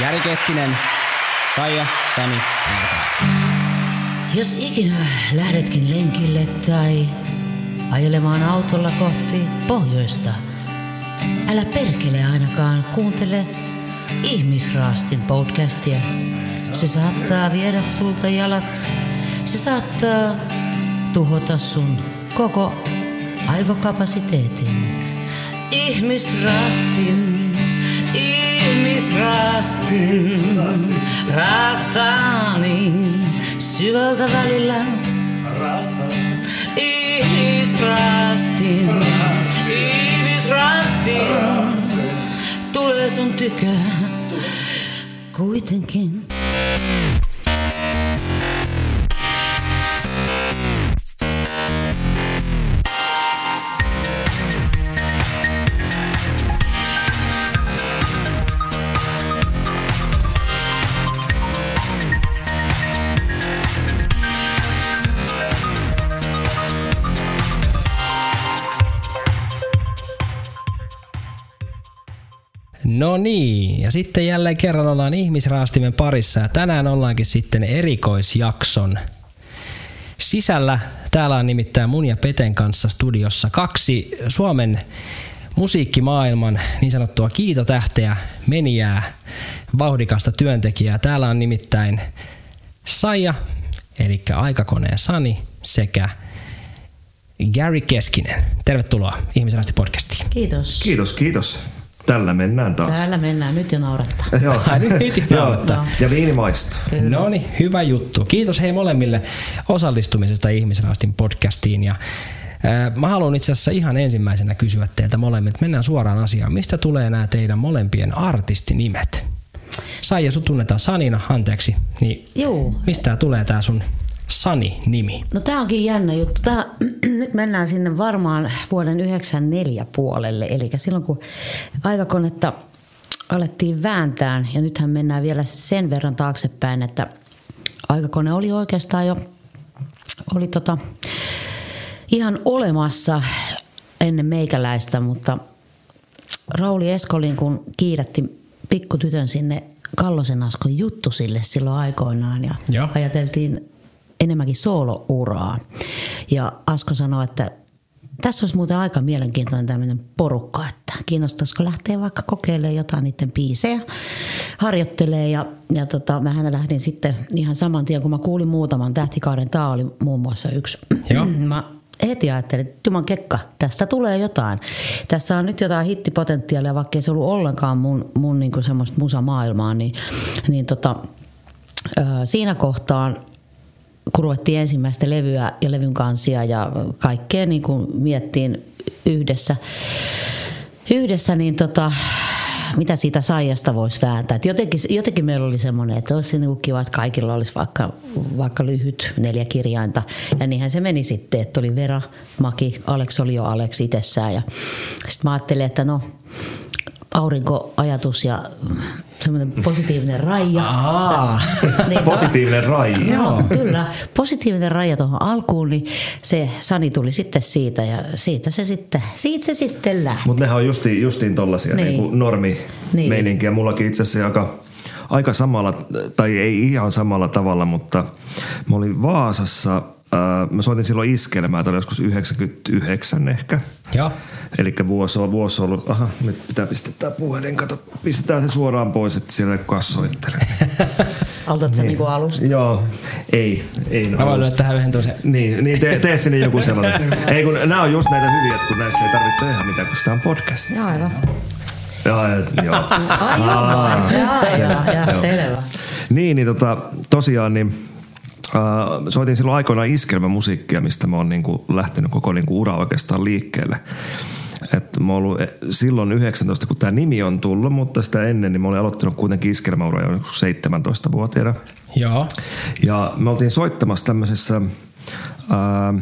Jari Keskinen, Saija, Ääretön. Jos ikinä lähdetkin lenkille tai ajelemaan autolla kohti pohjoista, älä perkele ainakaan kuuntele Ihmisraastin podcastia. Se saattaa viedä sulta jalat. Se saattaa tuhota sun koko aivokapasiteetin. Ihmisraastin, ihmisraastin, raastani syvältä välillä. Ihmisraastin, ihmisraastin, tulee sun tykö kuitenkin. No niin, ja sitten jälleen kerran ollaan ihmisraastimen parissa ja tänään ollaankin sitten erikoisjakson sisällä. Täällä on nimittäin mun ja Peten kanssa studiossa kaksi Suomen musiikkimaailman niin sanottua kiitotähteä, menijää, vauhdikasta työntekijää. Täällä on nimittäin Saija, eli aikakoneen Sani, sekä Gary Keskinen. Tervetuloa Ihmisraasti podcastiin. Kiitos. Kiitos, kiitos. Tällä mennään taas. Täällä mennään nyt jo naurattaa. Joo. Nyt heti naurattaa. Joo. Ja viini maistuu. No niin, hyvä juttu. Kiitos hei molemmille osallistumisesta Ihmisraastin podcastiin. Ja, ää, mä haluan itse asiassa ihan ensimmäisenä kysyä teiltä molemmilta. Mennään suoraan asiaan. Mistä tulee nämä teidän molempien artistinimet? Saija, sut tunnetaan Sanina, anteeksi. Niin Juu. mistä tulee tää sun Sani-nimi? No tää onkin jännä juttu. Tää, nyt mennään sinne varmaan vuoden 94 puolelle. Eli silloin kun aikakonetta alettiin vääntään ja nythän mennään vielä sen verran taaksepäin, että aikakone oli oikeastaan jo oli tota, ihan olemassa ennen meikäläistä, mutta Rauli Eskolin kun kiirätti pikkutytön sinne Kallosen Askon juttu sille silloin aikoinaan ja Joo. ajateltiin enemmänkin soolouraa. Ja Asko sanoi, että tässä olisi muuten aika mielenkiintoinen tämmöinen porukka, että kiinnostaisiko lähteä vaikka kokeilemaan jotain niiden biisejä, harjoittelee ja, ja tota, mä lähdin sitten ihan saman tien, kun mä kuulin muutaman, Tähtikaaren taa oli muun muassa yksi. Joo. Mä heti ajattelin, että Juman kekka, tästä tulee jotain. Tässä on nyt jotain hittipotentiaalia, vaikka ei se ollut ollenkaan mun, mun niin semmoista musamaailmaa, niin, niin tota, siinä kohtaan kun ruvettiin ensimmäistä levyä ja levyn kansia ja kaikkea niin kuin miettiin yhdessä, yhdessä niin tota, mitä siitä saijasta voisi vääntää. Jotenkin, jotenkin meillä oli semmoinen, että olisi niin kiva, että kaikilla olisi vaikka, vaikka lyhyt neljä kirjainta. Ja niinhän se meni sitten, että oli Vera, Maki, Alex oli jo Alex itsessään. Ja sitten mä ajattelin, että no aurinkoajatus ja semmoinen positiivinen raija. Aa. Niin, Positiivinen raija. Joo, kyllä. Positiivinen raja tuohon alkuun, niin se Sani tuli sitten siitä ja siitä se sitten, siitä se sitten lähti. Mutta nehän on justiin, justiin tollasia Niin. niin. niin normi Niin. Mullakin itse asiassa aika, aika samalla, tai ei ihan samalla tavalla, mutta mä olin Vaasassa, mä soitin silloin iskelmää, tämä oli joskus 99 ehkä. Joo. Eli vuosi on, vuosi on ollut, aha, nyt pitää pistää tää puhelin, kato, pistetään se suoraan pois, että siellä ei kukaan soittele. Aloitatko niin. niinku alusta? Joo, ei, ei. Mä voin lyödä tähän yhden toisen. Niin, niin tee, tee sinne joku sellainen. ei kun nämä on just näitä hyviä, että kun näissä ei tarvitse tehdä mitään, kun sitä on podcast. Joo, aivan. Joo, joo. Aivan. Joo, se- joo, joo, joo. selvä. Niin, niin tota, tosiaan niin äh, soitin silloin aikoinaan iskelmämusiikkia, mistä mä oon niinku lähtenyt koko niinku ura oikeastaan liikkeelle. Et mä oon ollut eh, silloin 19, kun tämä nimi on tullut, mutta sitä ennen niin mä olin aloittanut kuitenkin iskelmäura jo 17-vuotiaana. Joo. Ja me oltiin soittamassa tämmöisessä ää,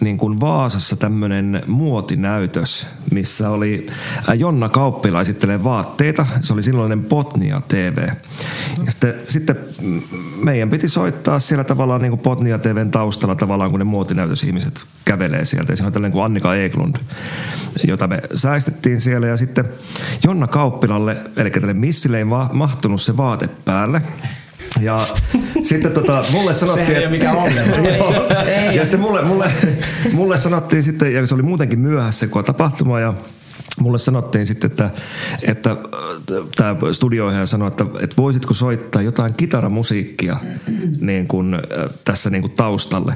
niin kuin Vaasassa tämmöinen muotinäytös, missä oli äh, Jonna Kauppila esittelee vaatteita. Se oli silloinen Botnia TV. Ja sitten, sitten meidän piti soittaa siellä tavallaan niin kuin Botnia TVn taustalla tavallaan, kun ne muotinäytösihmiset kävelee sieltä. Ja siinä on tällainen kuin Annika Eklund, jota me säästettiin siellä. Ja sitten Jonna Kauppilalle, eli tälle missille ei mahtunut se vaate päälle. Ja sitten tota, mulle sanottiin... Sehän ei ole mikään ongelma. ja sitten mulle, mulle, mulle sanottiin sitten, ja se oli muutenkin myöhässä kun tapahtuma, ja mulle sanottiin sitten, että, että tämä studioihin sanoi, että, että voisitko soittaa jotain kitaramusiikkia niin kuin, tässä niin kuin taustalle.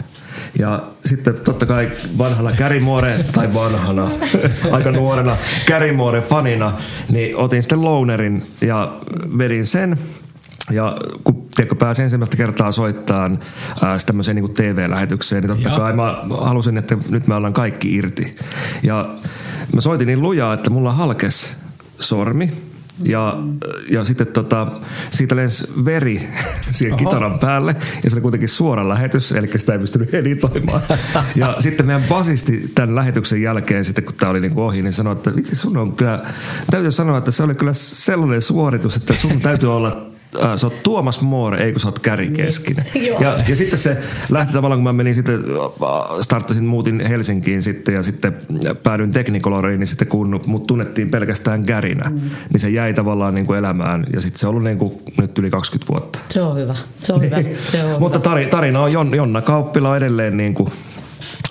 Ja sitten totta kai vanhana Kärimuore, tai vanhana, aika nuorena Kärimuore fanina, niin otin sitten Lounerin ja vedin sen. Ja kun tiedätkö, pääsin ensimmäistä kertaa soittamaan ää, tämmöiseen niin TV-lähetykseen, niin totta Joo. kai mä halusin, että nyt me ollaan kaikki irti. Ja mä soitin niin lujaa, että mulla halkes sormi. Ja, ja sitten tota, siitä lensi veri siihen Oho. kitaran päälle ja se oli kuitenkin suora lähetys, eli sitä ei pystynyt editoimaan. Ja sitten meidän basisti tämän lähetyksen jälkeen, sitten kun tämä oli niin ohi, niin sanoi, että vitsi sun on kyllä, täytyy sanoa, että se oli kyllä sellainen suoritus, että sun täytyy olla äh, sä oot Tuomas Moore, ei kun sä oot Käri niin. Keskinen. ja, ja sitten se lähti tavallaan, kun mä menin sitten, äh, starttasin, muutin Helsinkiin sitten ja sitten päädyin Technicoloriin, niin sitten kun mut tunnettiin pelkästään Kärinä, mm. niin se jäi tavallaan niin kuin elämään ja sitten se on ollut niin kuin nyt yli 20 vuotta. Se on hyvä, se on hyvä. Se on Mutta tarina, tarina on Jon, Jonna Kauppila edelleen niin kuin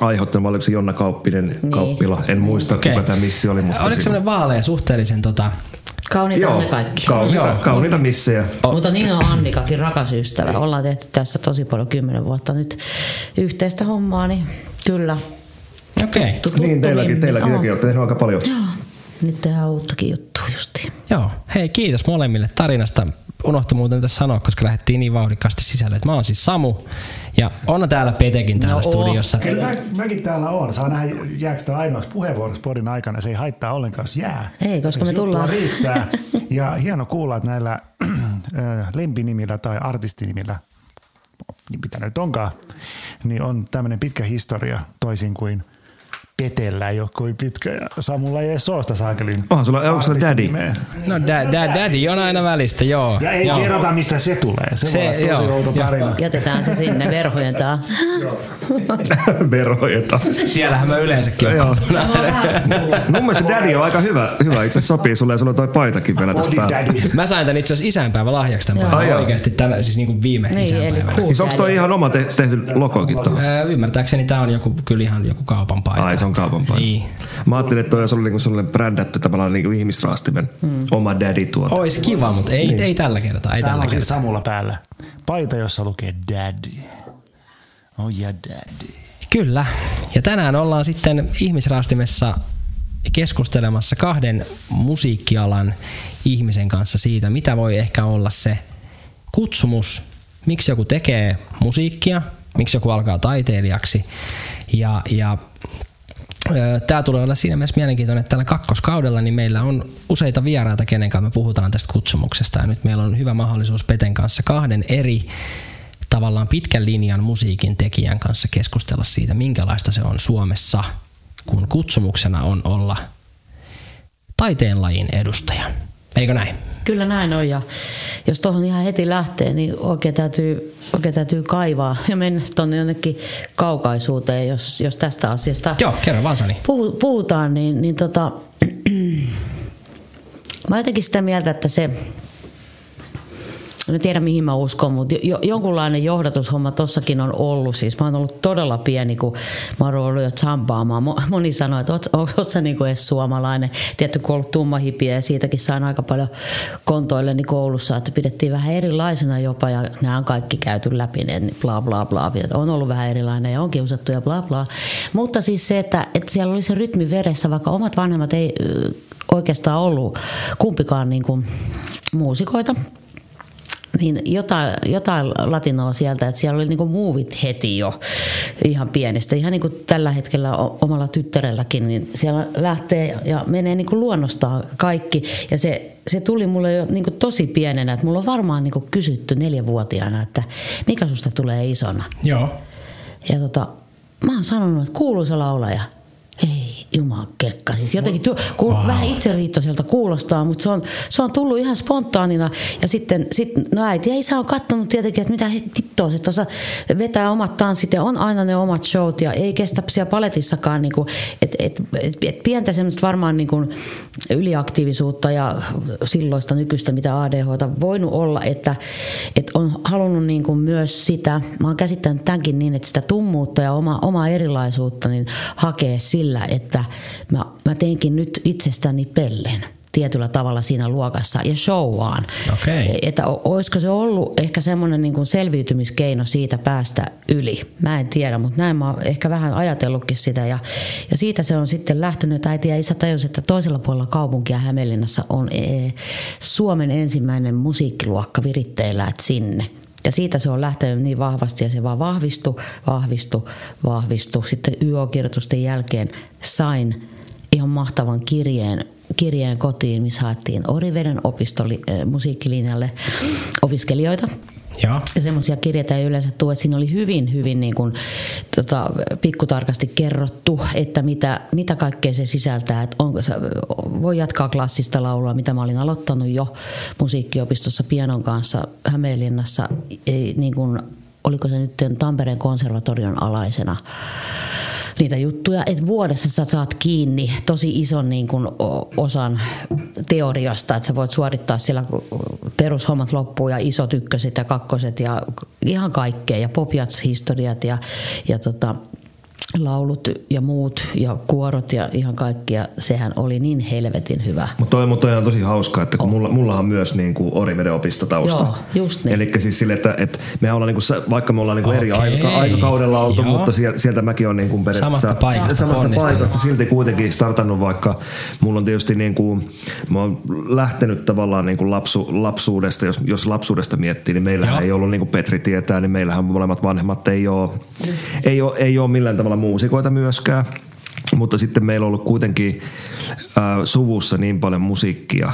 aiheuttanut, oliko se Jonna Kauppinen niin. Kauppila, en muista okay. kuka tämä missi oli. Mutta Oliko semmoinen vaalea suhteellisen tota, Kauniita Joo, ne kaikki. Kauniita, Joo. kauniita missejä. Mutta niin on Annikakin rakas ystävä. Ollaan tehty tässä tosi paljon kymmenen vuotta nyt yhteistä hommaa, niin kyllä. Okei. Okay. Tuttu, niin, teilläkin, teilläkin, teilläkin olette tehnyt aika paljon. Joo. Nyt tehdään uuttakin juttua justiin. Joo. Hei, kiitos molemmille tarinasta. Unohtu muuten tässä sanoa, koska lähdettiin niin vauhdikkaasti sisälle. Että mä oon siis Samu ja on täällä Petekin täällä no, studiossa. Kyllä mä, mäkin täällä on. Saa nähdä, jääkö tämä ainoaksi puheenvuoroksi podin aikana. Se ei haittaa ollenkaan, jos jää. Ei, koska me tullaan. riittää. Ja hieno kuulla, että näillä lempinimillä tai artistinimillä, mitä nyt onkaan, niin on tämmöinen pitkä historia toisin kuin – Petellä ei ole kuin pitkä ja Samulla ei edes soosta saakelin. Onhan sulla, onko sulla daddy? No da, da, daddy on aina välistä, joo. Ja ei joo. kerrota, mistä se tulee. Se, se voi olla tosi outo tarina. Jätetään se sinne verhojen taa. verhojen taa. Siellähän mä yleensäkin on joo. Mun mielestä daddy on aika hyvä. hyvä. Itse sopii sulle ja sulla on toi paitakin vielä tässä päällä. Mä sain tän itse asiassa isänpäivä lahjaksi tämän päivän. Oikeasti tämän, siis niinku viime niin, isänpäivä. Cool siis onko toi ihan oma te- tehty logokin tuohon? Ymmärtääkseni tää on joku, kyllä ihan joku kaupan paita. Ai se on kaupan paita. Niin. Mä ajattelin, että toi olisi ollut niinku sellainen brändätty tavallaan niinku ihmisraastimen mm. oma daddy tuote. Ois kiva, mutta ei, niin. ei tällä kertaa. Ei Täällä tällä on siis Samulla päällä. Paita, jossa lukee daddy. Oh yeah, daddy. Kyllä. Ja tänään ollaan sitten ihmisraastimessa keskustelemassa kahden musiikkialan ihmisen kanssa siitä, mitä voi ehkä olla se kutsumus, miksi joku tekee musiikkia, miksi joku alkaa taiteilijaksi. Ja, ja Tämä tulee olla siinä mielessä mielenkiintoinen, että tällä kakkoskaudella niin meillä on useita vieraita, kenen kanssa me puhutaan tästä kutsumuksesta. Ja nyt meillä on hyvä mahdollisuus Peten kanssa kahden eri tavallaan pitkän linjan musiikin tekijän kanssa keskustella siitä, minkälaista se on Suomessa, kun kutsumuksena on olla taiteenlajin edustaja. Eikö näin? Kyllä näin on ja jos tuohon ihan heti lähtee, niin oikein täytyy, oikein täytyy kaivaa ja mennä tuonne jonnekin kaukaisuuteen, jos, jos tästä asiasta Joo, kerro vaan Sani. puhutaan, niin, niin tota, mä jotenkin sitä mieltä, että se en tiedä mihin mä uskon, mutta jo, jonkunlainen johdatushomma tossakin on ollut. Siis mä oon ollut todella pieni, kun mä oon ollut jo champaamaan. Moni sanoi, että oot, oot, oot sä niinku edes suomalainen. Tietty, kun ollut tumma hipiä ja siitäkin sain aika paljon kontoilleni koulussa, että pidettiin vähän erilaisena jopa ja nämä on kaikki käyty läpi, niin bla bla bla. On ollut vähän erilainen ja on kiusattu ja bla bla. Mutta siis se, että, että siellä oli se rytmi veressä, vaikka omat vanhemmat ei oikeastaan ollut kumpikaan niin kuin muusikoita, niin jotain, jotain latinoa sieltä, että siellä oli niinku muuvit heti jo ihan pienestä. Ihan niin kuin tällä hetkellä omalla tyttärelläkin, niin siellä lähtee ja menee niin kuin luonnostaan kaikki. Ja se, se tuli mulle jo niin kuin tosi pienenä, että mulla on varmaan niin kuin kysytty neljävuotiaana, että mikä susta tulee isona. Joo. Ja tota, mä oon sanonut, että kuuluisa laulaja. Ei, jumakekka. Siis jotenkin tu- ku- wow. vähän itseriittoiselta kuulostaa, mutta se on, se on tullut ihan spontaanina. Ja sitten sit, no äiti ja isä on katsonut tietenkin, että mitä hittoa, että osa vetää omat tanssit ja on aina ne omat showt ja ei kestä siellä paletissakaan. Niin että et, et, et pientä semmoista varmaan niin kuin yliaktiivisuutta ja silloista nykyistä, mitä ADHta voinut olla, että et on halunnut niin kuin myös sitä, mä oon käsittänyt tämänkin niin, että sitä tummuutta ja oma, omaa erilaisuutta niin hakee sillä, että mä, mä teinkin nyt itsestäni pellen tietyllä tavalla siinä luokassa ja showaan. Okei. Että olisiko se ollut ehkä semmoinen niin selviytymiskeino siitä päästä yli. Mä en tiedä, mutta näin mä oon ehkä vähän ajatellutkin sitä. Ja, ja siitä se on sitten lähtenyt, että äiti ja isä tajusi, että toisella puolella kaupunkia Hämeenlinnassa on ee, Suomen ensimmäinen musiikkiluokka viritteillä, että sinne. Ja siitä se on lähtenyt niin vahvasti ja se vaan vahvistui, vahvistui, vahvistui. Sitten YO-kirjoitusten jälkeen sain ihan mahtavan kirjeen, kirjeen kotiin, missä haettiin Oriveden opistoli, äh, musiikkilinjalle opiskelijoita. Ja semmoisia kirjeitä ei yleensä tule, että siinä oli hyvin, hyvin niin kuin, tota, pikkutarkasti kerrottu, että mitä, mitä kaikkea se sisältää. Että onko, voi jatkaa klassista laulua, mitä mä olin aloittanut jo musiikkiopistossa pianon kanssa Hämeenlinnassa, ei, niin kuin, oliko se nyt Tampereen konservatorion alaisena niitä juttuja, että vuodessa sä saat kiinni tosi ison niin kuin osan teoriasta, että sä voit suorittaa siellä kun perushommat loppuun ja isot ykköset ja kakkoset ja ihan kaikkea ja popjats-historiat ja, ja tota, laulut ja muut ja kuorot ja ihan kaikkia. Sehän oli niin helvetin hyvä. Mutta toi, mut toi on tosi hauskaa, että kun mulla, mulla on myös niin kuin Oriveden opistotausta. Joo, just niin. Eli siis sille, että, että me ollaan niin kuin, vaikka me ollaan niin kuin eri Okei. aika, aikakaudella oltu, Joo. mutta sieltä, mäkin on niin kuin periaatteessa Samasta paikasta samasta paikasta silti kuitenkin startannut, vaikka mulla on tietysti niin kuin, mä oon lähtenyt tavallaan niin kuin lapsu, lapsuudesta, jos, jos lapsuudesta miettii, niin meillähän Joo. ei ollut niin kuin Petri tietää, niin meillähän molemmat vanhemmat ei ole, ei ole, ei ole millään tavalla muusikoita myöskään. Mutta sitten meillä on ollut kuitenkin äh, suvussa niin paljon musiikkia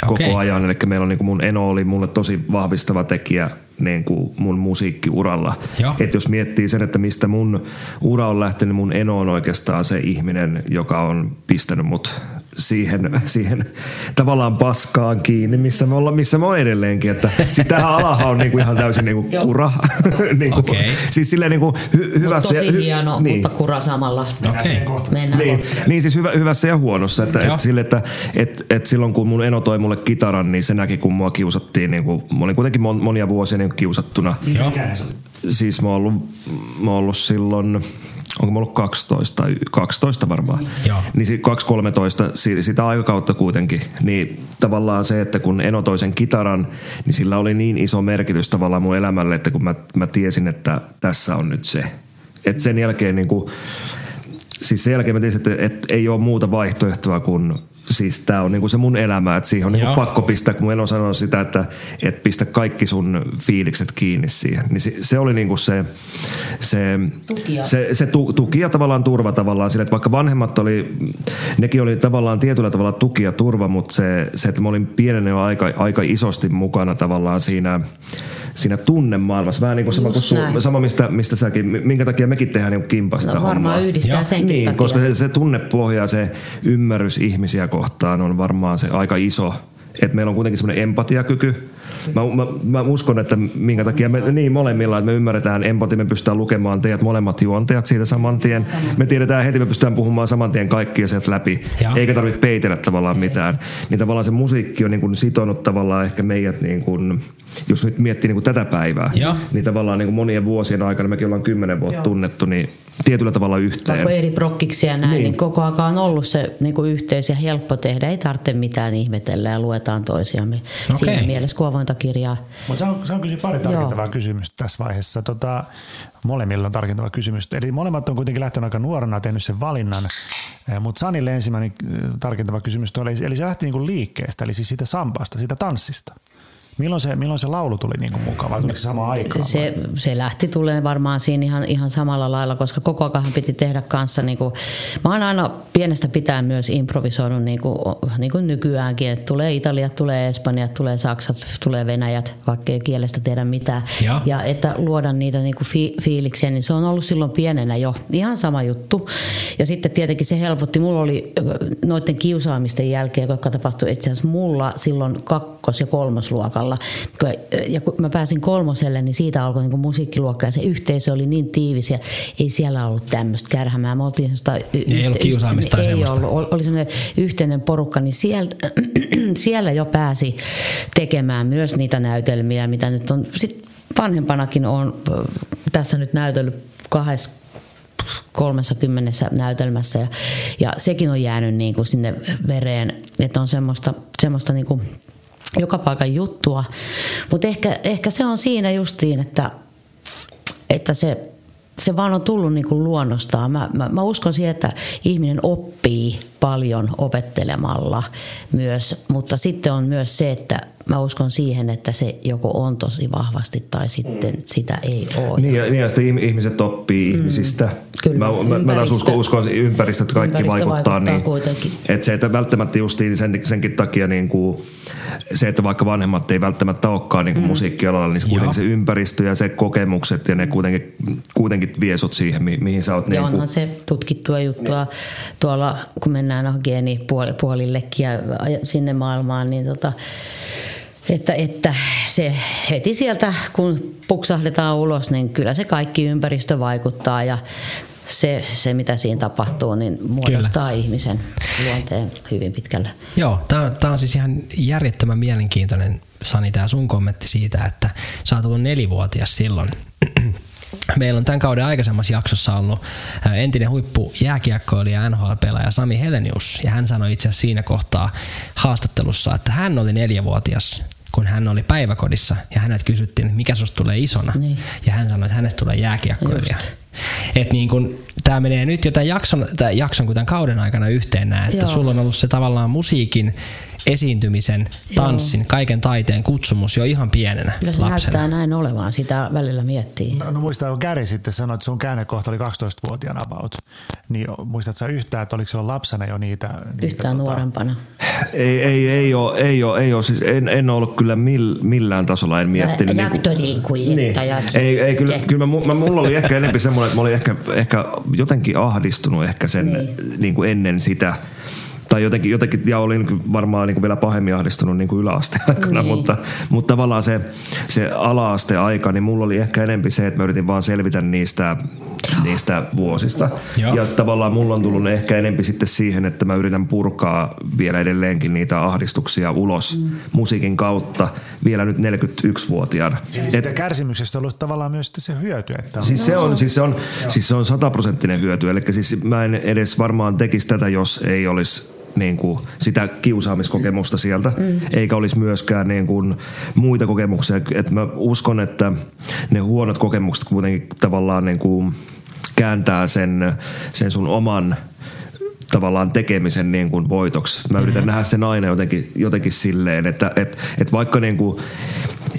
koko Okei. ajan. Eli meillä on niin kuin mun eno oli mulle tosi vahvistava tekijä niin kuin mun musiikkiuralla. Joo. Et jos miettii sen, että mistä mun ura on lähtenyt, mun eno on oikeastaan se ihminen, joka on pistänyt mut siihen, siihen tavallaan paskaan kiinni, missä me ollaan, missä me on edelleenkin. Että, siis tähän alahan on niinku ihan täysin niinku kura. niinku, Okei. Siis silleen niinku hy, Mut hyvässä... tosi ja- hy- hieno, niin. mutta kura samalla. Okei. Mennään Niin, niin siis hyvä, hyvässä ja huonossa. Että, et sille, että et, et silloin kun mun eno toi mulle kitaran, niin se näki kun mua kiusattiin. Niin kuin, mä olin kuitenkin mon, monia vuosia niin kiusattuna. Joo. Siis mä oon ollut, mä oon ollut silloin, onko mä ollut 12 tai 12 varmaan. Joo. Niin si- 2-13, si- sitä aikakautta kuitenkin. Niin tavallaan se, että kun Eno toi sen kitaran, niin sillä oli niin iso merkitys tavallaan mun elämälle, että kun mä, mä tiesin, että tässä on nyt se. Että sen jälkeen niin kuin, siis sen jälkeen mä tiesin, että, että ei ole muuta vaihtoehtoa kuin siis tämä on niinku se mun elämä, että siihen on niinku pakko pistää, kun meillä on sanonut sitä, että, että pistä kaikki sun fiilikset kiinni siihen. Niin se, se oli niinku se, se, Tukia. se, se tu, tuki ja tavallaan turva tavallaan sille, että vaikka vanhemmat oli, nekin oli tavallaan tietyllä tavalla tuki ja turva, mutta se, se että mä olin pienenä jo aika, aika isosti mukana tavallaan siinä, siinä tunnemaailmassa. Vähän niin kuin sama, kuin su, sama mistä, mistä säkin, minkä takia mekin tehdään niin kimpasta No, varmaan hommaa. yhdistää senkin Niin, takia. koska se, se tunnepohja ja se ymmärrys ihmisiä kohtaan on varmaan se aika iso. Että meillä on kuitenkin semmoinen empatiakyky. Mä, mä, mä, uskon, että minkä takia me, niin molemmilla, että me ymmärretään empatia, me pystytään lukemaan teidät molemmat juontajat siitä saman tien. Me tiedetään heti, me pystytään puhumaan saman tien kaikki asiat läpi, Joo. eikä tarvitse peitellä tavallaan mitään. Niin tavallaan se musiikki on niin kuin sitonut tavallaan ehkä meidät, niin kuin, jos nyt miettii niin kuin tätä päivää, Joo. niin tavallaan niin kuin monien vuosien aikana, mekin ollaan kymmenen vuotta tunnettu, niin tietyllä tavalla yhteen. Vaikka eri prokkiksi ja näin, niin, Niin. koko ajan on ollut se niin kuin yhteys ja helppo tehdä. Ei tarvitse mitään ihmetellä ja luetaan toisiamme Okei. siinä mielessä kuin avointa kirjaa. Mutta saan, saan kysyä pari tarkentavaa kysymystä tässä vaiheessa. Tota, molemmilla on tarkentava kysymys. Eli molemmat on kuitenkin lähtenyt aika nuorena tehnyt sen valinnan. Mutta Sanille ensimmäinen eh, tarkentava kysymys oli, eli se lähti niinku liikkeestä, eli siis siitä sampasta, siitä tanssista. Milloin se, milloin se laulu tuli niin kuin mukaan vai tuliko se samaan aikaan? Se, se lähti tulee varmaan siinä ihan, ihan samalla lailla, koska koko ajan piti tehdä kanssa. Niin kuin, mä oon aina pienestä pitää myös improvisoinut niin kuin, niin kuin nykyäänkin. Että tulee Italiat, tulee Espanjat, tulee Saksat, tulee Venäjät, vaikka ei kielestä tehdä mitään. Ja, ja että luoda niitä niin kuin fi, fiiliksiä, niin se on ollut silloin pienenä jo ihan sama juttu. Ja sitten tietenkin se helpotti. Mulla oli noiden kiusaamisten jälkeen, jotka tapahtui itse asiassa mulla silloin kakkos- ja kolmosluokalla. Ja kun mä pääsin kolmoselle, niin siitä alkoi niin musiikkiluokka ja se yhteisö oli niin tiivis ja ei siellä ollut tämmöistä kärhämää. Me oltiin ei ollut kiusaamista tai ei semmoista. ollut. Oli semmoinen yhteinen porukka, niin siellä, siellä jo pääsi tekemään myös niitä näytelmiä, mitä nyt on. Sitten vanhempanakin on tässä nyt näytellyt kahdessa 30 näytelmässä ja, ja sekin on jäänyt niin kuin sinne vereen, että on semmoista, semmoista niin kuin joka paikan juttua. Mutta ehkä, ehkä se on siinä justiin, että, että se, se vaan on tullut niin kuin luonnostaan. Mä, mä, mä uskon siihen, että ihminen oppii paljon opettelemalla myös, mutta sitten on myös se, että mä uskon siihen, että se joko on tosi vahvasti tai sitten mm. sitä ei ole. Niin ja, niin ja sitten ihmiset oppii mm. ihmisistä. Kyllä, mä, mä, mä taas uskon, uskon ympäristöt kaikki Ympäristö vaikuttaa. vaikuttaa niin, että se, että välttämättä justiin sen, senkin takia niin kuin, se, että vaikka vanhemmat ei välttämättä olekaan niin kuin mm. musiikkialalla, niin se kuitenkin se ympäristö ja se kokemukset ja ne kuitenkin, kuitenkin vie sut siihen, mi, mihin sä oot. Ja niin onhan kuin, se tutkittua juttua niin. tuolla, kun mennään no, geenipuolillekin ja sinne maailmaan, niin tota, että, että se heti sieltä, kun puksahdetaan ulos, niin kyllä se kaikki ympäristö vaikuttaa ja se, se mitä siinä tapahtuu, niin muodostaa kyllä. ihmisen luonteen hyvin pitkälle. Joo, tämä on siis ihan järjettömän mielenkiintoinen, Sani, tämä sun kommentti siitä, että sä oot ollut nelivuotias silloin. Meillä on tämän kauden aikaisemmassa jaksossa ollut entinen huippu jääkiekkoilija ja NHL-pelaaja Sami Helenius, ja hän sanoi itse asiassa siinä kohtaa haastattelussa, että hän oli neljävuotias kun hän oli päiväkodissa ja hänet kysyttiin, että mikä susta tulee isona. Niin. Ja hän sanoi, että hänestä tulee jääkiekkoilija. Että niin kun, tämä menee nyt jo tämän jakson, tämän jakson kuin tämän kauden aikana yhteen nää, että Joo. sulla on ollut se tavallaan musiikin esiintymisen, tanssin, Joo. kaiken taiteen kutsumus jo ihan pienenä Kyllä se lapsena. näyttää näin olevan, sitä välillä miettii. No, no muistaa, kun Gary sitten sanoi, että sun käännekohta oli 12-vuotiaana about, niin muistatko sä yhtään, että oliko sulla lapsena jo niitä? niitä yhtään tota... nuorempana. Ei, ei, ei ole, ei ole, ei ole siis en, en ollut kyllä mill, millään tasolla, en miettinyt. Ja, niin kuin, niin. Ei, ei kyllä, kyllä mä, mä, mulla oli ehkä enemmän semmoinen, että mä olin ehkä, ehkä jotenkin ahdistunut ehkä sen niin. Niin kuin ennen sitä tai jotenkin, jotenkin ja olin varmaan niin kuin vielä pahemmin ahdistunut niin kuin yläasteaikana, niin. mutta, mutta tavallaan se, se ala-asteaika, niin mulla oli ehkä enempi se, että mä yritin vaan selvitä niistä, niistä vuosista. Joo. Ja tavallaan mulla on tullut ehkä enempi sitten siihen, että mä yritän purkaa vielä edelleenkin niitä ahdistuksia ulos mm. musiikin kautta vielä nyt 41-vuotiaana. Eli siitä Et, kärsimyksestä on ollut tavallaan myös se hyöty. Että on siis, se on, siis se on, siis se on sataprosenttinen hyöty, eli siis mä en edes varmaan tekisi tätä, jos ei olisi niin kuin sitä kiusaamiskokemusta sieltä, mm. eikä olisi myöskään niin kuin muita kokemuksia. Et mä uskon, että ne huonot kokemukset kuitenkin tavallaan niin kuin kääntää sen, sen sun oman tavallaan tekemisen niin kuin voitoksi. Mä yritän mm-hmm. nähdä sen aina jotenkin, jotenkin silleen, että et, et vaikka niin kuin,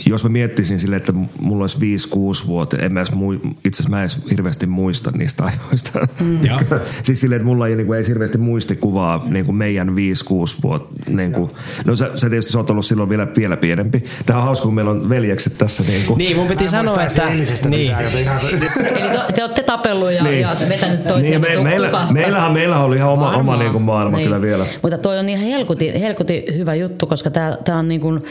jos mä miettisin sille, että mulla olisi 5-6 vuotta, en mä edes mui, itse asiassa mä edes hirveästi muista niistä ajoista. Mm. siis silleen, että mulla ei, niin kuin, ei hirveästi muistikuvaa niin kuin meidän 5-6 vuotta. Niin kuin, no sä, sä tietysti sä oot ollut silloin vielä, vielä pienempi. Tämä on hauska, kun meillä on veljekset tässä. Niin, kuin. niin mun piti sanoa, että... Niin. Mitään, Eli te, te olette tapellut ja, niin. ja vetänyt toisiaan niin, me, meillä, meillähän, meillähän oli ihan oma, oma niin kuin maailma niin. kyllä vielä. Mutta toi on ihan helkuti, helkuti hyvä juttu, koska tämä on niin kuin,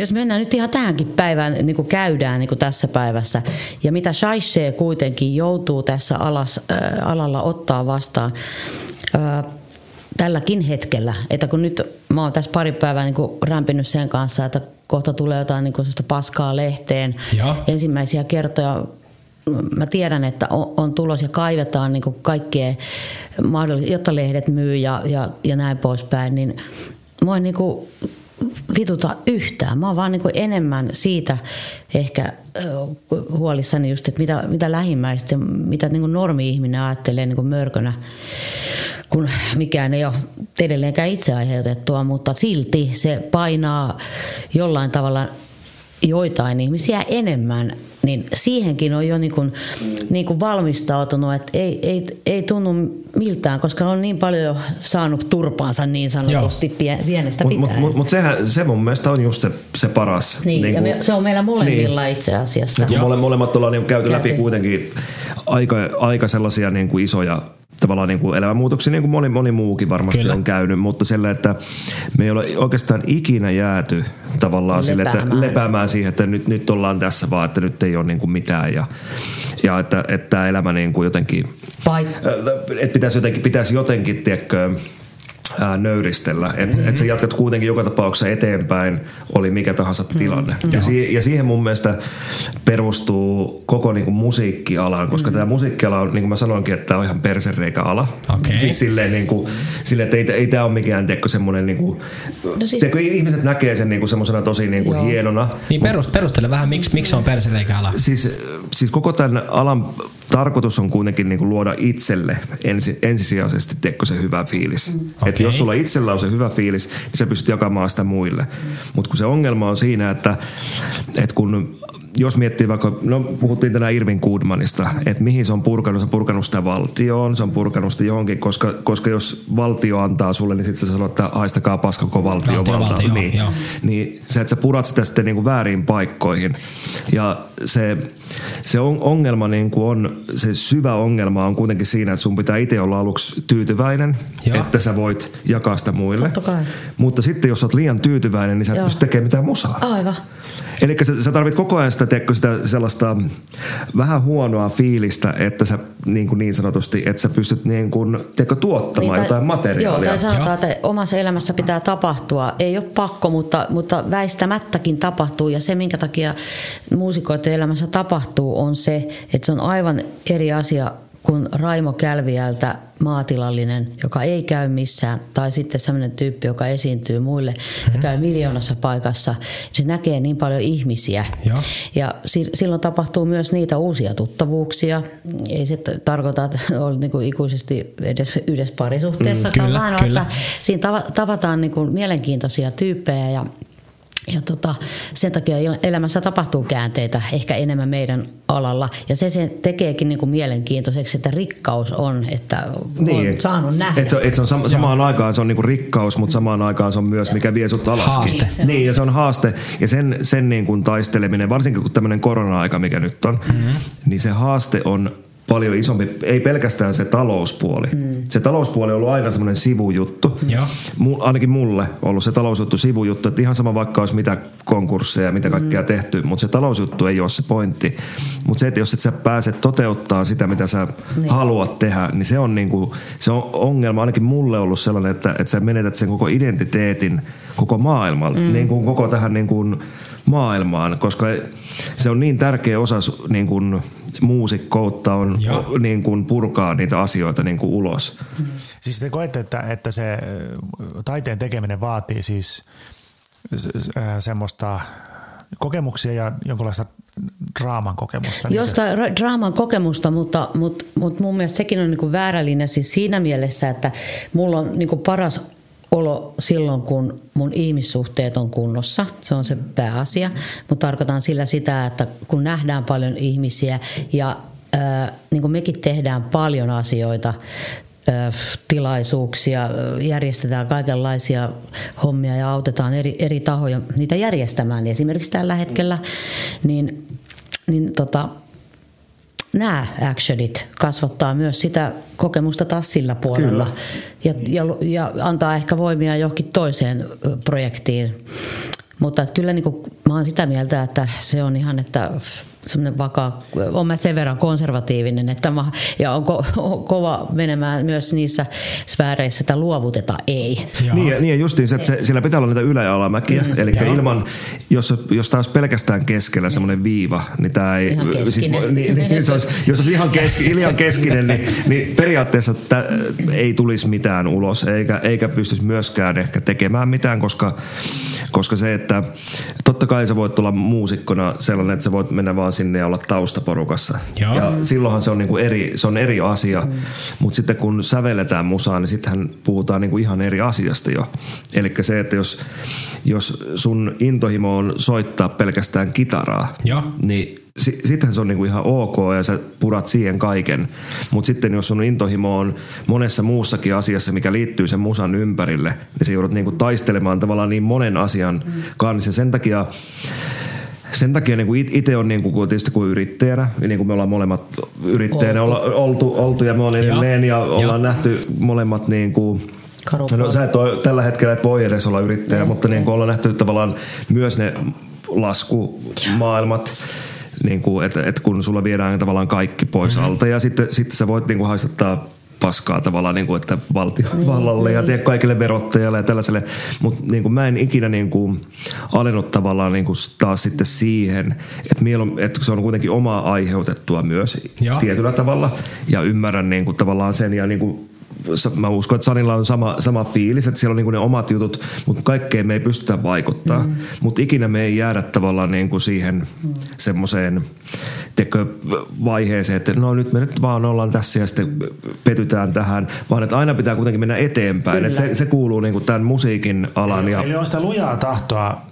jos mennään nyt ihan tähänkin päivään, niin kuin käydään niin kuin tässä päivässä, ja mitä Shaishe kuitenkin joutuu tässä alas, äh, alalla ottaa vastaan äh, tälläkin hetkellä, että kun nyt mä oon tässä pari päivää niin kuin rämpinyt sen kanssa, että kohta tulee jotain niin kuin paskaa lehteen. Ja. Ensimmäisiä kertoja mä tiedän, että on, on tulos ja kaivetaan niin kaikkea mahdollista, jotta lehdet myy ja, ja, ja näin poispäin, niin mua niin kuin vituta yhtään. Mä oon vaan niin enemmän siitä ehkä huolissani just, että mitä, mitä lähimmäistä ja mitä niin normi-ihminen ajattelee niin mörkönä kun mikään ei ole edelleenkään itse aiheutettua, mutta silti se painaa jollain tavalla joitain ihmisiä enemmän, niin siihenkin on jo niin kuin, niin kuin valmistautunut, että ei, ei, ei tunnu miltään, koska on niin paljon jo saanut turpaansa niin sanotusti pie, pienestä Mutta pitäen. mut, mut, mut sehän, se mun mielestä on just se, se paras. niin, Niinku- ja me, se on meillä molemmilla niin. itse asiassa. kun mole, molemmat ollaan niin käyty läpi Käyty. kuitenkin aika, aika sellaisia niin kuin isoja tavallaan niin kuin elämänmuutoksia, niin kuin moni, moni muukin varmasti Kyllä. On käynyt, mutta sillä, että me ei ole oikeastaan ikinä jääty tavallaan sille, että Lepäämään. siihen, että nyt, nyt ollaan tässä vaan, että nyt ei ole niin kuin mitään ja, ja että, että tämä elämä niin kuin jotenkin, Vai, että pitäisi jotenkin, pitäisi jotenkin tiedätkö, ää, nöyristellä. Että mm-hmm. et sä jatkat kuitenkin joka tapauksessa eteenpäin, oli mikä tahansa tilanne. Mm-hmm. Ja, si- ja siihen mun mielestä perustuu koko niinku musiikkialaan, koska mm-hmm. tämä musiikkiala on, niin kuin mä sanoinkin, että tämä on ihan persereikä-ala. Okei. Siis silleen, niinku, silleen että ei, ei tämä ole mikään tiedätkö, semmoinen, niinku, No siis- tiedätkö, ihmiset näkee sen niinku semmoisena tosi niinku Joo. hienona. Niin perust, perustele vähän, miksi, miksi se on persereikäala. Siis, siis koko tämän alan tarkoitus on kuitenkin niin kuin luoda itselle ensi, ensisijaisesti tiedätkö, se hyvä fiilis. Mm. Okei. Että jos sulla itsellä on se hyvä fiilis, niin sä pystyt jakamaan sitä muille. Mm. Mutta kun se ongelma on siinä, että, että kun jos miettii vaikka, no puhuttiin tänään Irvin Goodmanista, että mihin se on purkanut, se on purkanut sitä valtioon, se on purkanut sitä johonkin, koska, koska jos valtio antaa sulle, niin sitten sä sanot, että haistakaa paskako valtio, Valtiovalta, valta. joo, niin, joo. niin se, että sä purat sitä sitten niin kuin väärin paikkoihin. Ja se, se on, ongelma niin kuin on, se syvä ongelma on kuitenkin siinä, että sun pitää itse olla aluksi tyytyväinen, Joo. että sä voit jakaa sitä muille. Mutta sitten jos oot liian tyytyväinen, niin sä et pysty tekemään mitään musaa. aivan. Eli sä, sä tarvit koko ajan sitä, tiedätkö, sitä sellaista vähän huonoa fiilistä, että sä niin, kuin niin sanotusti, että sä pystyt niin kuin, tiedätkö, tuottamaan tai- jotain materiaalia. Joo, tai sanotaan, että omassa elämässä pitää tapahtua. Ei ole pakko, mutta, mutta väistämättäkin tapahtuu. Ja se, minkä takia muusikoiden elämässä tapahtuu, on se, että se on aivan eri asia kuin Raimo Kälviältä maatilallinen, joka ei käy missään, tai sitten sellainen tyyppi, joka esiintyy muille ja käy miljoonassa paikassa. Se näkee niin paljon ihmisiä. Ja si- silloin tapahtuu myös niitä uusia tuttavuuksia. Ei se tarkoita, että on niin kuin ikuisesti edes yhdessä parisuhteessa, Mm, kyllä, vaan kyllä. että siinä tava- tavataan niin kuin mielenkiintoisia tyyppejä ja ja tota, sen takia el- elämässä tapahtuu käänteitä ehkä enemmän meidän alalla. Ja se, se tekeekin niin kuin mielenkiintoiseksi, että rikkaus on, että on et- saanut nähdä. Et se, et se on sam- samaan aikaan se on niinku rikkaus, mutta samaan aikaan se on myös mikä vie sut alaskin. Haaste. Niin, ja se on haaste. Ja sen, sen niin kuin taisteleminen, varsinkin kun tämmöinen korona-aika, mikä nyt on, mm-hmm. niin se haaste on paljon isompi, ei pelkästään se talouspuoli. Mm. Se talouspuoli on ollut aina semmoinen sivujuttu. Joo. Mu, ainakin mulle on ollut se talousjuttu sivujuttu, että ihan sama vaikka olisi mitä konkursseja ja mitä kaikkea mm. tehty, mutta se talousjuttu ei ole se pointti. Mutta se, että jos et sä pääse toteuttaa sitä, mitä sä niin. haluat tehdä, niin se on, niinku, se on ongelma ainakin mulle ollut sellainen, että, että sä menetät sen koko identiteetin koko maailmalta, mm. niin kuin koko tähän niin kuin maailmaan, koska se on niin tärkeä osa niin kuin muusikkoutta on Joo. niin kuin purkaa niitä asioita niin kuin ulos. Siis te koette, että, että se ö, taiteen tekeminen vaatii siis äh, semmoista kokemuksia ja jonkinlaista draaman kokemusta. Niin se- Jostain ra- draaman kokemusta, mutta, mutta, mutta mun mielestä sekin on niin kuin väärä linja siis siinä mielessä, että mulla on niin kuin paras olo silloin, kun mun ihmissuhteet on kunnossa. Se on se pääasia. Mutta tarkoitan sillä sitä, että kun nähdään paljon ihmisiä ja ää, niin kuin mekin tehdään paljon asioita, ää, tilaisuuksia, ää, järjestetään kaikenlaisia hommia ja autetaan eri, eri tahoja niitä järjestämään. Esimerkiksi tällä hetkellä, niin, niin tota, nämä actionit kasvattaa myös sitä kokemusta taas sillä puolella. Ja, ja, ja antaa ehkä voimia johonkin toiseen projektiin. Mutta että kyllä niin kuin, mä oon sitä mieltä, että se on ihan, että semmoinen vakaa, on mä sen verran konservatiivinen, että mä, ja on, ko, on kova menemään myös niissä sfääreissä, että luovuteta ei. Joo. Niin, ja- niin ja justiin se, että se, sillä pitää olla niitä ylä- ja alamäkiä. Mm, Eli ilman, jos, jos tämä olisi pelkästään keskellä semmoinen viiva, niin tämä ei... Ihan keskinen. niin, niin, se olisi, jos olisi ihan, keski, ihan keskinen, niin, niin periaatteessa tä, ei tulisi mitään ulos, eikä, eikä pystyisi myöskään ehkä tekemään mitään, koska, koska se, että totta kai sä voit olla muusikkona sellainen, että sä voit mennä vaan sinne ja olla taustaporukassa. Joo. Ja silloinhan se on, niinku eri, se on eri asia, mm. mutta sitten kun sävelletään musaa, niin sittenhän puhutaan niinku ihan eri asiasta jo. Eli se, että jos, jos sun intohimo on soittaa pelkästään kitaraa, Joo. niin si- sittenhän se on niinku ihan ok ja sä purat siihen kaiken. Mutta sitten jos sun intohimo on monessa muussakin asiassa, mikä liittyy sen musan ympärille, niin sä joudut niinku taistelemaan tavallaan niin monen asian kanssa. Ja sen takia sen takia niin itse on niin kuin, tietysti kuin yrittäjänä, niin kuin me ollaan molemmat yrittäjänä olla, oltu, oltu ja me ollaan edelleen ja ollaan nähty molemmat niin kuin, no, sä et ole, tällä hetkellä et voi edes olla yrittäjä, mutta niin. kuin ollaan nähty tavallaan myös ne laskumaailmat, niin kuin, että, että kun sulla viedään tavallaan kaikki pois mm-hmm. alta ja sitten, sitten sä voit niin kuin haistattaa paskaa tavallaan, niin kuin, että valtiovallalle ja tiedä, kaikille verottajalle ja tällaiselle. Mutta niin mä en ikinä niin kuin, alennut tavallaan niin kuin, taas sitten siihen, että, mielu, että se on kuitenkin omaa aiheutettua myös Joo. tietyllä tavalla ja ymmärrän niin kuin, tavallaan sen ja niin kuin, mä uskon, että Sanilla on sama, sama fiilis, että siellä on niin ne omat jutut, mutta kaikkeen me ei pystytä vaikuttaa. Mm. Mutta ikinä me ei jäädä tavallaan niin kuin siihen mm. semmoiseen tiedätkö, vaiheeseen, että no nyt me nyt vaan ollaan tässä ja sitten petytään tähän, vaan että aina pitää kuitenkin mennä eteenpäin. Että se, se kuuluu niin kuin tämän musiikin alan. Eli, Ja, eli on sitä lujaa tahtoa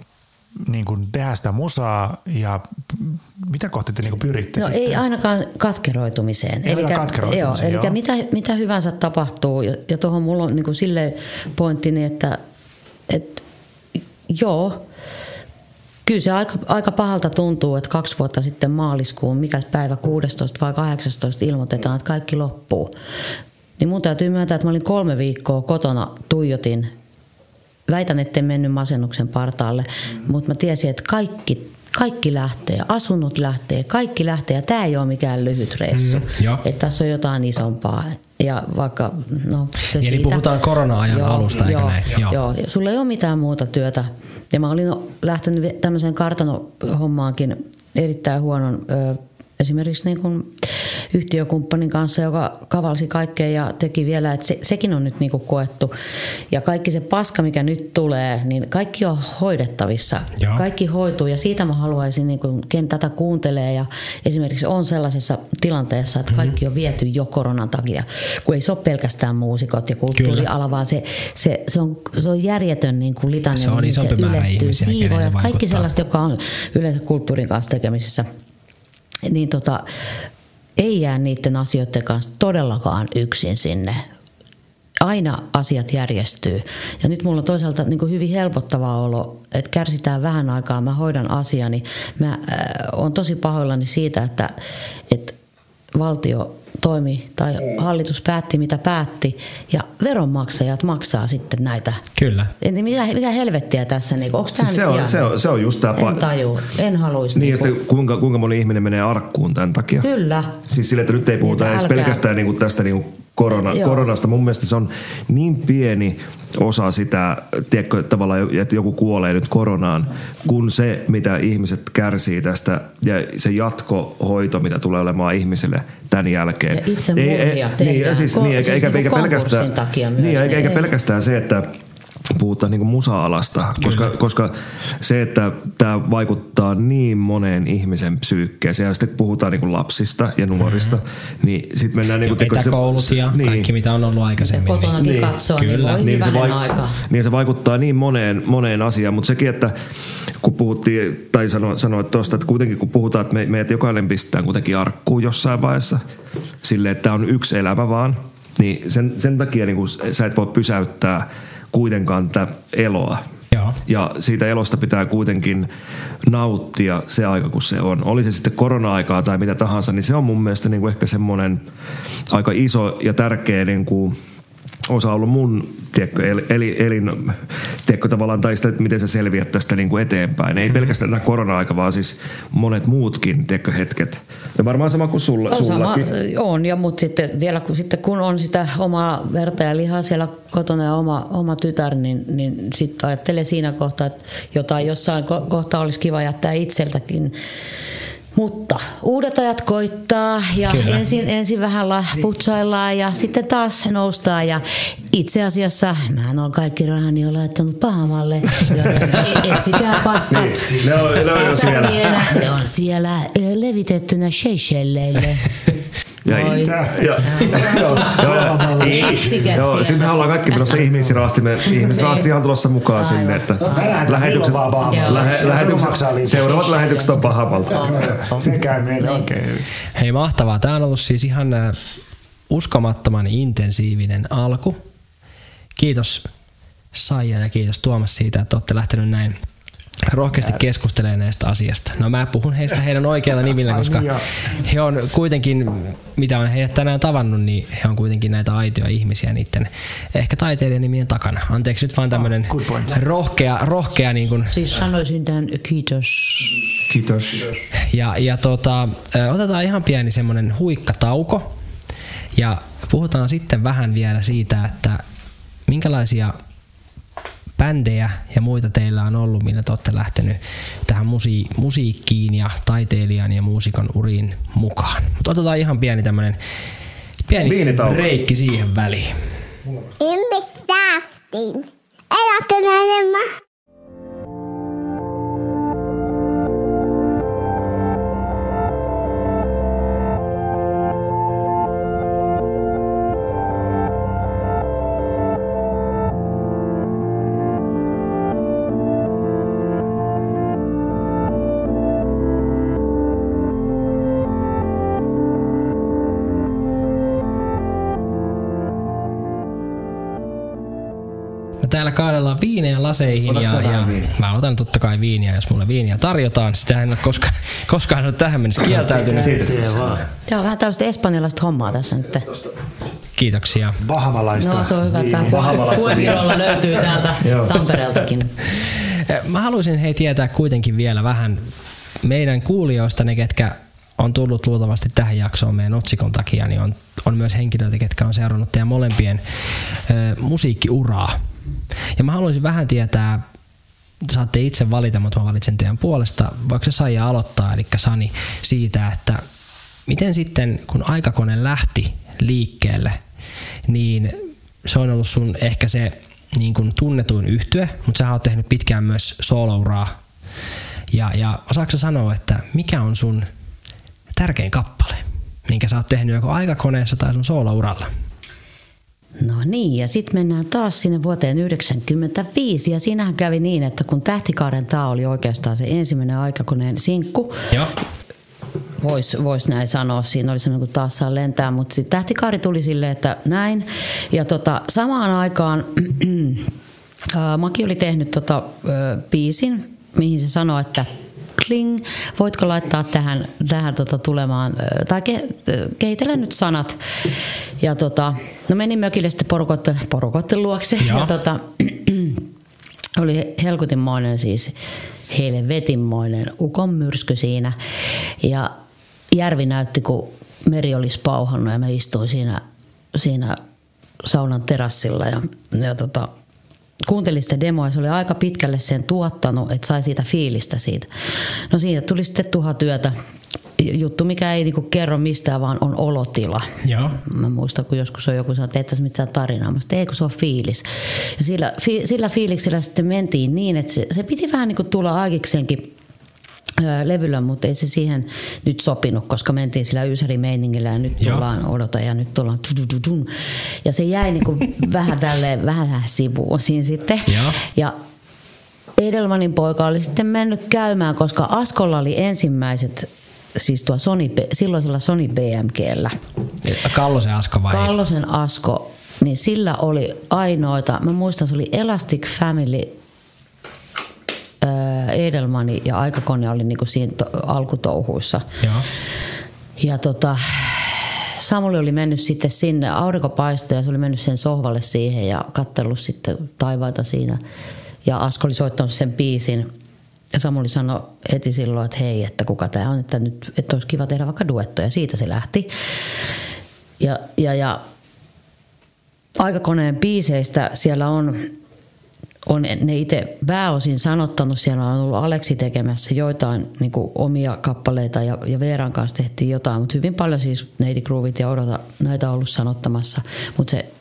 niin kuin tehdä sitä musaa ja mitä kohti te niin kuin pyritte No sitten? ei ainakaan katkeroitumiseen. Ei ainakaan katkeroitumiseen, joo, joo. eli mitä, mitä hyvänsä tapahtuu, ja, ja tuohon mulla on niin kuin silleen pointtini, että et, joo, kyllä se aika, aika pahalta tuntuu, että kaksi vuotta sitten maaliskuun, mikä päivä 16 vai 18 ilmoitetaan, että kaikki loppuu. Niin mun täytyy myöntää, että mä olin kolme viikkoa kotona, tuijotin väitän, etten mennyt masennuksen partaalle, mutta mä tiesin, että kaikki, kaikki lähtee, asunnot lähtee, kaikki lähtee ja tämä ei ole mikään lyhyt reissu. Mm, joo. että tässä on jotain isompaa. Ja vaikka, no se Eli siitä. puhutaan korona-ajan alusta, eikö joo, näin? Joo. Joo. joo. Sulla ei ole mitään muuta työtä. Ja mä olin lähtenyt tämmöiseen kartanohommaankin erittäin huonon ö, esimerkiksi niin kuin yhtiökumppanin kanssa, joka kavalsi kaikkea ja teki vielä, että se, sekin on nyt niin kuin koettu. Ja kaikki se paska, mikä nyt tulee, niin kaikki on hoidettavissa. Joo. Kaikki hoituu ja siitä mä haluaisin, niin kuin, ken tätä kuuntelee ja esimerkiksi on sellaisessa tilanteessa, että kaikki on viety jo koronan takia, kun ei se ole pelkästään muusikot ja kulttuuriala, vaan se, se, se, on, se on järjetön niin kuin litania. Se on isompi määrä ylettyy. ihmisiä, kenen se kaikki sellaiset, jotka on yleensä kulttuurin kanssa tekemisissä niin tota, ei jää niiden asioiden kanssa todellakaan yksin sinne. Aina asiat järjestyy. Ja nyt mulla on toisaalta niin hyvin helpottava olo, että kärsitään vähän aikaa, mä hoidan asiani. Mä äh, on tosi pahoillani siitä, että, että valtio toimi tai hallitus päätti mitä päätti ja veronmaksajat maksaa sitten näitä. Kyllä. En, mitä, mitä helvettiä tässä, niin, onko tämä Siis se, on, ihan- se, on, se on just tämä En taju, en haluaisi. Niin, ja niinku- sitten kuinka, kuinka moni ihminen menee arkkuun tämän takia? Kyllä. Siis sille, että nyt ei puhuta Niin, edes älkää- pelkästään niin kuin tästä niin kuin korona, Joo. koronasta. Mun mielestä se on niin pieni osa sitä, tiedätkö, tavallaan, että joku kuolee nyt koronaan, kun se, mitä ihmiset kärsii tästä ja se jatkohoito, mitä tulee olemaan ihmisille tämän jälkeen. Ja itsemurhia niin, tehdään. ja siis, niin, eikä, siis eikä, niinku eikä pelkästään, takia myös, niin, eikä, niin eikä ei. pelkästään se, että puhutaan niin musa-alasta, koska, koska se, että tämä vaikuttaa niin moneen ihmisen psyykkeeseen, ja sitten puhutaan niin lapsista ja nuorista, niin sitten mennään... Niin kuin, Etäkoulut ja kaikki, mitä on ollut aikaisemmin. Ja kotonakin Niin, katsoo, kyllä. niin niin se, vaik- aika. niin se vaikuttaa niin moneen, moneen asiaan, mutta sekin, että kun puhuttiin, tai sano, sanoit tuosta, että kuitenkin kun puhutaan, että me, meidät jokainen pistetään kuitenkin arkkuun jossain vaiheessa, silleen, että tämä on yksi elämä vaan, niin sen, sen takia niin kun sä et voi pysäyttää kuitenkaan tätä eloa. Joo. Ja siitä elosta pitää kuitenkin nauttia se aika, kun se on. Oli se sitten korona-aikaa tai mitä tahansa, niin se on mun mielestä niin kuin ehkä semmoinen aika iso ja tärkeä niin kuin osa ollut mun tiedätkö, el, eli, elin, tiedätkö, tavallaan, tai sitä, että miten sä selviät tästä niin kuin eteenpäin. Ei pelkästään tämä korona-aika, vaan siis monet muutkin tiedätkö, hetket. Ja varmaan sama kuin sulla, On, sama, on ja mutta sitten vielä kun, sitten kun on sitä omaa verta ja lihaa siellä kotona ja oma, oma tytär, niin, niin sitten ajattelee siinä kohtaa, että jotain jossain ko- kohtaa olisi kiva jättää itseltäkin Mutta uudet ajat koittaa ja Kyllä. ensin, ensin vähän la- putsaillaan ja sitten taas noustaan. Ja itse asiassa mä olen kaikki rahani jo laittanut pahamalle. Etsikää paskat. Niin, ne on- ne on jo siellä. Ne on siellä levitettynä Seychelleille. Ja, Voi. ja, joo, joo, sitten me ollaan kaikki tulossa ihmisraastimme. Ihmisraasti on tulossa mukaan sinne, että Tänään lähetykset, lähe, Se lähetykset, seuraavat lähetykset on pahamalta. Se käy meille. Oikein hyvin. Hei mahtavaa. Tämä on ollut siis ihan äh, uskomattoman intensiivinen alku. Kiitos Saija ja kiitos Tuomas siitä, että olette lähtenyt näin rohkeasti keskustelemaan näistä asiasta. No mä puhun heistä heidän oikealla nimillä, koska he on kuitenkin, mitä on heidät tänään tavannut, niin he on kuitenkin näitä aitoja ihmisiä niiden ehkä taiteilijan nimien takana. Anteeksi nyt vaan tämmönen good point. rohkea, rohkea niin kuin Siis sanoisin tämän kiitos. Kiitos. ja, ja tota, otetaan ihan pieni semmoinen huikkatauko ja puhutaan sitten vähän vielä siitä, että minkälaisia bändejä ja muita teillä on ollut, millä te olette lähtenyt tähän musi- musiikkiin ja taiteilijan ja muusikon uriin mukaan. Mutta otetaan ihan pieni tämmöinen pieni Viinitauko. reikki siihen väliin. Ihmisraastin. Eläkeläinen täällä kaadellaan viinejä laseihin Otatko ja, ja viiniä? mä otan totta kai viiniä, jos mulle viiniä tarjotaan. Sitä en ole koskaan, koskaan ole tähän mennessä kieltäytynyt. Tämä on vähän tällaista espanjalaista hommaa tässä nyt. Kiitoksia. Bahamalaista. No se on hyvä, Puekirolla löytyy täältä Tampereeltakin. Eh, Mä haluaisin hei tietää kuitenkin vielä vähän meidän kuulijoista, ne ketkä on tullut luultavasti tähän jaksoon meidän otsikon takia, niin on, on myös henkilöitä, ketkä on seurannut teidän molempien ö, musiikkiuraa. Ja mä haluaisin vähän tietää, saatte itse valita, mutta mä valitsen teidän puolesta. Voiko se Saija aloittaa, eli Sani, siitä, että miten sitten, kun aikakone lähti liikkeelle, niin se on ollut sun ehkä se niin kuin tunnetuin yhtye, mutta sä oot tehnyt pitkään myös solouraa. Ja, ja osaatko sä sanoa, että mikä on sun tärkein kappale, minkä sä oot tehnyt joko aikakoneessa tai sun soolouralla? No niin, ja sitten mennään taas sinne vuoteen 1995, ja siinähän kävi niin, että kun Tähtikaaren taa oli oikeastaan se ensimmäinen aikakoneen sinkku, Joo. voisi vois näin sanoa, siinä oli semmoinen kuin taas saa lentää, mutta sitten Tähtikaari tuli silleen, että näin, ja tota, samaan aikaan ää, Maki oli tehnyt tota, ö, biisin, mihin se sanoi, että kling, voitko laittaa tähän, tähän tota tulemaan, tai ke, kehitellä nyt sanat. Ja tota, no menin mökille sitten porukotten, porukotten luokse. Joo. Ja tota, oli helkutinmoinen siis, helvetinmoinen ukon myrsky siinä. Ja järvi näytti, kun meri olisi pauhannut ja mä istuin siinä, siinä saunan terassilla ja, ja tota, kuuntelin sitä demoa ja se oli aika pitkälle sen tuottanut, että sai siitä fiilistä siitä. No siitä tuli sitten tuha työtä. Juttu, mikä ei niinku kerro mistään, vaan on olotila. Joo. Mä muistan, kun joskus on joku sanonut, että tehtäisiin mitään tarinaa. Mä sanoin, ei, kun se on fiilis. Ja sillä, fi, sillä fiiliksellä sitten mentiin niin, että se, se piti vähän niin kuin tulla aikikseenkin levyllä, mutta ei se siihen nyt sopinut, koska mentiin sillä ysärimeiningillä ja nyt Joo. tullaan odota ja nyt tullaan tudududun. Ja se jäi niin kuin vähän tälleen, vähän sivuun siinä sitten. Joo. Ja Edelmanin poika oli sitten mennyt käymään, koska Askolla oli ensimmäiset, siis tuo Sony, silloisella Sony BMGllä. Kallosen Asko vai? Kallosen Asko, niin sillä oli ainoita, mä muistan se oli Elastic Family, Edelmani ja aikakone oli niinku siinä to, alkutouhuissa. Joo. Ja tota, Samuli oli mennyt sitten sinne, aurinko paistoi ja se oli mennyt sen sohvalle siihen ja katsellut sitten taivaita siinä. Ja Asko oli soittanut sen biisin. Ja Samuli sanoi heti silloin, että hei, että kuka tämä on, että nyt että olisi kiva tehdä vaikka duetto. Ja siitä se lähti. Ja, ja, ja aikakoneen biiseistä siellä on on ne itse pääosin sanottanut, siellä on ollut Aleksi tekemässä joitain niin kuin omia kappaleita ja, ja Veeran kanssa tehtiin jotain, mutta hyvin paljon siis Neiti Groovit ja Odota näitä on ollut sanottamassa, mutta se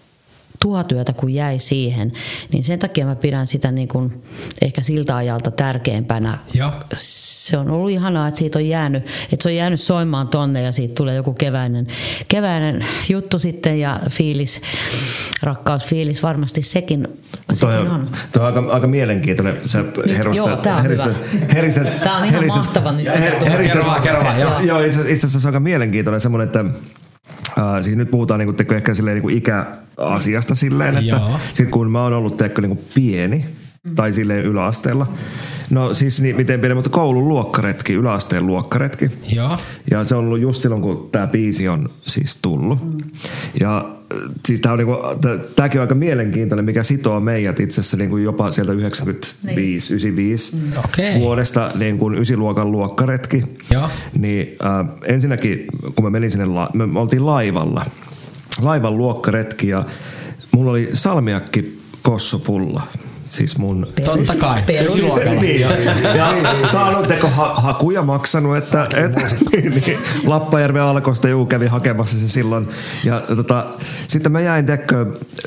tuhatyötä kun jäi siihen, niin sen takia mä pidän sitä niin kuin ehkä siltä ajalta tärkeämpänä. Joo. Se on ollut ihanaa, että siitä on jäänyt, että se on jäänyt soimaan tonne ja siitä tulee joku keväinen, keväinen juttu sitten ja fiilis, rakkausfiilis varmasti sekin, Toi sekin on, on. toi on aika, aika mielenkiintoinen. Sä herustät, joo, tää on heristät, hyvä. heristät, Tää on ihan heristät- mahtava nyt. her- heristät- Kerro vaan, kerro vaan, joo. Joo, itse, itse asiassa se on aika mielenkiintoinen semmoinen, että Uh, siis nyt puhutaan niinku, teko, ehkä silleen, niinku ikäasiasta silleen, että Joo. sit kun mä oon ollut teko, niinku pieni tai silleen yläasteella. No siis niin, miten pieni, mutta koulun luokkaretki, yläasteen luokkaretki. Joo. Ja se on ollut just silloin, kun tämä biisi on siis tullut. Ja äh, siis tämä on niinku, tämäkin on aika mielenkiintoinen, mikä sitoo meidät itse asiassa niinku jopa sieltä 95, 95 Okei. vuodesta niin kuin ysiluokan luokkaretki. Joo. Niin äh, ensinnäkin, kun mä menin sinne, la- me oltiin laivalla. Laivan luokkaretki ja mulla oli salmiakki kossopulla. Siis mun Totta kai. Perus. Ysiluokalla. niin, ja, ja saanut teko ha, hakuja maksanut, että et, niin, niin, Lappajärven alkosta juu kävi hakemassa se silloin. Ja tota, sitten mä jäin teko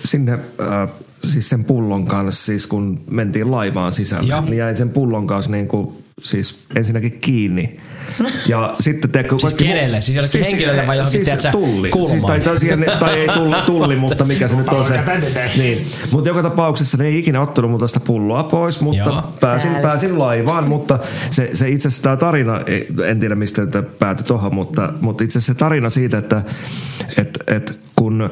sinne äh, siis sen pullon kanssa, siis kun mentiin laivaan sisälle, Joo. niin jäin sen pullon kanssa niin kuin, siis ensinnäkin kiinni. Ja sitten teko, Siis kenelle? Siis jollekin henkilölle vai johonkin, siis tulli. kulmaan? Siis, tai, tai, siihen, tai ei tulli, tulli, mutta mikä se nyt on se. Niin. Mutta joka tapauksessa ne ei ikinä ottanut multa sitä pulloa pois, mutta Joo. pääsin, pääsin laivaan, mutta se, se itse asiassa tämä tarina, en tiedä mistä tämä päätyi tuohon, mutta, mutta itse asiassa se tarina siitä, että et, et kun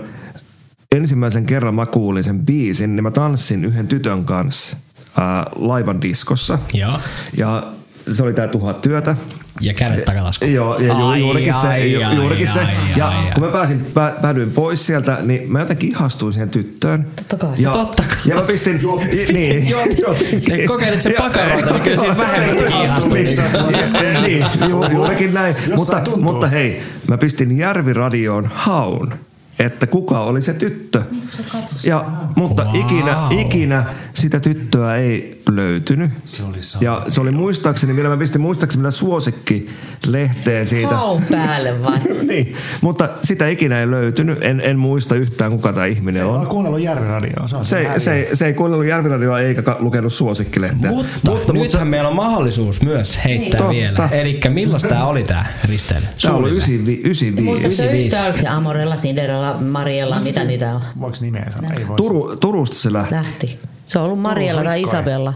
ensimmäisen kerran mä kuulin sen biisin, niin mä tanssin yhden tytön kanssa ää, laivan diskossa. Joo. Ja se oli tää tuhat työtä. Ja kädet takataskuun. Joo, ja ju, Ai, juurikin se. ai, ju, ai, juurikin ai, se. ai, ja ai, kun mä pääsin, pää, päädyin pois sieltä, niin mä jotenkin ihastuin siihen tyttöön. Totta kai. Ja, Totta kai. Ja mä pistin... niin. Ja kokeilit sen pakaroita, niin kyllä siitä vähemmän ihastui. niin, ju, juurikin näin. Mutta, mutta hei, mä pistin Järviradioon haun että kuka oli se tyttö. Ja, mutta Wow. ikinä, ikinä sitä tyttöä ei löytynyt. Se oli ja se oli muistaakseni, vielä mä pistin muistaakseni vielä suosikki lehteen siitä. Haun päälle vai? niin, mutta sitä ikinä ei löytynyt. En, en muista yhtään, kuka tämä ihminen Se on. on kuunnellut Järviradioa. Se Se, se, ei- se ei kuunnellut Järviradioa eikä ka- lukenut suosikkilehteä. Mutta, mutta nythän meillä on mahdollisuus myös heittää Totta. vielä. Eli milloin tämä oli tämä risteily? Tämä oli Suunnilleen. 95. Muistatko se 95. yhtään, oliko se Amorella, Cinderella, Mariella, mitä niitä on? Voiko nimeä sanoa? Ei voi. Turu, Turusta se lähti. Lähti. Se on ollut Mariella tai. Isabella.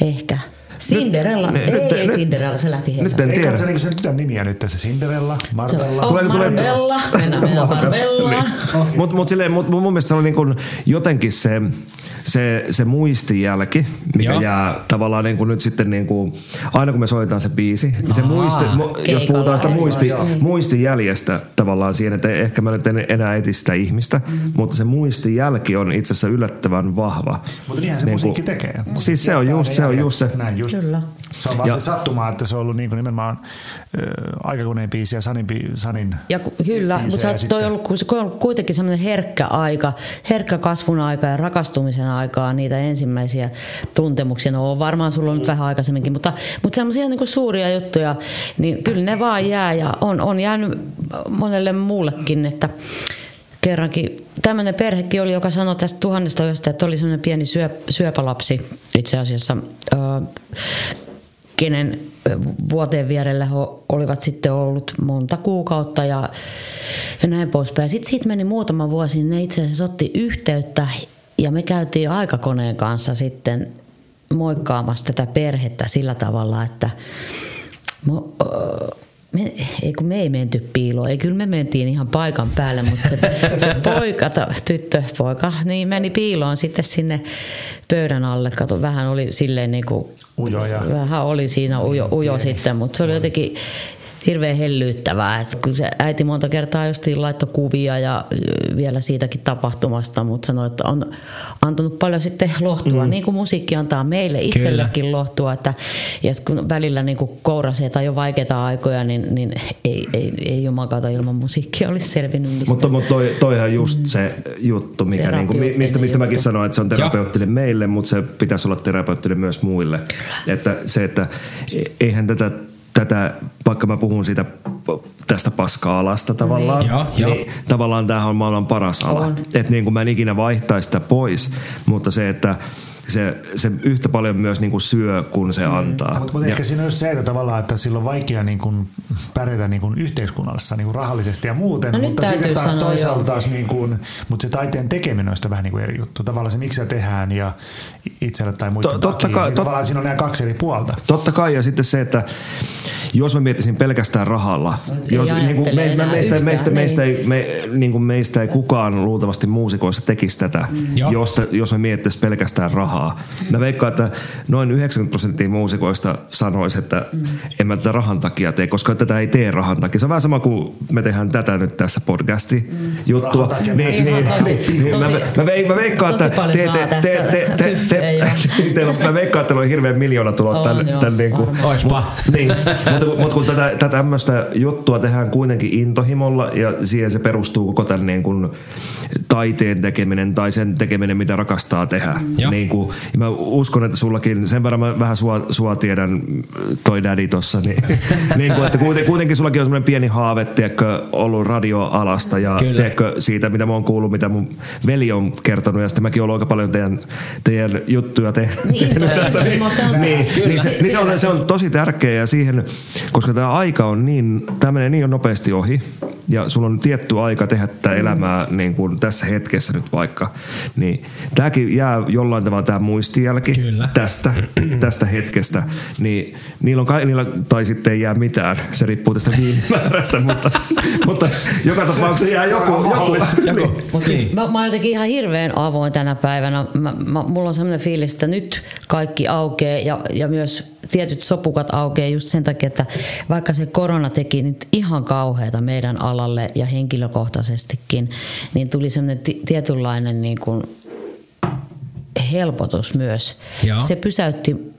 Ehkä. Cinderella. Nyt- ei, nyt- ei nyt- Cinderella, se lähti Nyt en Ei tiedä. katso niinku sen tytön nimiä nyt tässä. Cinderella, Marvella. Tulee- tulee- Marbella. Mennään, mennään Marbella. Mutta mut silleen, mut mun mielestä se oli niin jotenkin se, se, se muistijälki, mikä Joo. jää tavallaan niin kun nyt sitten niin kun, aina kun me soitetaan se biisi, niin se muisti, mu, jos puhutaan sitä muisti, Joo. muistijäljestä tavallaan siihen, että ehkä mä nyt en enää etsi sitä ihmistä, mm. mutta se muistijälki on itse asiassa yllättävän vahva. Mutta niinhän se Niin kun- musiikki tekee. Musiikki Siis se on just, se on just se. Näin just. Kyllä. Se on vasta Ja- sattumaa, että se on ollut niin kuin nimenomaan äh, aikakoneen biisi ja Sanin, Sanin Ja ku- kyllä, mutta ja toi sitten- on ollut, se on ollut kuitenkin semmoinen herkkä aika, herkkä kasvun aika ja rakastumisen aikaa, niitä ensimmäisiä tuntemuksia. No varmaan sulla on nyt vähän aikaisemminkin, mutta, mutta semmoisia niin suuria juttuja, niin kyllä ne vaan jää ja on, on jäänyt monelle muullekin, että kerrankin tämmöinen perhekin oli, joka sanoi tästä tuhannesta yöstä, että oli semmoinen pieni syö, syöpälapsi itse asiassa, ö, kenen vuoteen vierellä he olivat sitten ollut monta kuukautta ja, ja näin poispäin. Sitten siitä meni muutama vuosi, niin ne itse asiassa otti yhteyttä ja me käytiin aikakoneen kanssa sitten moikkaamassa tätä perhettä sillä tavalla, että me, ei kun me ei menty piiloon, ei kyllä me mentiin ihan paikan päälle, mutta se, se poika, tyttö, poika, niin meni piiloon sitten sinne pöydän alle. Kato, vähän oli silleen niin kuin, Ujo ja- vähän oli siinä ujo, ujo sitten, mutta se oli. jotenkin, hirveän hellyyttävää. Et kun se äiti monta kertaa justiin laittoi kuvia ja vielä siitäkin tapahtumasta, mutta sanoi, että on antanut paljon sitten lohtua, mm. niin kuin musiikki antaa meille itsellekin lohtua, että, että kun välillä niin kuin kourasee tai on vaikeita aikoja, niin, niin ei, ei, ei jumakata ilman musiikkia olisi selvinnyt mistä. Mutta, mutta toi, toihan just se juttu, mikä niinku, mi- mistä, mistä mäkin juttu. sanoin, että se on terapeuttinen meille, mutta se pitäisi olla terapeuttinen myös muille. Että se, että e- eihän tätä tätä, vaikka mä puhun siitä tästä paska-alasta tavallaan, Niin. Joo, joo. niin tavallaan tämähän on maailman paras ala. Että niin kuin mä en ikinä vaihtaisi sitä pois, mutta se, että se, se yhtä paljon myös niin kuin syö, kun se antaa. Mutta mut ehkä siinä on just se, että tavallaan, että sillä on vaikea niin kuin pärjätä niin kuin yhteiskunnassa niin kuin rahallisesti ja muuten, No mutta sitten taas sanoa toisaalta taas niin kuin, mutta se taiteen tekeminen on sitä vähän niin kuin eri juttu. Tavallaan se, miksi se tehdään ja itselle tai muiden To- totta takia, kai- niin tot- tavallaan siinä on nämä kaksi eri puolta. Totta kai, ja sitten se, että jos mä miettisin pelkästään rahalla, jos, niin kuin me, me, meistä, yhtään, meistä, niin. meistä, ei, me, niin kuin meistä ei kukaan luultavasti muusikoista tekisi tätä, Joo. jos, jos me miettisi pelkästään rahaa. Mä veikkaan, että noin 90 prosenttia muusikoista sanoisi, että en mä tätä rahan takia tee, koska tätä ei tee rahan takia. Se on vähän sama kuin me tehdään tätä nyt tässä podcasti juttua. Rahan takia. Niin, niin, niin, mä, mä, veik- mä veikkaan, että te, te, te, te, te, te, teillä on, mä veikkaan, että teillä on hirveän miljoonatulot On, tämän, tämän niin kuin. Oispa. niin, mutta, kun- mutta kun tätä, tätä tämmöistä juttua tehdään kuitenkin intohimolla ja siihen se perustuu koko tämän niin kuin taiteen tekeminen tai sen tekeminen, mitä rakastaa tehdä. Joo. Niin kuin, ja mä uskon, että sullakin, sen verran mä vähän sua, sua tiedän, toi daddy tossa, niin, niin kuin, että kuiten- kuitenkin sullakin on semmoinen pieni haave, tiedätkö, ollut radioalasta ja Kyllä. tiedätkö, siitä, mitä mä oon kuullut, mitä mun veli on kertonut ja sitten mäkin olen aika paljon teidän, teidän juttuja te, Niin, tehnyt tässä. Niin, se on se. niin, niin, se, niin se, on, se on tosi tärkeä ja siihen, koska tämä aika on niin, tämä menee niin nopeasti ohi ja sulla on tietty aika tehdä tätä elämää niin kuin tässä hetkessä nyt vaikka, niin tämäkin jää jollain tavalla tämä muistijälki Kyllä. tästä, tästä hetkestä, niin niillä on kai, niillä, tai sitten ei jää mitään, se riippuu tästä viinimäärästä, mutta, mutta joka tapauksessa jää joku, joku, joku. Mutta siis mä, mä oon jotenkin ihan hirveän avoin tänä päivänä. Mä, mä, mulla on sellainen fiilis, että nyt kaikki aukeaa ja, ja myös tietyt sopukat aukeaa just sen takia, että vaikka se korona teki nyt ihan kauheata meidän alalle ja henkilökohtaisestikin, niin tuli sellainen ti- tietynlainen niin kuin helpotus myös. Joo. Se pysäytti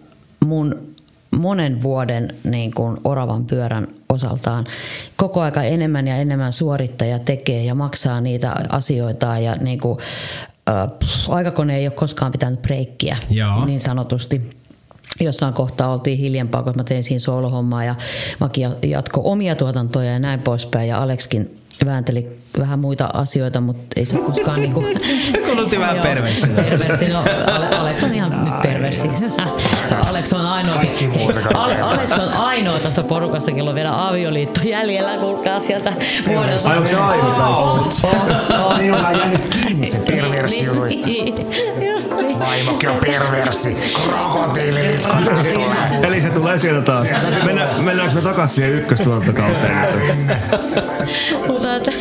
mun monen vuoden niin kuin oravan pyörän osaltaan. Koko aika enemmän ja enemmän suorittaja tekee ja maksaa niitä asioita ja niin kuin, äh, aikakone ei ole koskaan pitänyt breikkiä Joo. niin sanotusti. Jossain kohtaa oltiin hiljempaa, kun mä tein siinä soolohommaa ja Maki ja- jatko omia tuotantoja ja näin poispäin ja Alekskin väänteli vähän muita asioita, mutta ei se ole koskaan niinku... Se kuulosti vähän Joo, perversiltä. Perversi, no, Ale- Alex on ihan nyt perversi. Alex on ainoa, Ale, Alex on ainoa tästä porukasta, kello on vielä avioliitto jäljellä, kuulkaa sieltä vuodelta. Ai onko se ainoa? Se, joka on jäänyt kiinni se perversioista. Vaimokin on perversi. Tulee. Eli se tulee sieltä taas. Mennä, mennäänkö me takaisin siihen ykköstuotantokauteen? Mutta että,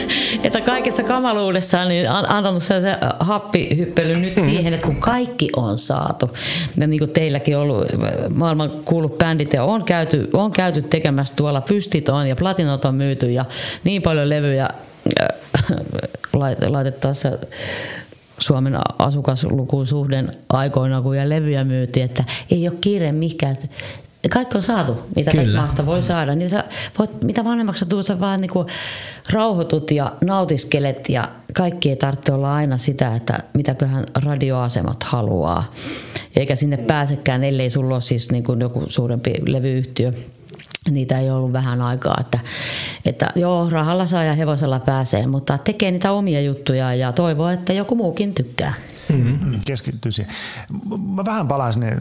että kaikessa kamaluudessaan niin an- antanut sellaisen happihyppely nyt siihen, että kun kaikki on saatu, ja niin kuin teilläkin on ollut maailman kuullut bändit ja on käyty, on käyty tekemässä tuolla pystit on ja platinot on myyty ja niin paljon levyjä äh, lait- laitettaessa Suomen asukaslukusuhden aikoina, kun ja levyjä myytiin, että ei ole kiire mihinkään. että Kaikki on saatu, mitä Kyllä. tästä maasta voi saada. Niin sä voit, mitä vanhemmaksi sä tuut, sä vaan niinku rauhoitut ja nautiskelet ja kaikki ei tarvitse olla aina sitä, että mitäköhän radioasemat haluaa. Eikä sinne pääsekään, ellei sulla ole siis niinku joku suurempi levyyhtiö. Niitä ei ollut vähän aikaa, että, että joo, rahalla saa ja hevosella pääsee, mutta tekee niitä omia juttuja ja toivoo, että joku muukin tykkää. Mm, keskittyy siihen. Mä vähän palaan sinne,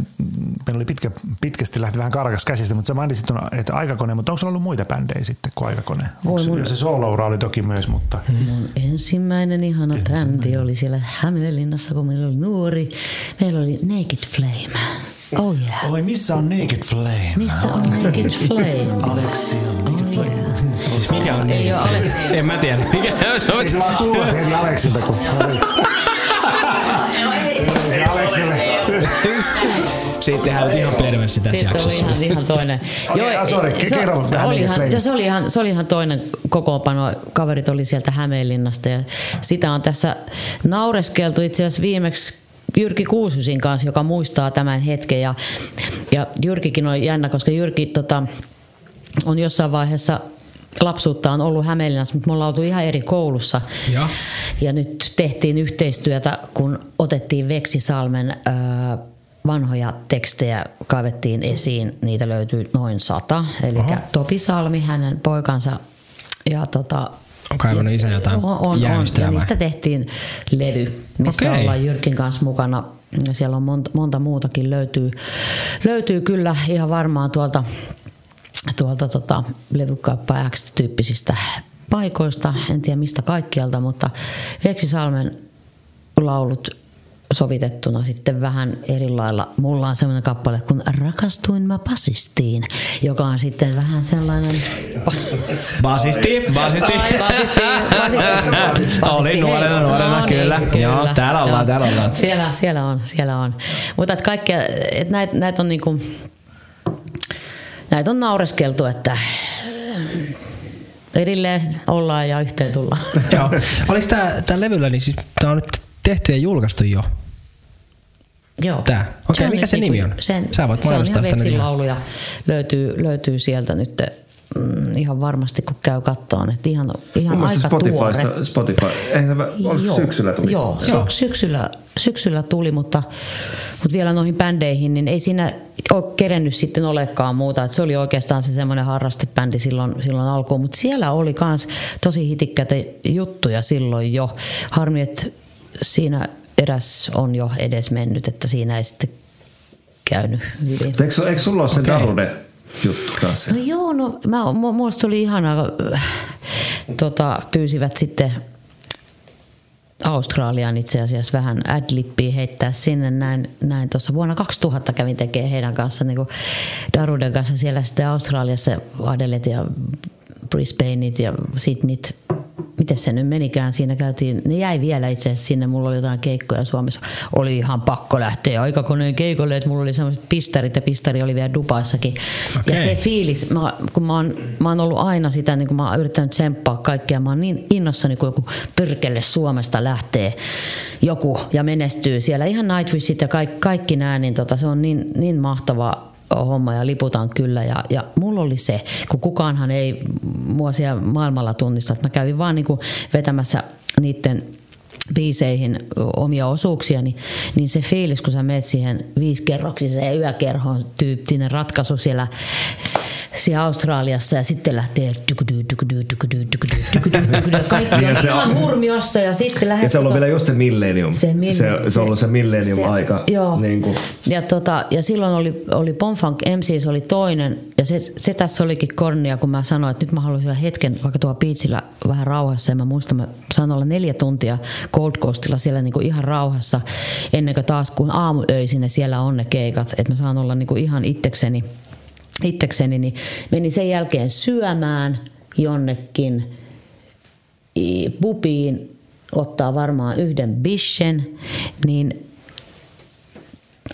meillä oli pitkä, pitkästi lähti vähän karkas käsistä, mutta sä mainitsit, tuon, että aikakone, mutta onko sulla ollut muita bändejä sitten kuin aikakone? Voi se, mun- se soloura oli toki myös, mutta Mun ensimmäinen ihana bändi oli siellä Hämeenlinnassa, kun meillä oli nuori. Meillä oli Naked Flame. Oh yeah. Oi, missä on Naked Flame? Missä on Naked Flame? Aleksi on Naked Flame. Siis mikä on Ei oo Aleksi. En mä tiedä. Mikä Ei se vaan kuulosti heti Aleksilta, kun terveisiä Aleksille. Siitä tehdään nyt ihan perversi tässä Sitten oli jaksossa. ihan, ihan toinen. Okei, ah, sorry, se- kerro vähän oli niistä ihan, leivistä. se, oli ihan, se oli ihan toinen kokoonpano. Kaverit oli sieltä Hämeenlinnasta ja sitä on tässä naureskeltu itse asiassa viimeksi Jyrki Kuusysin kanssa, joka muistaa tämän hetken. Ja, ja Jyrkikin on jännä, koska Jyrki tota, on jossain vaiheessa lapsuuttaan ollut Hämeenlinnassa, mutta me ollaan oltu ihan eri koulussa. Joo. Ja nyt tehtiin yhteistyötä, kun otettiin Veksisalmen ää, vanhoja tekstejä, kaivettiin esiin. Niitä löytyy noin sata. Eli Topi Salmi, hänen poikansa ja tota, On kaivannut isä jotain on, on, on. Ja niistä tehtiin levy, missä Okei. ollaan Jyrkin kanssa mukana. Ja siellä on monta, monta muutakin löytyy, löytyy kyllä ihan varmaan tuolta, tuolta tota, levykauppa X-tyyppisistä paikoista. En tiedä mistä kaikkialta, mutta Veksi Salmen laulut sovitettuna sitten vähän eri lailla. Mulla on semmoinen kappale kuin Rakastuin mä basistiin, joka on sitten vähän sellainen... Basisti, basisti. Ai, basisti, basisti, basisti. Oli nuorena, nuorena, No niin, kyllä. Joo, täällä ollaan, täällä ollaan. Siellä, siellä on, siellä on. Mutta et kaikkea, et näitä näit on niinku, näitä on naureskeltu, että erilleen ollaan ja yhteen tullaan. Joo. Oliko tää levyllä, niin siis tää on nyt tehty ja julkaistu jo? Joo. Tää. Okei, on mikä se nimi on? Sen, Sä voit se on mainostaa ihan sitä nyt lauluja. Löytyy, löytyy sieltä nyt mm, ihan varmasti, kun käy kattoon. Että ihan, ihan Mun aika tuore. Spotifysta, Spotify, eihän se, syksyllä tuli? Joo, Joo. Syksyllä, syksyllä tuli, mutta, mutta vielä noihin bändeihin, niin ei siinä ole kerennyt sitten olekaan muuta. Et se oli oikeastaan se semmoinen harrastebändi silloin, silloin alkuun, mutta siellä oli myös tosi hitikkäitä juttuja silloin jo. Harmi, että siinä eräs on jo edes mennyt, että siinä ei sitten käynyt hyvin. Eikö, eikö sulla ole se Okei. Darude juttu kanssa? No joo, no mä, mu- musta oli ihanaa, kun, tota, pyysivät sitten Australiaan itse asiassa vähän adlippiä heittää sinne näin, näin tuossa vuonna 2000 kävin tekemään heidän kanssa niin Daruden kanssa siellä sitten Australiassa Adelet ja Brisbaneit ja Sydneyt miten se nyt menikään, siinä käytiin, ne jäi vielä itse asiassa sinne, mulla oli jotain keikkoja Suomessa, oli ihan pakko lähteä aikakoneen keikolle, että mulla oli sellaiset pistarit ja pistari oli vielä Dubaissakin. Okei. Ja se fiilis, mä, kun mä oon, mä oon ollut aina sitä, niin kun mä oon yrittänyt tsemppaa kaikkea, mä oon niin innossani, kun joku pyrkelle Suomesta lähtee joku ja menestyy siellä. Ihan Nightwishit ja kaikki, kaikki nämä, niin tota, se on niin, niin mahtava homma ja liputan kyllä. Ja, ja mulla oli se, kun kukaanhan ei mua siellä maailmalla tunnista, että mä kävin vaan niin kuin vetämässä niiden biiseihin omia osuuksia, niin, niin se fiilis, kun sä menet siihen viisikerroksiseen yökerhoon tyyppinen ratkaisu siellä, siellä Australiassa ja sitten lähtee kaikki Niin, on ihan hurmiossa ja sitten lähdet Ja se on ollut tota- vielä just se millennium. se, se, on ollut se millennium-aika. Joo. Niin kuin, Ja, tota, ja silloin oli, oli Pomfunk MCs oli toinen, ja se, se tässä olikin kornia, kun mä sanoin, että nyt mä haluaisin hetken vaikka tuolla beachillä vähän rauhassa, ja mä muistan, mä sain olla neljä tuntia Gold Coastilla siellä niinku ihan rauhassa, ennen kuin taas kun aamuöisin ne siellä on ne keikat, että mä saan olla niinku ihan itsekseni, itsekseni, niin menin sen jälkeen syömään jonnekin, pubiin ottaa varmaan yhden bishen, niin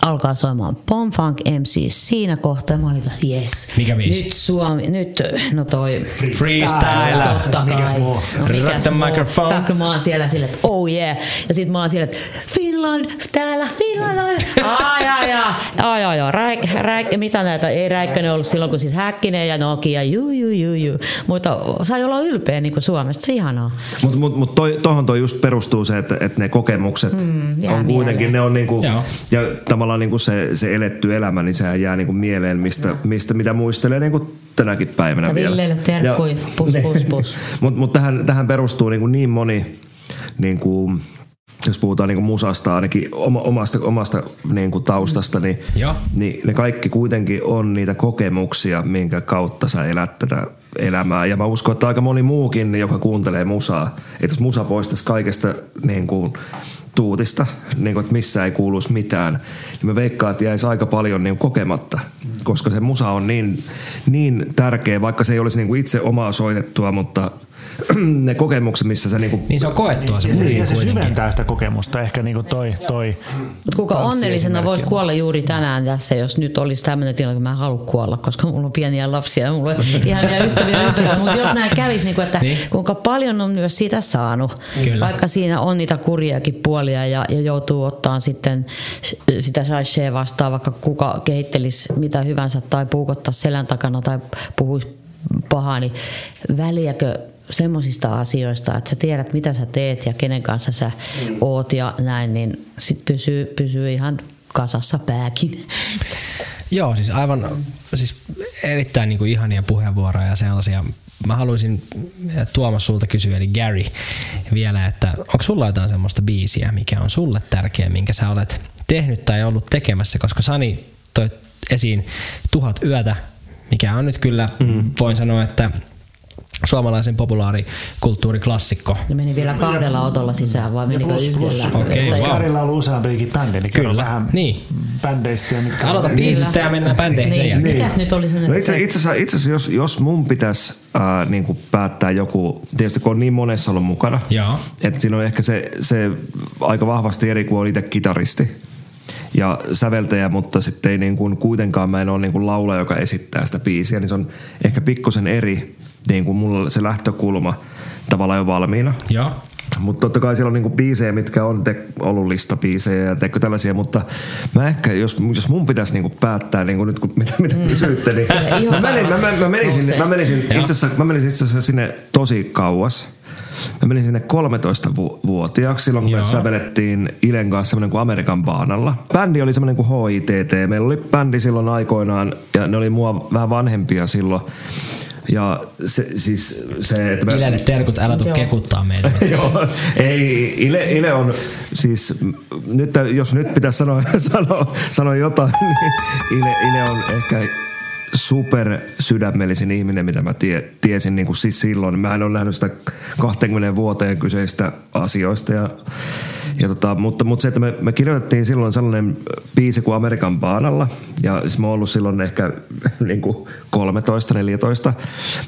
alkaa soimaan Pomfunk MC siinä kohtaa. Mä olin, että yes. Mikä biisi? Nyt Suomi, nyt, no toi Freestyle. Totta kai. Mikäs muu? No, mikäs Rock the microphone. Mä oon siellä silleen, että oh yeah. Ja sit mä oon siellä, että Finland, täällä Finland. Ai, ai, ai, ai, ai, ai. Räik, räik, mitä näitä, ei Räikkönen ollut silloin, kun siis Häkkinen ja Nokia, juu, juu, juu, juu. Mutta sai olla ylpeä niin kuin Suomesta, se ihanaa. Mutta mut, mut toi, tohon toi just perustuu se, että, että ne kokemukset mm, jää on kuitenkin, mieleen. ne on niinku, Joo. ja tavallaan niinku se, se eletty elämä, niin sehän jää niinku mieleen, mistä, mistä mitä muistelee niinku tänäkin päivänä Ja vielä. Villelle terkkui, pus, pus, pus. Mutta mut tähän, tähän perustuu niinku niin moni, niinku, jos puhutaan niinku musasta ainakin oma, omasta, omasta niinku taustasta, niin, Joo. niin ne kaikki kuitenkin on niitä kokemuksia, minkä kautta sä elät tätä elämää. Ja mä uskon, että aika moni muukin, joka kuuntelee musaa, että jos musa poistaisi kaikesta niin kuin, tuutista, niin kuin, että missä ei kuuluisi mitään, niin mä veikkaan, että jäisi aika paljon niin kuin, kokematta, koska se musa on niin, niin tärkeä, vaikka se ei olisi niin kuin itse omaa soitettua, mutta ne kokemukset, missä sä niinku... Niin se on koettua se Ja se, ja se syventää sitä kokemusta ehkä niin kuin toi, toi Mutta kuka onnellisena voisi kuolla juuri tänään tässä, jos nyt olisi tämmöinen tilanne, kun mä en halua kuolla, koska mulla on pieniä lapsia ja mulla on ihania ystäviä ympärillä. Mutta jos näin kävisi, niin kuin, että Niin. kuinka paljon on myös siitä saanut, Kyllä. vaikka siinä on niitä kurjiakin puolia ja, ja joutuu ottaa sitten sitä shaishea vastaan, vaikka kuka kehittelisi mitä hyvänsä tai puukottaa selän takana tai puhuisi pahaa, niin väliäkö semmoisista asioista, että sä tiedät mitä sä teet ja kenen kanssa sä oot ja näin, niin sit pysyy, pysyy ihan kasassa pääkin. Joo, siis aivan siis erittäin niin kuin ihania puheenvuoroja ja sellaisia. Mä haluaisin Tuomas sulta kysyä, eli Gary, vielä, että onko sulla jotain semmoista biisiä, mikä on sulle tärkeä, minkä sä olet tehnyt tai ollut tekemässä, koska Sani toi esiin Tuhat yötä, mikä on nyt kyllä, mm. voin sanoa, että suomalaisen populaarikulttuuriklassikko. Ne meni vielä kahdella otolla sisään, vai menikö plus- plus- yhdellä? Okei, Tai- wow. Karilla on ollut useampiakin bändejä, niin Kyllä, vähän niin. bändeistä ja mitkä Aloita biisistä ja mennään bändeihin sen Niin, mikäs nyt oli No itse, itse asiassa, itse asiassa jos, jos mun pitäisi äh, niin kuin päättää joku, tietysti kun on niin monessa ollut mukana, Joo. että siinä on ehkä se, se aika vahvasti eri kuin on itse kitaristi ja säveltäjä, mutta sitten ei niin kuin, kuitenkaan mä en ole niin kuin laula, joka esittää sitä biisiä, niin se on ehkä pikkusen eri, niin kuin mulla se lähtökulma tavallaan jo valmiina. Joo. Mutta totta kai siellä on niinku biisejä, mitkä on te- ollut listabiisejä ja teikö tällaisia, mutta mä ehkä, jos, jos mun pitäisi niinku päättää, niinku nyt kun mitä, mitä kysyitte, niin mä, menin, mä, mä, mä menisin, mä menisin itse asiassa, mä menisin itse asiassa sinne tosi kauas. Mä menin sinne 13-vuotiaaksi silloin, kun Joo. me sävelettiin Ilen kanssa semmoinen kuin Amerikan baanalla. Bändi oli semmoinen kuin HITT. Meillä oli bändi silloin aikoinaan ja ne oli mua vähän vanhempia silloin. Ja se, siis se, että mä, Ilelle terkut, älä tuu kekuttaa meitä. Joo, ei, Ile, Ile on siis, nyt, jos nyt pitäisi sanoa, sanoa, sanoa jotain, niin Ile, Ile on ehkä super sydämellisin ihminen, mitä mä tie, tiesin niin kuin siis silloin. Mähän on nähnyt sitä 20 vuoteen kyseistä asioista. Ja, ja tota, mutta, mutta se, että me, me kirjoitettiin silloin sellainen biisi kuin Amerikan baanalla. Ja siis mä oon ollut silloin ehkä niin kuin 13-14.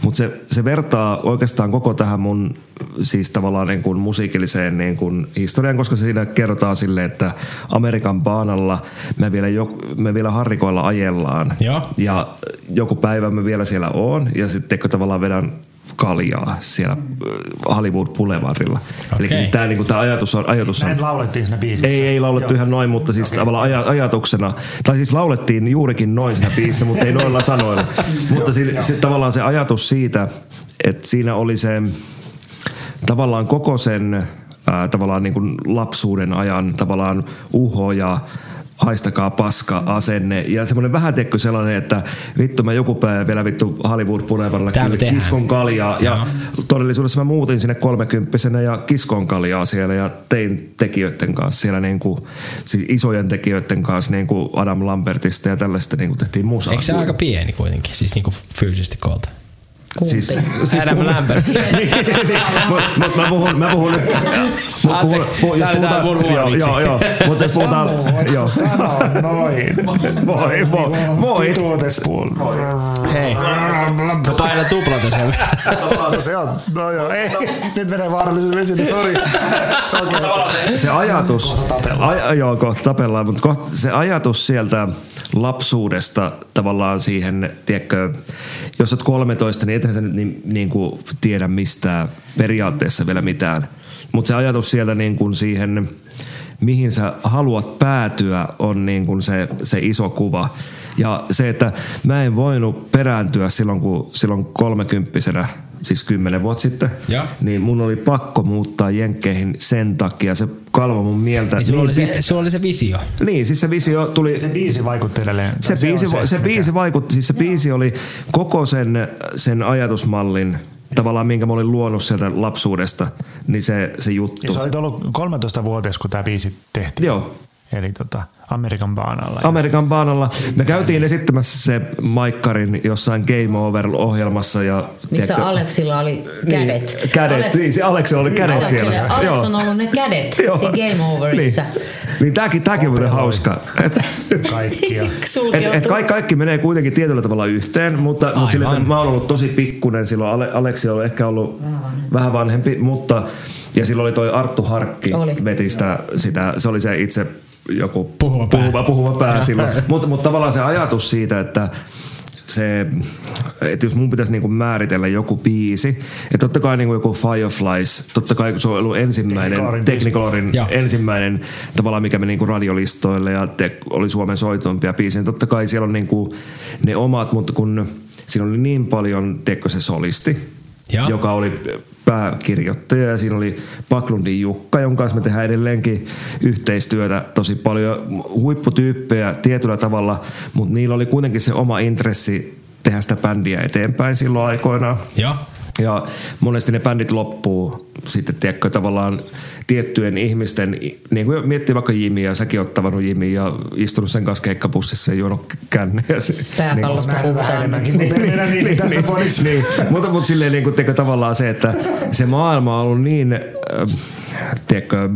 Mutta se, se vertaa oikeastaan koko tähän mun siis tavallaan niin kuin musiikilliseen niin kuin historiaan, koska siinä kerrotaan silleen, että Amerikan baanalla me vielä, jo, me vielä harrikoilla ajellaan. Joo. Ja joku päivä mä vielä siellä oon ja sitten tavallaan vedän kaljaa siellä äh, Hollywood Boulevardilla. Eli Okei. siis tämä niinku, tää ajatus on, ajatus on Näin laulettiin siinä biisissä. ei, ei laulettu Joo. ihan noin, mutta siis tavallaan aja, ajatuksena, tai siis laulettiin juurikin noin siinä biisissä, mutta ei noilla sanoilla. mutta si, se, tavallaan se ajatus siitä, että siinä oli se tavallaan koko sen ää, tavallaan niin kuin lapsuuden ajan tavallaan uho ja haistakaa paska asenne ja semmoinen vähän tekkö sellainen, että vittu mä joku päivä vielä vittu Hollywood Boulevardilla kiskon kaljaa ja Joo. todellisuudessa mä muutin sinne kolmekymppisenä ja kiskon kaljaa siellä ja tein tekijöiden kanssa siellä niin kuin, siis isojen tekijöiden kanssa niin kuin Adam Lambertista ja tällaista niin kuin tehtiin musaa. Eikö se aika pieni kuitenkin, siis niinku fyysisesti koolta? Siis, siis Adam Lambert. niin, niin, mut, mut mä puhun, mä puhun nyt, mut puhun, puhun, jos puhutaan, mun huono joo, vitsi. joo, joo, mutta jos puhutaan, joo, Sano noin. voi, voi, voi, Tuotespuol. Hei, mä painan tuplata sen. Se on, no joo, ei. Nyt menee vaarallisen vesille, sori. Se ajatus, aj, joo, kohta tapellaan, mutta kohta, se ajatus sieltä lapsuudesta tavallaan siihen, tiedätkö, jos olet 13, niin ethän sä nyt niin, niin kuin tiedä mistään periaatteessa vielä mitään. Mutta se ajatus sieltä niin kuin siihen, mihin sä haluat päätyä, on niin kuin se, se iso kuva. Ja se, että mä en voinut perääntyä silloin, kun silloin kolmekymppisenä, siis kymmenen vuotta sitten, Joo. niin mun oli pakko muuttaa jenkkeihin sen takia. Se kalvo mun mieltä Niin sulla, niin oli se, sulla oli se visio. Niin, siis se visio tuli... Se biisi vaikutti edelleen. Se, se, biisi, se, se mikä- biisi vaikutti, siis se biisi oli koko sen, sen ajatusmallin, tavallaan minkä mä olin luonut sieltä lapsuudesta, niin se, se juttu. Ja sä olit ollut 13-vuotias, kun tämä biisi tehtiin. Joo. Eli tota, Amerikan baanalla. Amerikan baanalla. Me käytiin esittämässä se Maikkarin jossain Game Over-ohjelmassa. Ja, Missä tiedätkö- Aleksilla oli kädet. Niin, kädet. Alex- niin, se Aleksilla oli kädet Aleksilla- siellä. Alex Joo. on ollut ne kädet siinä Game Overissa. Niin. Niin tääkin, tääkin on hauska. Et, Kaikkia. et, et kaikki, kaikki menee kuitenkin tietyllä tavalla yhteen, mutta, mutta sille, että mä oon ollut tosi pikkunen silloin. Ale, Aleksi on ehkä ollut vähän vanhempi, mutta ja silloin oli toi Arttu Harkki Oli. veti sitä, sitä, se oli se itse joku Puhuva pää. puhuva, puhuva pää silloin. mutta, mutta tavallaan se ajatus siitä, että se, että jos mun pitäisi niinku määritellä joku biisi, että totta kai niinku joku Fireflies, totta kai se on ollut ensimmäinen, Technicolorin ensimmäinen tavallaan mikä meni niinku radiolistoille ja te, oli Suomen soituimpia biisejä. Totta kai siellä on niinku ne omat, mutta kun siinä oli niin paljon, tiedätkö se solisti, Joo. joka oli pääkirjoittaja ja siinä oli Paklundin Jukka, jonka kanssa me tehdään edelleenkin yhteistyötä tosi paljon huipputyyppejä tietyllä tavalla, mutta niillä oli kuitenkin se oma intressi tehdä sitä bändiä eteenpäin silloin aikoinaan. Joo. Ja monesti ne bändit loppuu sitten, tiedätkö, tavallaan tiettyjen ihmisten, niin kuin miettii vaikka Jimiä, säkin oot tavannut Jimiä ja istunut sen kanssa keikkapussissa ja juonut kännejä. Se- Pääkallosta Näin vähän enemmänkin, mutta mennä niin tässä podissa. niin, mutta, mutta silleen niin kuin, tiedätkö, tavallaan se, että se maailma on ollut niin, äh, tiedätkö,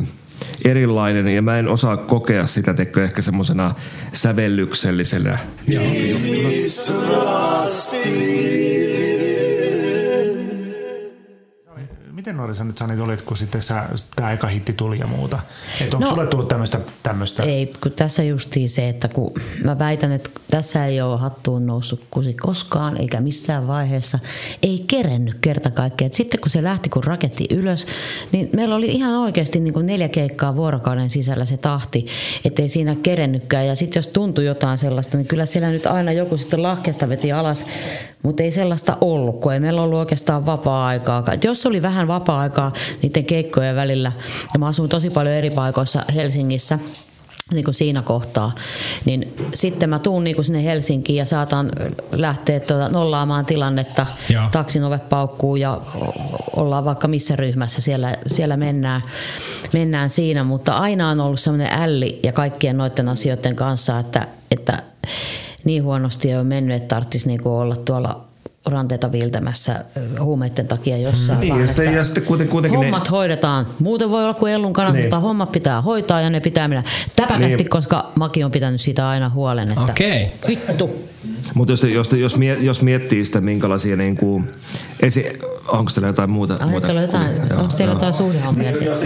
erilainen ja mä en osaa kokea sitä tiedätkö, ehkä semmoisena sävellyksellisenä Joo. Miten nuori sä nyt Sani olit, kun sitten sä, tämä eka hitti tuli ja muuta? Että onko No- sulle tullut tämmöistä, tämmöistä? Ei, kun tässä justiin se, että kun mä väitän, että tässä ei ole hattuun noussut kusi koskaan, eikä missään vaiheessa, ei kerennyt kerta kaikkiaan. Et sitten kun se lähti kun raketti ylös, niin meillä oli ihan oikeasti niin kuin neljä keikkaa vuorokauden sisällä se tahti, ettei siinä kerennytkään. Ja sitten jos tuntui jotain sellaista, niin kyllä siellä nyt aina joku sitten lahkesta veti alas, mutta ei sellaista ollut, kun ei meillä ollut oikeastaan vapaa-aikaa. Et jos oli vähän vapaa-aikaa niiden keikkojen välillä, ja mä asun tosi paljon eri paikoissa Helsingissä, niin kuin siinä kohtaa, niin sitten mä tuun niin kuin sinne Helsinkiin ja saatan lähteä tuota nollaamaan tilannetta. Joo. Taksin ovet paukkuu ja ollaan vaikka missä ryhmässä, siellä, siellä mennään, mennään siinä, mutta aina on ollut semmoinen älli ja kaikkien noiden asioiden kanssa, että, että niin huonosti ei ole mennyt, että tarvitsisi niin kuin olla tuolla ranteita viiltämässä huumeiden takia jossain. Niin, vaan ja sitten- että ja sitten kuiten- kuitenkin ne- hommat hoidetaan. Muuten voi olla kuin Ellun kanat, Niin. mutta hommat pitää hoitaa ja ne pitää mennä täpäkästi, Niin. koska Maki on pitänyt siitä aina huolen, että Okei. vittu. Mutta jos, jos, jos, mie- jos miettii sitä, minkälaisia niin kuin, esi- onko teillä jotain muuta? Ai, muuta teillä on jotain? Joo, onko teillä jotain suhdehommia siellä?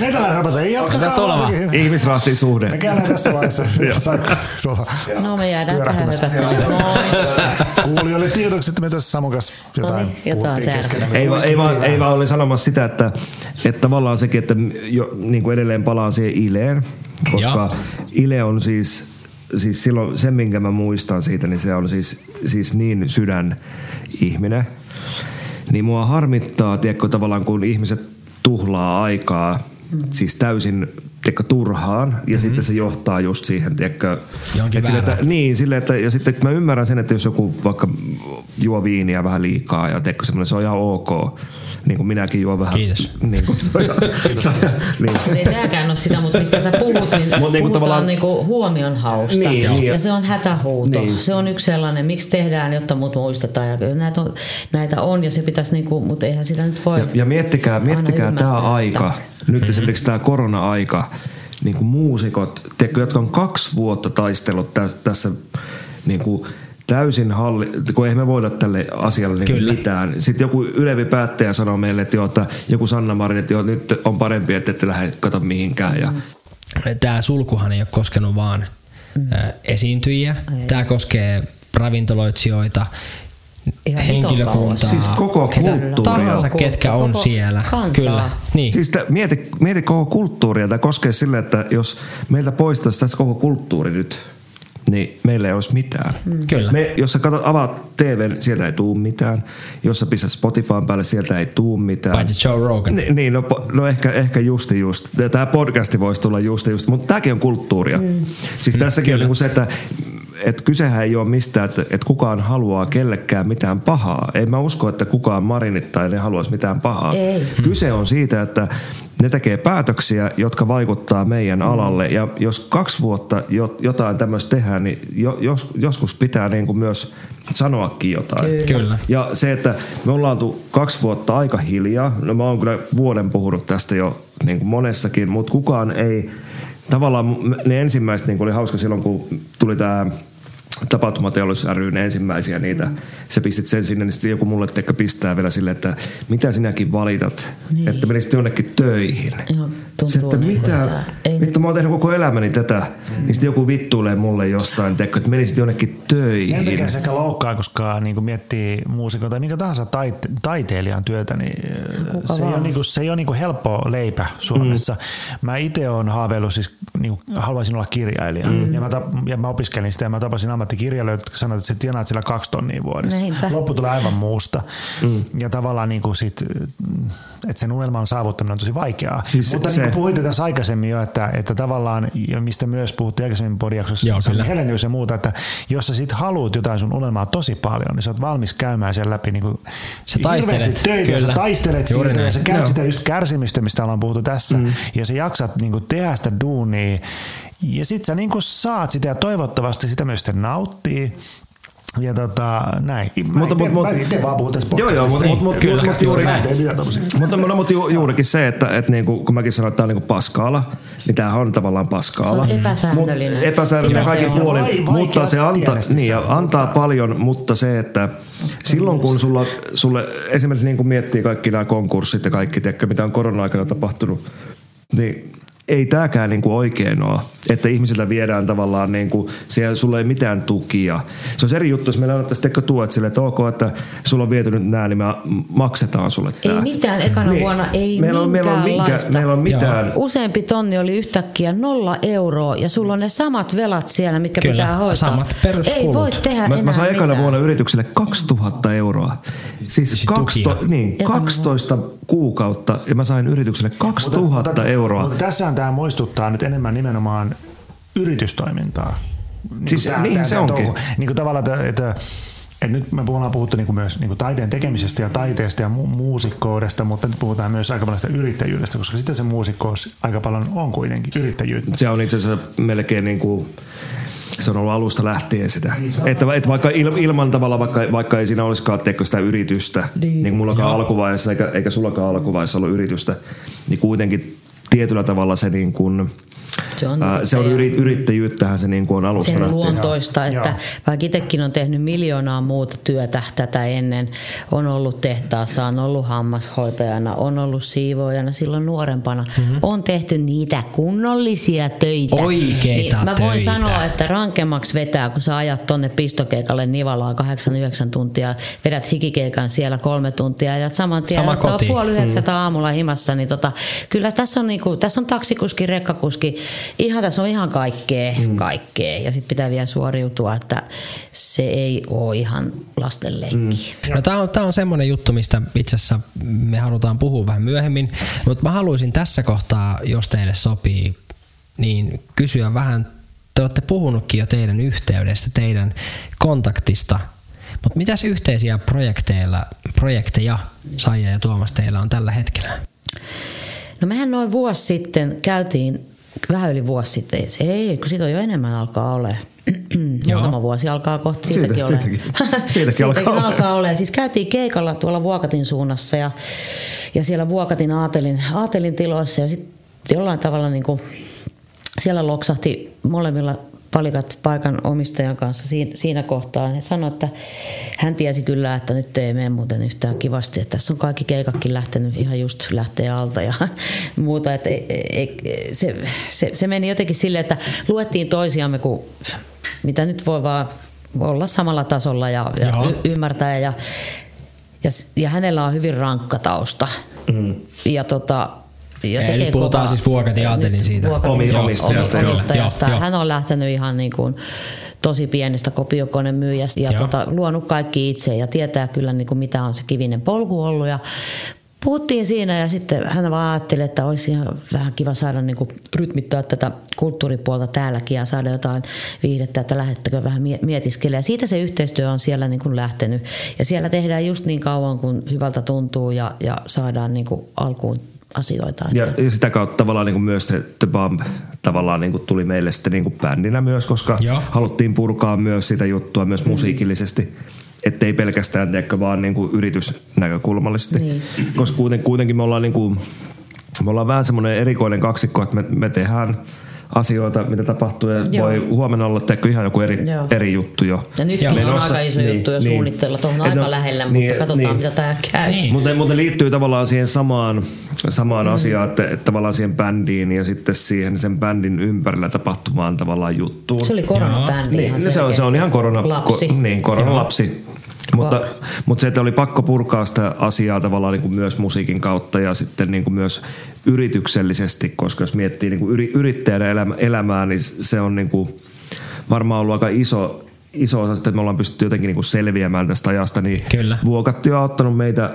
Meitä on rapata, ei jatkakaa. Onko vaan. Ihmisrahtin suhde. Me käydään tässä vaiheessa No me jäädään tähän. Kuulijoille tiedoksi, että me tässä Samun kanssa jotain, No niin, jotain puhuttiin keskenään. Ei, vaan, ei, vaan, ei vaan olin sanomassa sitä, että, että tavallaan sekin, että jo, niin kuin edelleen palaan siihen Ileen, koska Ile on siis, siis silloin se, minkä mä muistan siitä, niin se on siis, siis niin sydän ihminen. Niin mua harmittaa, tiedätkö, tavallaan kun ihmiset tuhlaa aikaa siis täysin tiedätkö, turhaan ja mm-hmm. sitten se johtaa just siihen, tiedätkö, että sille, että, niin, sille, että, ja sitten mä ymmärrän sen, että jos joku vaikka juo viiniä vähän liikaa ja tiedätkö, semmoinen, se on ihan ok. Niin kuin minäkin juon vähän. Kiitos. Niin kuin, se on ihan, se on, niin. Ei tämäkään ole sitä, mutta mistä sä puhut, niin Mut niinku puhutaan tavallaan- niinku huomion hausta. Niin, niin. ja se on hätähuuto. Niin. Se on yksi sellainen, miksi tehdään, jotta mut muistetaan. Ja näitä on, näitä on ja se pitäisi, niinku, mutta eihän sitä nyt voi Ja, ja miettikää, miettikää tämä aika, nyt esimerkiksi tämä korona-aika, niin kuin muusikot, tiedätkö, jotka on kaksi vuotta taistellut tässä, tässä niin kuin täysin halli, kun eihän me voida tälle asialle niin Kyllä. mitään. Sitten joku ylevi päättäjä sanoo meille, että, joo, että joku Sanna Marin, että joo, nyt on parempi, että ette lähde kato mihinkään. Ja, Tämä sulkuhan ei ole koskenut vaan mm. esiintyjiä. Tämä koskee ravintoloitsijoita, Ihan henkilökuntaa. Siis koko ketä kulttuuria. tahansa, ketkä on Koko siellä. kansaa. Kyllä. Niin. Siis tä- mieti, mieti koko kulttuuria. Tämä koskee sille, että jos meiltä poistaisi tässä koko kulttuuri nyt, niin meillä ei olisi mitään. Mm. Kyllä. Me, jos sä katsot, avaat TVn, sieltä ei tuu mitään. Jos sä pistät Spotifyn päälle, sieltä ei tuu mitään. Paitsi Joe Rogan. Ni, niin, no, no ehkä, ehkä justi just. Tämä podcasti voisi tulla justi just, mutta tämäkin on kulttuuria. Mm. Siis tässäkin on niinku se, että et kysehän ei ole mistään, että et kukaan haluaa kellekään mitään pahaa. En mä usko, että kukaan Marinit tai ne haluaisi mitään pahaa. Ei. Kyse on siitä, että ne tekee päätöksiä, jotka vaikuttaa meidän alalle. Ja jos kaksi vuotta jo- jotain tämmöistä tehdään, niin jo, jos, joskus pitää niin kuin myös sanoakin jotain. Kyllä. Ja se, että me ollaan oltu kaksi vuotta aika hiljaa, no mä oon kyllä vuoden puhunut tästä jo niin kuin monessakin, mutta kukaan ei, tavallaan ne ensimmäiset niin oli hauska silloin, kun tuli tämä tapahtumateollisuus ryn ensimmäisiä niitä. Sä pistit sen sinne, niin sitten joku mulle tekkä pistää vielä silleen, että mitä sinäkin valitat, Niin. että menisit jonnekin töihin. Joo, tuntuu että niin, mitä, että ei vittu mä oon tehnyt koko elämäni tätä, niin sitten joku vittuilee mulle jostain, tekkö, että menisit jonnekin töihin. Sen takia sekä loukkaa, koska niin kuin miettii muusikon tai minkä tahansa taite- taiteilijan työtä, niin Kuka se ei, vaan. ole, niin kuin, se ei ole niin kuin helppo leipä Suomessa. Mm. Mä itse olen haaveillut, siis niin kuin, haluaisin olla kirjailija. Mm. Ja, mä tap, ja mä opiskelin sitä ja mä tapasin ammattikirjailijoita, jotka sanoivat, että sä tienaat sillä kaksi tonnia vuodessa. Niinpä. Loppu tulee aivan muusta. Mm. Ja tavallaan niin kuin sit, että sen unelman saavuttaminen on tosi vaikeaa. Siis Mutta se- niin kuin puhuitte tässä aikaisemmin jo, että, että tavallaan, ja mistä myös puhuttiin aikaisemmin podiaksossa. Helenius ja muuta, että jos sä sit haluat jotain sun unelmaa tosi paljon, niin sä oot valmis käymään sen läpi niin kuin Sä taistelet, kyllä. sä taistelet Juuri siitä ja näin. sä käyt Joo. sitä just kärsimystä, mistä ollaan puhuttu tässä, mm. ja sä jaksat niin kuin tehdä sitä duunia, ja sit sä niin kuin saat sitä ja toivottavasti sitä myös sitten nauttii. Ja tota, näin. Mä, Mutta- mutta, mut- mä, itse vaan puhun tässä Joo, joo, podcastista. mut- mut- Ei, kyllä, juuri näin. Mutta, no, mutta ju, juurikin se, että, että niinku, kun mäkin sanoin, että tämä on niinku paskaala, niin tämähän on tavallaan paskaala. Se on epäsäännöllinen. Mut, epäsäännöllinen on. puolin, Vai- mutta se antaa, niin, ja antaa mutta- paljon, mutta se, että silloin kun sulla, sulle esimerkiksi niin kun miettii kaikki nämä konkurssit ja kaikki, tiedätkö, mitä on korona-aikana tapahtunut, niin ei tämäkään niinku oikein ole, että ihmisiltä viedään tavallaan, niinku, siellä sulla ei mitään tukia. Se on eri juttu, jos meillä annettaisiin teko tuet sille, että ok, että sulla on viety nyt nämä, niin me maksetaan sulle Ei tämä. mitään ekana vuonna, ei meillä on, meillä on, minkä, meillä on mitään. Useampi tonni oli yhtäkkiä nolla euroa ja sulla on ne samat velat siellä, mitkä Kyllä, pitää hoitaa. samat peruskulut. Ei voi tehdä Mä, enää mä sain ekana mitään. vuonna yritykselle 2000 euroa. Siis, Siis kaksto, tukia. niin, Ekana 12 kuukautta ja mä sain yritykselle 2000 euroa. Mutta tässähän tämä muistuttaa nyt enemmän nimenomaan yritystoimintaa. Niin Siis niinhän se onkin. Niin kuin tavallaan, että, että, että nyt me ollaan puhuttu niin kuin myös niin kuin taiteen tekemisestä ja taiteesta ja mu- muusikkoudesta, mutta nyt puhutaan myös aika paljon sitä yrittäjyydestä, koska sitten se muusikkous aika paljon on kuitenkin yrittäjyyttä. Se on itse asiassa melkein niin kuin, se on ollut alusta lähtien sitä. Että, että vaikka il, ilman tavalla, vaikka, vaikka ei siinä olisikaan teekö sitä yritystä, niin, niin kuin mullakaan alkuvaiheessa eikä, eikä sullakaan alkuvaiheessa ollut yritystä, niin kuitenkin tietyllä tavalla se niin kuin, Se on ää, se on yri, yrittäjyyttähän se niin kuin on alusta sen luontoista, Joo. että Joo. vaikka itsekin on tehnyt miljoonaa muuta työtä tätä ennen, on ollut tehtaassa, on ollut hammashoitajana, on ollut siivoojana silloin nuorempana, mm-hmm. on tehty niitä kunnollisia töitä. Oikeita niin Mä voin töitä. sanoa, että rankemmaksi vetää, kun sä ajat tonne pistokeikalle Nivalaan 8-9 tuntia, vedät hikikeikan siellä kolme tuntia ja saman tien Sama että on koti. puoli yhdeksältä aamulla himassa, niin tota, kyllä tässä on, niinku, tässä on taksikuski, rekkakuski, ihan tässä on ihan kaikkea, mm. kaikkea. Ja sitten pitää vielä suoriutua, että se ei ole ihan lasten leikki. Mm. No, tämä on, tää on semmoinen juttu, mistä itse asiassa me halutaan puhua vähän myöhemmin, mutta mä haluaisin tässä kohtaa, jos teille sopii, niin kysyä vähän, te olette puhunutkin jo teidän yhteydestä, teidän kontaktista, mutta mitäs yhteisiä projekteilla, projekteja Saija ja Tuomas teillä on tällä hetkellä? No mehän noin vuosi sitten käytiin, vähän yli vuosi sitten, ei, kun siitä on jo enemmän alkaa ole. Muutama vuosi alkaa kohta Siitä- siitäkin ole. siitäkin. Siitäkin alkaa olemaan. alkaa ole. Siis käytiin keikalla tuolla Vuokatin suunnassa ja, ja siellä Vuokatin aatelin, aatelin tiloissa ja sitten jollain tavalla niin kuin, siellä loksahti molemmilla palikat paikan omistajan kanssa siinä, kohtaa. Hän sanoi, että hän tiesi kyllä, että nyt ei mene muuten yhtään kivasti. Että tässä on kaikki keikatkin lähtenyt ihan just lähtee alta ja muuta. Että ei, ei, se, se, se, meni jotenkin silleen, että luettiin toisiamme, kun mitä nyt voi vaan olla samalla tasolla ja, ja y- ymmärtää. Ja, ja, ja hänellä on hyvin rankka tausta. Mm. Ja tota, ja Eli puhutaan kovaa- siis Vuokatin Aatelin siitä. Vuokatin omistajasta, omistajasta. Joo. Hän on lähtenyt ihan niin kuin tosi pienestä kopiokonemyyjästä ja Joo. tota, luonut kaikki itse ja tietää kyllä niin kuin mitä on se kivinen polku ollut. Ja puhuttiin siinä ja sitten hän vaan ajatteli, että olisi ihan vähän kiva saada niin kuin rytmittää tätä kulttuuripuolta täälläkin ja saada jotain viihdettä, että lähdettekö vähän mie- mietiskelemään. Ja siitä se yhteistyö on siellä niin kuin lähtenyt. Ja siellä tehdään just niin kauan, kun hyvältä tuntuu ja, ja saadaan niin kuin alkuun asioita. Ja, Että, ja sitä kautta tavallaan niin kuin myös se The Bump tavallaan niin kuin tuli meille sitten niin kuin bändinä myös, koska Joo. haluttiin purkaa myös sitä juttua myös musiikillisesti. Ettei pelkästään tiedäkö, vaan niin kuin yritysnäkökulmallisesti. Niin. Koska kuiten, kuitenkin me ollaan, niin kuin, me ollaan vähän semmoinen erikoinen kaksikko, että me, me tehdään asioita, mitä tapahtuu ja Joo. voi huomenna olla teekö ihan joku eri, Joo. eri juttu jo. ja nytkin Joo. on Menossa. aika iso juttu jo Niin, suunnitella. Tuohon on Et aika no, lähellä, niin, mutta katsotaan niin. mitä tämä käy. Niin. Mutta mutta liittyy tavallaan siihen samaan, samaan mm. asiaan, että, että tavallaan siihen bändiin ja sitten siihen sen bändin ympärillä tapahtumaan tavallaan juttuun. Se oli koronabändi ihan Niin, no se, on, se on ihan korona, Lapsi. Ko, niin, koronalapsi. Mutta, mutta se, että oli pakko purkaa sitä asiaa tavallaan niin kuin myös musiikin kautta ja sitten niin kuin myös yrityksellisesti, koska jos miettii niin kuin yri, yrittäjän elämä, elämää, niin se on niin kuin varmaan ollut aika iso, iso osa, että me ollaan pystytty jotenkin niin kuin selviämään tästä ajasta, niin Kyllä. Vuokatti on auttanut meitä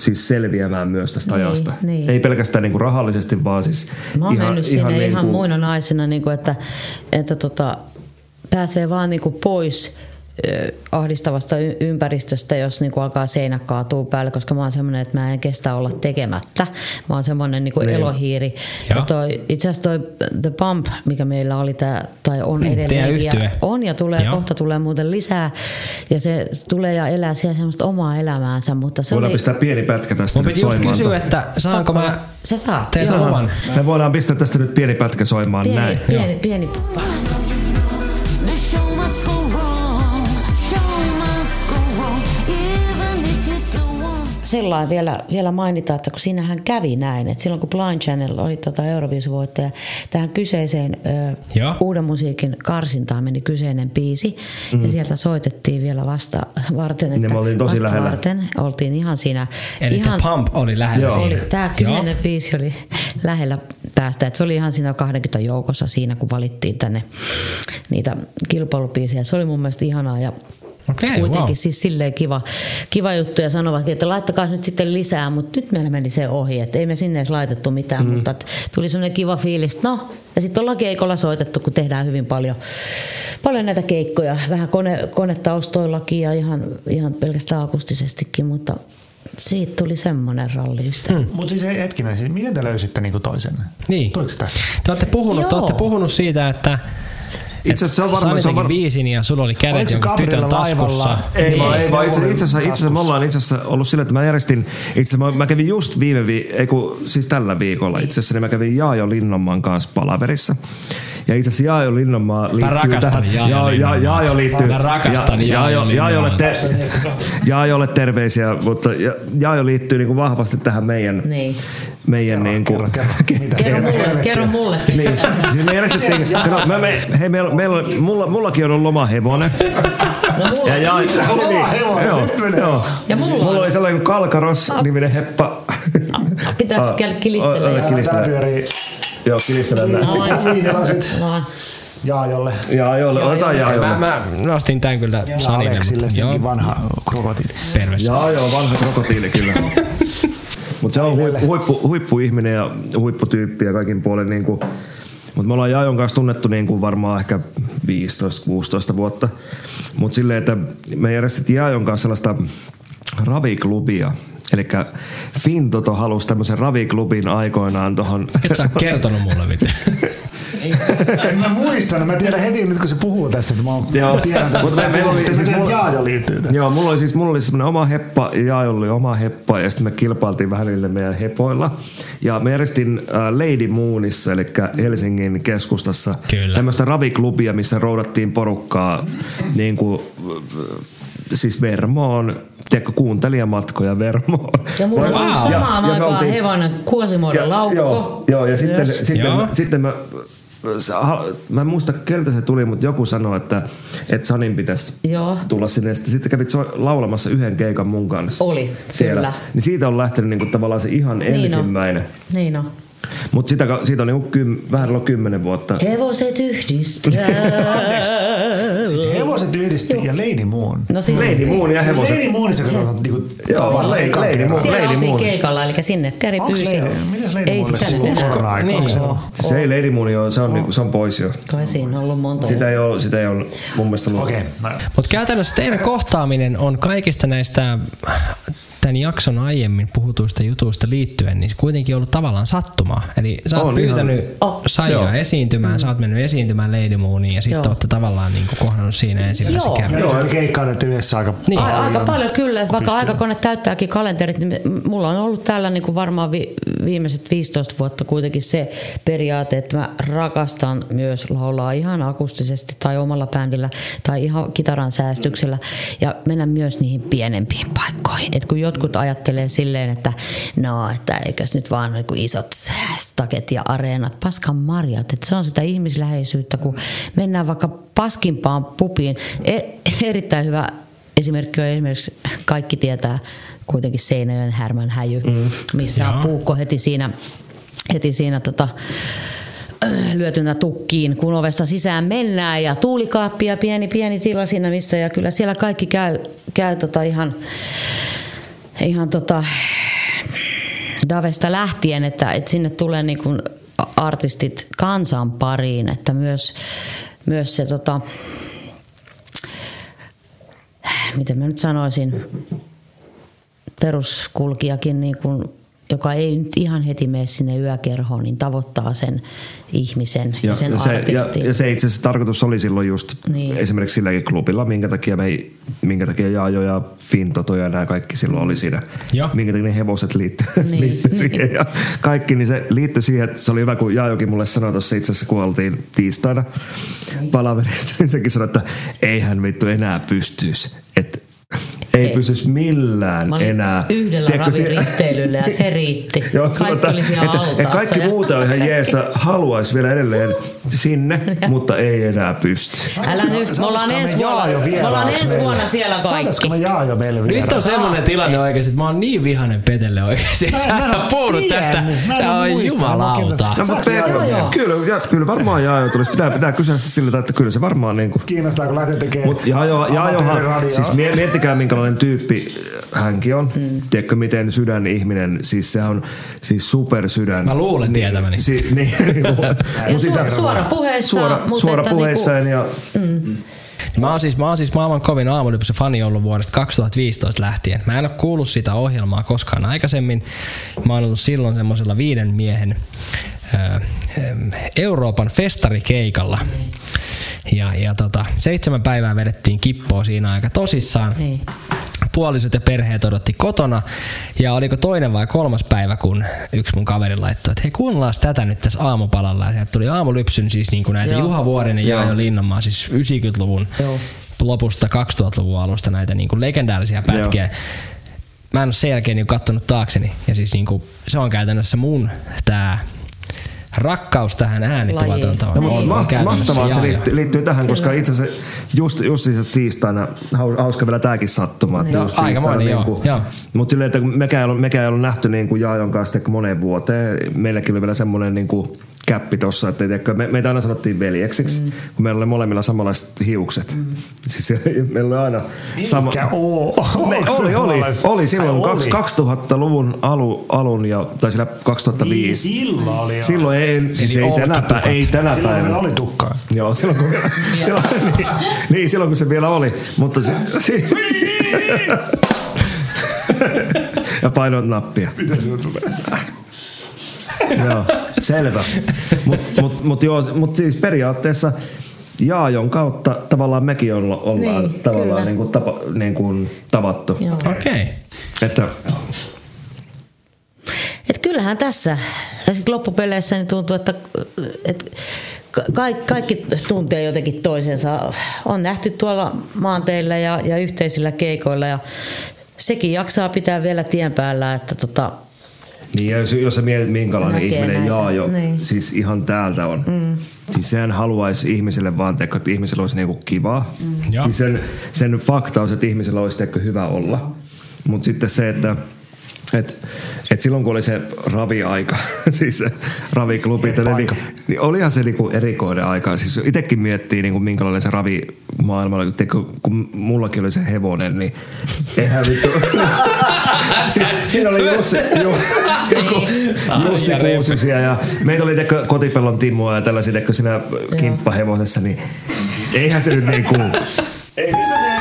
siis selviämään myös tästä Niin, ajasta. niin. Ei pelkästään niin kuin rahallisesti, vaan siis Mä oon ihan, mennyt sinne ihan, niin ihan kuin, muina naisina, niin kuin, että, että tota, pääsee vaan niin kuin pois ahdistavasta y- ympäristöstä, jos niin kuin alkaa seinä kaatuu päälle, koska mä oon semmoinen, että mä en kestä olla tekemättä. Mä oon semmoinen niin kuin Niin. elohiiri. Joo. Ja toi, itse asiassa toi The Pump, mikä meillä oli tää, tai on teidän edelleen. Ja on ja tulee, Joo. kohta tulee muuten lisää. Ja se tulee ja elää siellä semmoista omaa elämäänsä, mutta se Voidaan oli... pistää pieni pätkä tästä Mun nyt piti just kysyä, että saanko mä Se saa. tehdä Joo. luvan? Me voidaan pistää tästä nyt pieni pätkä soimaan Pieni, näin. pieni, pieni, pieni. Sellainen vielä, vielä mainita, että kun siinähän kävi näin, että silloin kun Blind Channel oli tota Euroviisuvoittaja, tähän kyseiseen ö, uuden musiikin karsintaan meni kyseinen biisi, mm. ja sieltä soitettiin vielä vasta varten, että Niin me oltiin tosi vasta lähellä. varten oltiin ihan siinä. Eli ihan, Pump oli lähellä Joo. siinä. oli, tämä kyseinen Joo. biisi oli lähellä päästä. Että se oli ihan siinä 20 joukossa siinä, kun valittiin tänne niitä kilpailubiisejä. Se oli mun mielestä ihanaa ja Okei, kuitenkin wow. siis silleen kiva, kiva juttu ja sanovatkin, että laittakaa nyt sitten lisää, mutta nyt meillä meni se ohi, että ei me sinne edes laitettu mitään, mm. mutta tuli semmoinen kiva fiilis, no, ja sitten ollaan keikolla soitettu, kun tehdään hyvin paljon, paljon näitä keikkoja, vähän kone, konetaustoillakin ja ihan, ihan pelkästään akustisestikin, mutta siitä tuli semmoinen ralli yhteen. Mutta siis hetkinen, siis miten te löysitte niinku toisenne? Niin. Tuliko tässä? Te olette puhunut, te olette puhunut siitä, että Itse asiassa se on varmaan- se on var- biisin ja sulla oli kädet jonkun tytön taskussa. laivalla? Ei, Niin. vaan, ei vaan itse, itse, asiassa, itse asiassa me ollaan itse asiassa ollut sillä, että mä järjestin, itse asiassa mä, mä kävin just viime vi, ei kun, siis tällä viikolla itse asiassa, niin mä kävin Jaajo Linnanmaan kanssa palaverissa. Ja itse asiassa Jaajo Linnanmaa liittyy rakastan tähän. Jaajo Ja- ja-. Jaajo liittyy. Mä rakastan Ja- Jaajo Jaajo- Jaajolle, te. Jaajolle terveisiä, mutta Ja- Jaajo liittyy niin kuin vahvasti tähän meidän, Niin. Meidän niin kuin, Kerro, kerro. Mitä? Kerro mulle, kerro mulle. niin. Siis me järjestettiin, kato, me, me, hei, meillä, meillä, on- mulla, mullakin on ollut lomahevonen. No mulla, Ja itse, Oma niin, hevonen, joo, nyt menee. joo. Ja mulla mulla on. oli sellainen Kalkaros-niminen heppa. Pitääkö kilistellä? kilistellä. pyörii Joo, kilistelen näin. Noin. viinilasit Noin. Jaajolle Jaa, joo, otetaan jaa, Mä, mä nostin tän kyllä ja Sanille, Aleksille mutta senkin vanha krokotiili. terve. Jaa, joo, vanha krokotiili kyllä. Mutta se on huippu, huippu, huippuihminen ja huipputyyppi ja kaikin puolin. Niin kuin, mutta me ollaan Jaajon kanssa tunnettu niin kuin varmaan ehkä 15-16 vuotta. Mutta silleen, että me järjestettiin Jaajon kanssa sellaista raviklubia. Eli Fintoto halusi tämmöisen raviklubin aikoinaan tuohon Et sä kertonut mulle mitään. En mä muistanut, mä tiedän heti nyt kun se puhuu tästä, että mä oon- Joo. tiedän me- meillä oli- siis että mulla- Jaajo liittyy tähän. Joo, mulla oli siis mulla oli semmoinen oma heppa ja Jaajolla oli oma heppa ja sitten me kilpailtiin vähän niille meidän hepoilla. Ja me järjestin äh, Lady Moonissa, eli Helsingin keskustassa, Kyllä. tämmöistä raviklubia, missä roudattiin porukkaa niin kuin, siis Vermoon, tiedätkö, kuuntelijamatkoja Vermoon. Ja mulla Wow. wow. samaan Ja- ja oltiin- hevonen kuosimuodon laukko. Joo, joo ja sitten, Myös. sitten, Joo. sitten mä, mä en muista keltä se tuli, mutta joku sanoi, että, että Sanin pitäisi Joo. tulla sinne. Sitten, sitten kävit so- laulamassa yhden keikan mun kanssa. Oli, siellä. kyllä. Niin siitä on lähtenyt niinku tavallaan se ihan Niin on. ensimmäinen. Niin on. Mutta siitä, siitä on niinku kym, vähän ollut kymmenen vuotta. Hevoset yhdistää. Siis hevoset yhdisti ja Lady Moon. No siinä, Lady Moon ja Siis hevoset. Lady Moonissa katsotaan niinku Joo, tavallaan Lady- Lady kerran. Moon. siinä Lady oltiin Moon. keikalla, eli sinne Käri Onks pyysi. Lady- mites Lady Ei Moonille sitä kuuluu korona-aikaan? Niin. Se-. Se ei Lady Moon, joo, se on, niinku, se on pois jo. Kai siinä on ollut monta. Sitä ei ole, sitä ei ole mun mielestä ollut. Okei, no joo. Mutta käytännössä teidän kohtaaminen on kaikista näistä tämän jakson aiemmin puhutuista jutuista liittyen, niin kuitenkin ollut tavallaan sattumaa. Eli sä oot On, pyytänyt ihan- Oh. Saijaa Joo. esiintymään, mm. sä oot mennyt esiintymään Lady Mooniin ja sitten Joo. olette tavallaan niin kuin kohdannut siinä ensimmäisen Joo. kerran. Te keikkailette yhdessä aika Niin. A- aika paljon. paljon kyllä, että vaikka aikakone täyttääkin kalenterit, niin mulla on ollut tällä niin kuin varmaan vi, viimeiset 15 vuotta kuitenkin se periaate, että mä rakastan myös laulaa ihan akustisesti tai omalla bändillä tai ihan kitaran säästyksellä ja mennä myös niihin pienempiin paikkoihin. Et kun jotkut ajattelee silleen, että no, että eikös nyt vaan niin kuin isot staket ja areenat, paskan marjat, että se on sitä ihmisläheisyyttä, kun mennään vaikka paskimpaan pupiin. E- erittäin hyvä Esimerkki on esimerkiksi, kaikki tietää kuitenkin Seinäjoen härmän häjy, mm. missä on puukko heti siinä, heti siinä tota, äh, lyötynä tukkiin, kun ovesta sisään mennään ja tuulikaappi ja pieni pieni tila siinä missä ja kyllä siellä kaikki käy, käy tota ihan, ihan tota, Davesta lähtien, että, että sinne tulee niin kuin artistit kansan pariin, että myös, myös se tota, miten mä nyt sanoisin, peruskulkijakin, niin kuin, joka ei nyt ihan heti mene sinne yökerhoon, niin tavoittaa sen ihmisen ja, ja sen se, ja, artistin. ja se itse asiassa tarkoitus oli silloin just Niin. niin. esimerkiksi silläkin klubilla, minkä takia, me ei, minkä takia Jaajo ja Fintoto ja nämä kaikki silloin oli siinä. Joo. Minkä takia ne hevoset liittyi Niin. niin. liittyi siihen. Ja kaikki, niin se liittyi siihen, että se oli hyvä, kun Jaajokin mulle sanoi tuossa itse asiassa, kun oltiin tiistaina palaverissa, niin sekin sanoi, että eihän vittu enää pystyisi. Ei, Ei. pystyisi millään Mä olin enää. yhdellä Tiedätkö, se- raviristeilyllä ja se riitti. Joo, Kaikki sanotaan, oli siellä että, että kaikki ja- muuta on ihan jeestä, haluaisi vielä edelleen sinne, mutta ei enää pysty. Älä nyt, me ollaan ensi vuonna, me ollaan ensi vuonna siellä Saataisiko kaikki. me Jaajo meille Nyt on semmoinen tilanne oikeasti, että mä oon niin vihanen Petelle oikeasti. Sä oo puhunut tästä. tiennyt. Mä en Tää on jumalauta. No, mutta kyllä, ja, kyllä varmaan Jaajo tulisi. Pitää, pitää kysyä sitä sillä, että kyllä se varmaan niin kuin, Kiinnostaako lähteä tekemään Mutta Jaajohan, amatööriradioa? siis mie- miettikää minkälainen tyyppi hänkin on. Mm. Tiedätkö miten sydän ihminen, siis se on siis supersydän. Mä luulen tietäväni. Si, niin, Ja suora, suora puheissaan, suora, mutta suora että puheissaan ja Mä oon siis, mä oon siis maailman kovin aamulypsy fani ollut vuodesta 2015 lähtien. Mä en ole kuullut sitä ohjelmaa koskaan aikaisemmin. Mä oon ollut silloin semmoisella viiden miehen ö, Euroopan festarikeikalla. Ja, ja tota, seitsemän päivää vedettiin kippoa siinä aika tosissaan. Niin. Puolisot ja perheet odotti kotona. Ja oliko toinen vai kolmas päivä, kun yksi mun kaveri laittoi, että hei kuunnellaan tätä nyt tässä aamupalalla. Ja sieltä tuli aamulypsyn siis niin kuin näitä Joo. Juha Vuorinen ja Jaajo Linnanmaa, siis 90-luvun Joo. lopusta 2000-luvun alusta näitä niin kuin legendaarisia pätkiä. Mä en ole sen jälkeen niin kattonut taakseni. Ja siis niin kuin, se on käytännössä mun tää rakkaus tähän äänituotantoon. No, on maht- mahtavaa, että se liittyy, liittyy tähän, koska itse asiassa just, just siis tiistaina, hau- hauska vielä tämäkin sattuma. että Joo, just aikamoinen, tiistaina joo, joo. Mutta silleen, että kun mekään ei ollut, mekään ei ollut nähty niin kuin Jaajon kanssa moneen vuoteen, meilläkin oli vielä semmoinen niin kuin käppi tossa, että tiedätkö, me, meitä aina sanottiin veljeksiksi, mm. kun meillä oli molemmilla samanlaiset hiukset. Mm. Siis meillä oli aina sama... Eikä oo. Me, oli, oli, suomalaiset? oli silloin Ai, oli. 2000-luvun alu, alun ja, tai siellä 2005. Niin, silloin oli jo. Silloin ei, siis Eli ei tänä, olkitukat. pä, ei tänä Silloin päivänä. meillä oli tukkaa. Joo, silloin kun, vielä, silloin, niin, niin, silloin kun se vielä oli. Mutta se, se, ja painoit nappia. Miten se tulee? Joo, selvä. Mutta mut, mut, joo, mut siis periaatteessa Jaajon kautta tavallaan mekin olla, ollaan Niin, tavallaan kyllä. niin kuin, tapa, niin kuin tavattu. Okei. Okay. Että Et kyllähän tässä, ja sitten loppupeleissä niin tuntuu, että, että kaikki, kaikki tuntee jotenkin toisensa. On nähty tuolla maanteilla ja, ja yhteisillä keikoilla ja sekin jaksaa pitää vielä tien päällä, että tota, Niin, ja jos, jos sä mietit, minkälainen Näkee ihminen näitä, Jaajo niin. siis ihan täältä on. Mm. Siis sehän haluaisi ihmiselle vaan, teekö, että ihmisellä olisi niinku kivaa. Mm. Joo. Siis sen, sen fakta on että ihmisellä olisi teekö, hyvä olla. Mutta sitten se, että Et, et silloin kun oli se ravi-aika, siis se raviklubi, tälle, niin, niin olihan se niinku erikoinen aika. Siis itsekin miettii, niinku, minkälainen se ravimaailma oli. Tiedätkö, kun mullakin oli se hevonen, niin eihän vittu. siis siinä oli Jussi, Jussi, joku, Jussi Kuusisia ja meitä oli tiedätkö, kotipellon Timoa ja tällaisia tiedätkö, siinä kimppahevosessa, niin eihän se nyt niinku... Ei, missä se?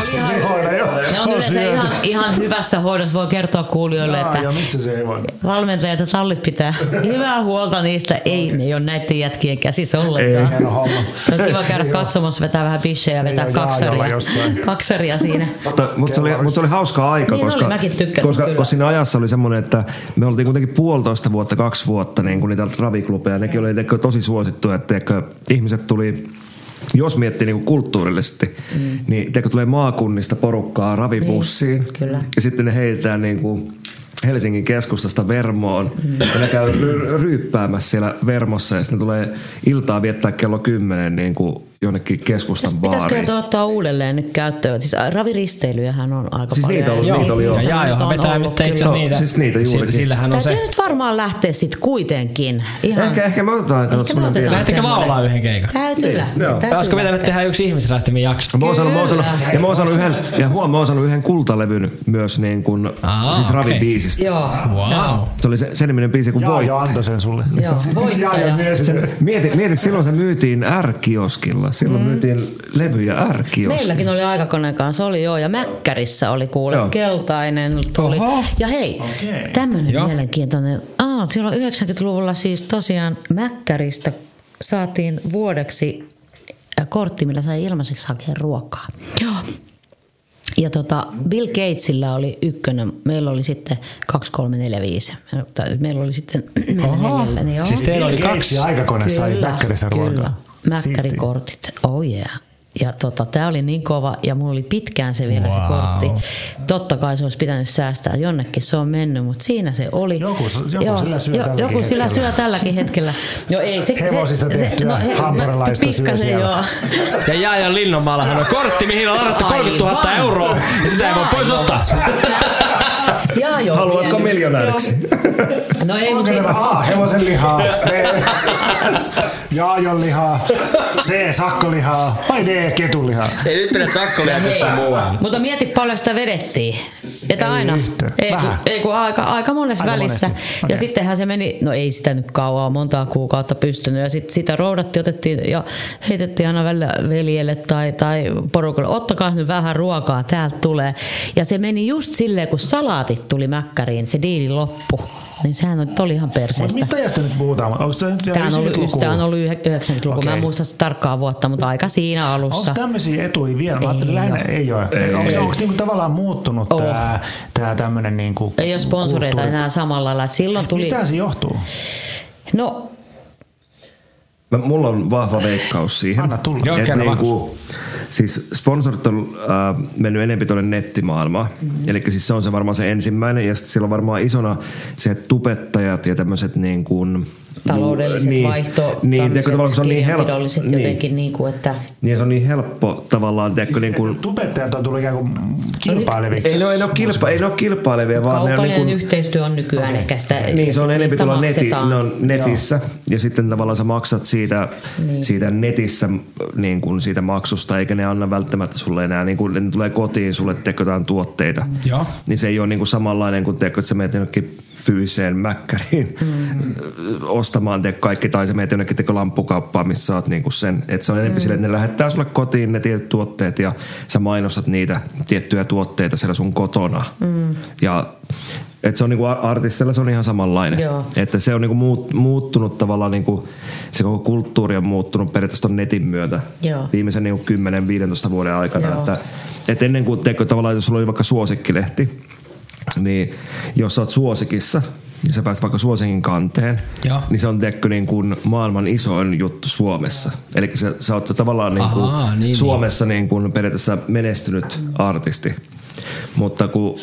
Se on ihoissa. Se ihoinen, joo. Ne on On yleensä ihan, ihan hyvässä hoidossa. Voi kertoa kuulijoille, Jaa, että ja missä se hevonen? valmentajat ja tallit pitää hyvää huolta niistä. Ei, ne ei ole näiden jätkien käsissä ollenkaan. Hieno homma. Se on kiva käydä katsomassa, vetää vähän bishejä ja vetää ei kaksaria. kaksaria siinä. Mutta, mutta, se oli, mutta se oli hauska aika, Niin koska, oli, mäkin tykkäsin koska, kyllä. koska siinä ajassa oli semmoinen, että me oltiin kuitenkin puolitoista vuotta, kaksi vuotta niin kuin niitä raviklubeja. Nekin oli tosi suosittuja, että ihmiset tuli jos miettii niin kuin kulttuurillisesti, mm. niin tiedätkö, tulee maakunnista porukkaa ravibussiin. Niin, kyllä. Ja sitten ne heitetään niin kuin Helsingin keskustasta Vermoon. Mm. Ja ne käy ry- ryyppäämässä siellä Vermossa ja sitten ne tulee iltaa viettää kello 10 niin kuin jonnekin keskustan Pitäisikö baariin. tuo ottaa uudelleen nyt käyttöön? Siis raviristeilyjähän on aika Siis paljon. niitä on- ja niitä oli jo. Ja Jaajohan vetää nyt itse asiassa niitä. Siis niitä juurikin. Sillä- Sillähän on Täytyy se. nyt varmaan lähteä sitten kuitenkin. Ihan. Ehkä, ehkä me otetaan kato me semmoinen pieni. Lähtekö semmoinen. laulaa yhden keikan? Täytyy Niin, lähteä. joo. täytyy Olisiko pitänyt lähteä. tehdä yksi ihmisraastimin jakso? Mä oon saanut, mä oon saanut, Kyllä. ja mä oon saanut yhden, ja huom, mä oon saanut yhden kultalevyn myös niin kuin, Aa, siis ravibiisistä. Joo. Wow. Se oli se, sen niminen biisi kuin Jaa, Voit. jo antoi sen sulle. Joo, voittaja. Mieti, silloin se myytiin R-kioskilla. Silloin mm. myytiin levyjä R-kioskilla. Meilläkin oli aikakoneen kanssa, oli joo, ja Mäkkärissä oli kuule Joo. keltainen tuli. Oho. Ja hei, Okei. tämmöinen mielenkiintoinen. Aa, silloin 90-luvulla siis tosiaan Mäkkäristä saatiin vuodeksi äh, kortti, millä sai ilmaiseksi hakea ruokaa. Joo. Ja tota, Bill Gatesilla oli ykkönen, meillä oli sitten 2, 3, 4, 5. Tai Meillä oli sitten Oho. neljällä, niin joo. Siis teillä oli Gates kaksi. ja aikakone sai Mäkkäristä Kyllä, ruokaa. Mäkkärikortit, oh yeah. Ja tota, tää oli niin kova, ja mulla oli pitkään se vielä Wow. se kortti. Totta kai se olisi pitänyt säästää, jonnekin se on mennyt, mutta siinä se oli. Joku- joku sillä syö tälläkin Joku sillä hetkellä. syö tälläkin hetkellä. Jo, ei, se, Hevosista se, tehtyä he- hampurilaista syö pikkasen siellä. joo. Ja Jaajan Linnanmaallahan on kortti, mihin on ladattu 30 000 Aivan. euroa. Ja sitä ei voi pois ottaa. Joo, Haluatko vienyt. miljonääriksi? No ei, mutta tämä A, hevosen lihaa, B, jaajon lihaa, C, sakkolihaa, vai D, ketulihaa? Ei nyt pidä sakkolia tässä muualla. Mutta mieti paljon sitä vedettiin. Että Ei aina. yhtään. Ei, kun, Vähän. ei kun aika, aika monessa Aika välissä. monesti. Ja sittenhän se meni, no ei sitä nyt kauaa, montaa kuukautta pystynyt. Ja sitten sitä roudattiin, otettiin ja heitettiin aina välillä veljelle tai, tai porukalle. Ottakaa nyt vähän ruokaa, täältä tulee. Ja se meni just silleen, kun salaatit tuli mäkkäriin, se diili loppu. Niin sehän nyt oli ihan perseestä. mistä ajasta nyt puhutaan? Onko tämä nyt Tämä on, ollut, 90-luku? tämä on ollut yhe- 90-luku. Mä en muista sitä tarkkaa vuotta, mutta aika siinä alussa. Onko tämmöisiä etuja vielä? Mä ajattelin, Ei lähinnä oo. ei ole. Onko, onko niinku tavallaan muuttunut Oo. tämä, tämä tämmöinen niinku Ei ole sponsoreita kulttuuri? enää samalla lailla. että Silloin tuli... Mistä se johtuu? No, Mä, mulla on vahva veikkaus siihen. Anna tulla. Joo, Et niinku, siis sponsorit on äh, mennyt enemmän tuonne nettimaailmaan. Mm-hmm. Eli siis se on se varmaan se ensimmäinen. Ja sitten siellä on varmaan isona se että tubettajat ja tämmöiset niin kuin... taloudelliset niin, vaihto, niin, tiedätkö, tämmöiset tavallaan, se on niin helppo. Niin, jotenkin niin kuin, että niin, se on niin helppo tavallaan, tiedätkö, niin kuin... Tubettajat on tullut ikään kuin kilpaileviksi. Ei ne, ole- ei ne ole, kilpa, ei ne ole kilpailevia, vaan ne on niin kuin, yhteistyö on nykyään ehkä sitä, Niin, se on enemmän tuolla neti, ne on netissä ja sitten tavallaan sä maksat siitä, Niin. siitä netissä niin kuin siitä maksusta, eikä ne anna välttämättä sulle enää, niin kuin ne tulee kotiin sulle teekö jotain tuotteita. Joo. Niin se ei ole niin kuin samanlainen kuin teekö, että sä menet jonnekin fyysiseen mäkkäriin Mm. ostamaan teekö kaikki, tai sä menet jonnekin teekö lamppukauppaan, missä saat niin kuin sen. Että se on enemmän mm. sille, että ne lähettää sulle kotiin ne tietyt tuotteet ja sä mainostat niitä tiettyjä tuotteita siellä sun kotona. Mm. Ja että se on niinku artistilla se on ihan samanlainen. Joo. Että se on niinku muut, muuttunut tavallaan, niinku, se koko kulttuuri on muuttunut periaatteessa ton netin myötä Joo. viimeisen niinku 10-15 vuoden aikana. Joo. Että, että ennen kuin teekö tavallaan, jos sulla oli vaikka suosikkilehti, niin jos sä oot suosikissa, niin sä pääset vaikka suosikin kanteen, Joo. niin se on teekö niin kuin maailman isoin juttu Suomessa. Eli sä, sä oot tavallaan niin kuin Ahaa, niin, Suomessa niin kuin periaatteessa menestynyt artisti. Mutta kun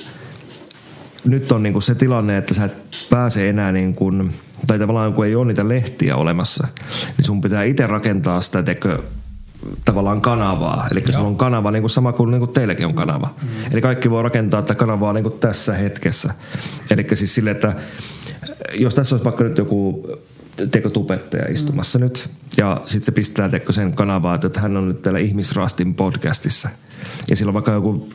nyt on niin kuin se tilanne, että sä et pääse enää niin kuin, tai tavallaan kun ei ole niitä lehtiä olemassa, niin sun pitää itse rakentaa sitä tekö tavallaan kanavaa. Eli sulla on kanava niin kuin sama kuin, niin kuin teilläkin on kanava. Eli kaikki voi rakentaa tätä kanavaa niin kuin tässä hetkessä. Eli siis sille, että jos tässä olisi vaikka nyt joku teko tubettaja istumassa mm. nyt, ja sitten se pistää teko sen kanavaa, että hän on nyt täällä Ihmisrastin podcastissa. Ja sillä on vaikka joku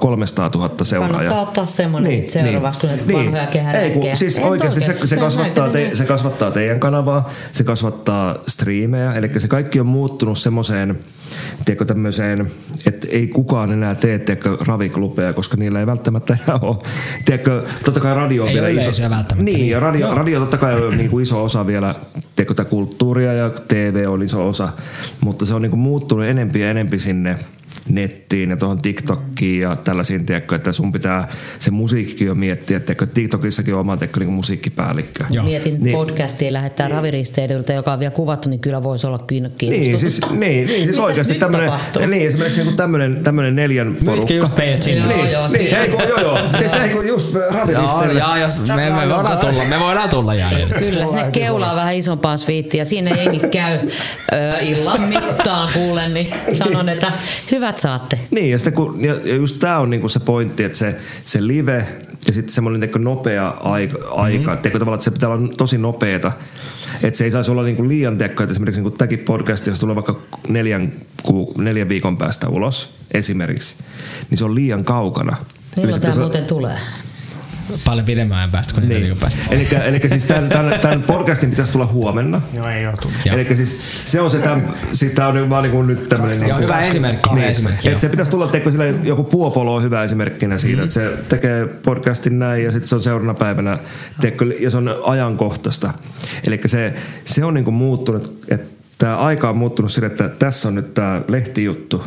300 000 seuraajaa. Kannattaa ottaa semmoinen niin, seuraavaksi, kun näitä vanhoja kehäräkkejä. Ei, kun, siis En oikeasti se, se, kasvattaa näin, se te, se kasvattaa teidän kanavaa, se kasvattaa striimejä, eli se kaikki on muuttunut semmoiseen, tiedätkö, tämmöiseen, että ei kukaan enää tee, tiedätkö, raviklubeja, koska niillä ei välttämättä enää ole, tiedätkö, totta kai radio on Ei vielä iso. Niin, niin. ja radio, Joo. radio totta kai on niin kuin iso osa vielä, tiedätkö, kulttuuria ja TV on iso osa, mutta se on niin kuin muuttunut enempi ja enempi sinne nettiin ja tuohon TikTokkiin ja tällaisiin, tiedätkö, että sun pitää se musiikki jo miettiä, että TikTokissakin on oma tiedätkö, niin musiikkipäällikkö. Joo. Mietin Niin. niin. podcastia lähettää raviristeilyltä, joka on vielä kuvattu, niin kyllä voisi olla kiinnostunut. Niin, siis, niin, niin, siis oikeasti tämmöinen, niin, esimerkiksi niin tämmöinen, tämmöinen neljän porukka. just teidät sinne? Joo, niin, joo, niin, siinä. ei, kun, joo, joo, siis ei kun just Joo, raviristeillä. joo, jos me, me, voidaan tulla, me voidaan tulla jälleen. Kyllä, sinne keulaa vähän isompaan sviittiin ja siinä jengi käy ö, illan mittaan kuulen, niin sanon, että hyvät saatte. Niin, ja, sitten kun, ja, ja just tämä on niinku se pointti, että se, se live ja sitten semmoinen tiedätkö, nopea aika, aika mm-hmm. tavallaan, että se pitää olla tosi nopeeta. Että se ei saisi olla niinku liian tiedätkö, että esimerkiksi niinku tämäkin podcast, jos tulee vaikka neljän, ku, neljän viikon päästä ulos esimerkiksi, niin se on liian kaukana. Eli se Milloin tämä muuten tulee? Paljon pidemmän ajan päästä kuin Niin. viikon päästä. Eli, eli siis tämän, tämän, tämän podcastin pitäisi tulla huomenna. Joo, ei ole tullut. Eli siis se on se, tämän, siis tämä on nyt vaan niin nyt tämmöinen... Joo, hyvä esimerkki, hyvä esimerkki. Että se pitäisi tulla, teikö sille joku Puopolo on hyvä esimerkkinä siitä, mm. että se tekee podcastin näin ja sitten se on seuraavana päivänä, teikö, ja se on ajankohtaista. Eli se, se on niin kuin muuttunut, että tämä aika on muuttunut sille, että tässä on nyt tämä lehtijuttu,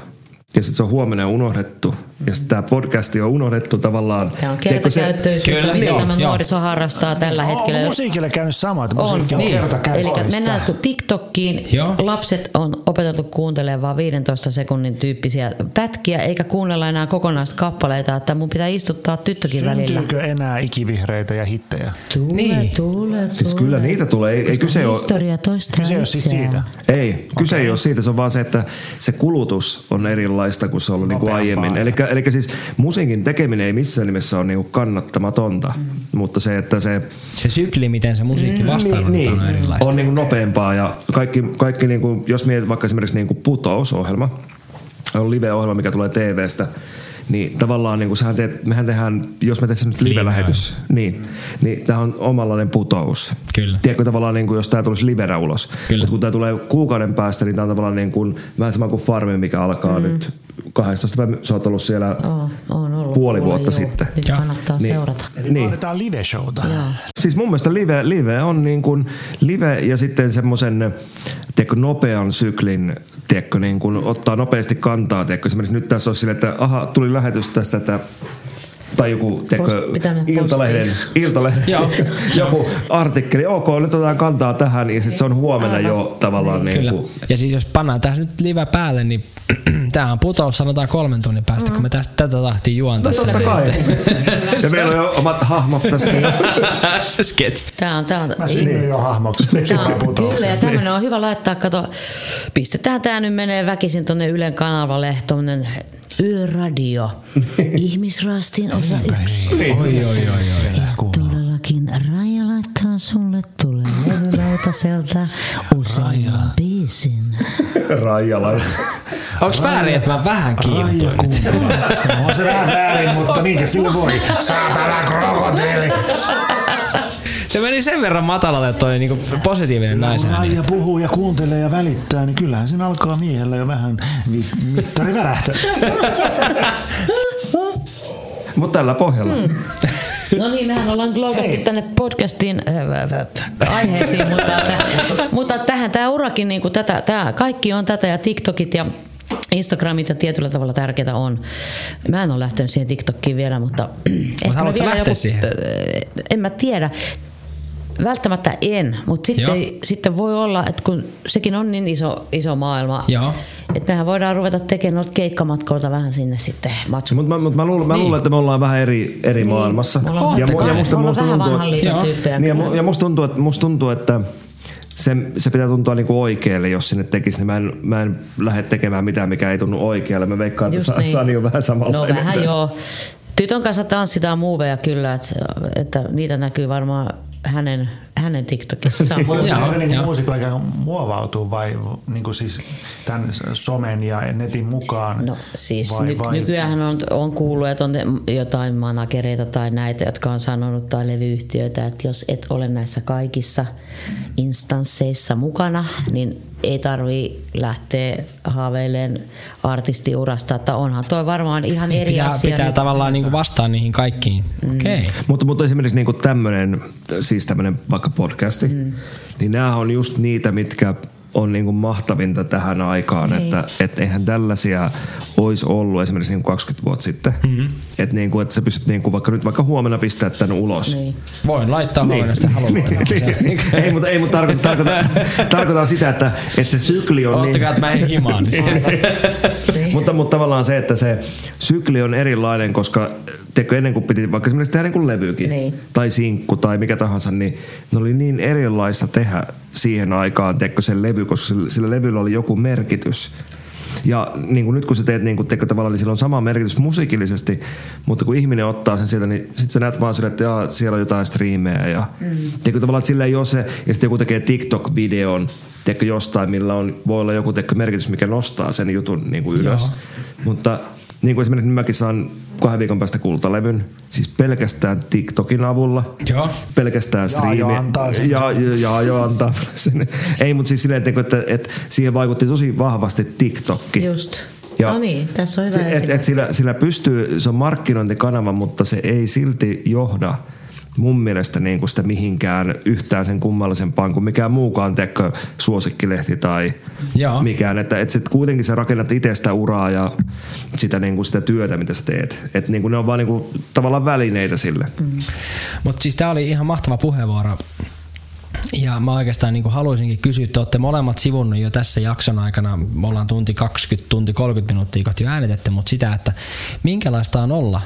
ja sitten se on huomenna unohdettu. Sitten tämä podcasti on unohdettu tavallaan. Tämä on se- kertakäyttöisyyttä, Kyllä, mitä joo, tämä joo. nuoriso harrastaa tällä hetkellä. On musiikille käynyt sama, että On, musiikki on, niin. kerta Eli mennään TikTokkiin, Joo. lapset on opeteltu kuuntelemaan vaan 15 sekunnin tyyppisiä pätkiä, eikä kuunnella enää kokonaista kappaleita, että mun pitää istuttaa tyttökin välillä. Syntyykö enää ikivihreitä ja hittejä? Tule, Niin. tule, tule. Siis kyllä niitä tulee, ei, ei kyse ole... Historia toistaa Kyse ei ole siis siitä. Ei, kyse ei ole siitä, se on vaan se, että se kulutus on erilaista kuin se on ollut niin kuin aiemmin. Eli, eli siis musiikin tekeminen ei missään nimessä ole niin kuin kannattamatonta, mm. mutta se, että se Se sykli, miten se musiikki vastaanotetaan on erilaista. on niin kuin nopeampaa ja kaikki, kaikki niin kuin, jos mietit vaikka esimerkiksi niin kuin putousohjelma, on live-ohjelma, mikä tulee TVstä, niin tavallaan niin kuin sähän teet, mehän tehdään, jos me tehdään nyt live-lähetys, niin, niin tämä on omanlainen putous. Kyllä. Tiedätkö tavallaan, niin kuin, jos tämä tulisi livenä ulos. Mutta kun tämä tulee kuukauden päästä, niin tämä on tavallaan niin kuin, vähän sama kuin Farmi, mikä alkaa mm. nyt 12 päivä. Sä oot ollut siellä Oo, on ollut. puoli Kuule, vuotta joo. sitten. Nyt Joo. kannattaa Niin. seurata. Eli Niin. vaaditaan live-showta. Joo. Siis mun mielestä live, live on niin kuin live ja sitten semmoisen tiedätkö, nopean syklin, tiedätkö, niin kuin ottaa nopeasti kantaa. Tiedätkö, esimerkiksi nyt tässä on silleen, että aha, tuli lähetys tästä, että tai joku mennä iltalehden, iltalehden Joo. joku artikkeli, ok, nyt otetaan kantaa tähän, ja sitten se on huomenna jo tavallaan niin Kyllä. kuin, Ja siis jos pannaan tässä nyt live päälle, niin tämähän on putous sanotaan kolmen tunnin päästä, kun me tästä tätä tahtia juontaa. No totta kai. ja meillä on jo omat hahmot tässä. Sketch. Tää on, tää on, Mä synnyin jo hahmoksi. Super on, kyllä, ja putoukseen. tämmönen on hyvä laittaa, kato, pistetään tää nyt menee väkisin tonne Ylen kanavalle, tommonen Yöradio, Ihmisrastin osa yksi. Oi, oi, oi, oi. Todellakin Raija laittaa sulle tulee levylautaselta useamman biisin. Raijala. Onks väärin, että mä vähän Raija kiinnostuin? On se vähän väärin, mutta minkä sille voi? Saatana krokotiili. Se meni sen verran matalalle, että toi niinku positiivinen Kun naisääni. Raija puhuu ja kuuntelee ja välittää, niin kyllähän sen alkaa miehellä jo vähän vi- mittari värähtää. Mutta tällä pohjalla. Hmm. No niin, mehän ollaan gloukattu tänne podcastin äh, äh, aiheisiin, mutta, mutta tähän tämä urakin, niin kuin tätä, tämä, kaikki on tätä ja TikTokit ja Instagramit ja tietyllä tavalla tärkeää on. Mä en ole lähtenyt siihen TikTokkiin vielä, mutta... ehkä mä haluatko vielä lähteä siihen? äh, En mä tiedä. Välttämättä en, mutta sitten, Joo. sitten voi olla, että kun sekin on niin iso, iso maailma, Joo. että mehän voidaan ruveta tekemään noita keikkamatkoilta vähän sinne sitten matsu. Mutta mä, mut mä, luulen, mä Niin. luulen, että me ollaan vähän eri, eri maailmassa. Me ollaan, ja, mu- ja musta, me musta vähän tuntuu, vanhan liiton Joo. tyyppejä. niin, ja, ja musta tuntuu, että, musta tuntuu, että se, se pitää tuntua niinku oikealle, jos sinne tekisi, niin mä en, mä en lähde tekemään mitään, mikä ei tunnu oikealle. Mä veikkaan, että niin. Sani on vähän samalla. No vähän joo. Tytön kanssa tanssitaan muuveja kyllä, että, että niitä näkyy varmaan hänen, hänen TikTokissaan. Voiko Joo, teillä niin muusikko ikään kuin muovautuu vai niin kuin siis tämän somen ja netin mukaan? No siis vai, ny, vai, nykyään on, on kuullut, että on jotain managereita tai näitä, jotka on sanonut tai levyyhtiöitä, että jos et ole näissä kaikissa instansseissa mukana, niin ei tarvi lähteä haaveilemaan artistiurasta, että onhan toi varmaan ihan eri pitää, asia. pitää nyt. tavallaan niinku vastaa niihin kaikkiin. Mm. Okei. Okay. Mutta, mutta esimerkiksi niinku tämmöinen, siis tämmöinen vaikka podcasti, mm. niin nämä on just niitä, mitkä on niinku mahtavinta tähän aikaan, Niin. että et eihän tällaisia olisi ollut esimerkiksi niinku 20 vuotta sitten. Mm-hmm. Että niinku, et sä pystyt niinku vaikka nyt vaikka huomenna pistää tän ulos. Niin. Voin laittaa niin. huomenna sitä haluaa. ei, mutta, ei, mutta tarkoitan, tarkoitan, tarkoitan sitä, että, että se sykli on Ottakaa, että mä en himaan. Niin se- mutta, mutta tavallaan se, että se sykli on erilainen, koska teko ennen kuin piti vaikka esimerkiksi tehdä niin kuin levykin Niin. tai sinkku tai mikä tahansa, niin ne oli niin erilaista tehdä siihen aikaan teko se levy, koska sillä, sillä levyllä oli joku merkitys. Ja niin kuin nyt kun sä teet niin kuin teko tavallaan, niin sillä on sama merkitys musiikillisesti, mutta kun ihminen ottaa sen sieltä, niin sit sä näet vaan sille, että jaa, siellä on jotain striimejä. Ja mm. teko tavallaan, että sillä ei ole se, ja sitten joku tekee TikTok-videon teko jostain, millä on, voi olla joku teko merkitys, mikä nostaa sen jutun niin kuin ylös. Joo. Mutta niin kuin esimerkiksi mäkin saan kahden viikon päästä kultalevyn, siis pelkästään TikTokin avulla. Joo. Pelkästään Ja striimi. jo antaa sen. Ja, ja, ja jo antaa sen. Ei, mutta siis silleen, että, että, että siihen vaikutti tosi vahvasti TikTokki. Just. no niin, tässä on hyvä se, et, et sillä, sillä pystyy, se on markkinointikanava, mutta se ei silti johda mun mielestä niin kuin sitä mihinkään yhtään sen kummallisempaan kuin mikään muukaan tekkö suosikkilehti tai Joo. mikään. Että et sit kuitenkin sä rakennat itse sitä uraa ja sitä, niin kuin sitä työtä, mitä sä teet. Että niin kuin ne on vaan niin kuin, tavallaan välineitä sille. Mutta siis tämä oli ihan mahtava puheenvuoro. Ja mä oikeastaan niin haluaisinkin kysyä, te olette molemmat sivunnut jo tässä jakson aikana, me ollaan tunti 20, tunti 30 minuuttia kohti jo äänitetty, mutta sitä, että minkälaista on olla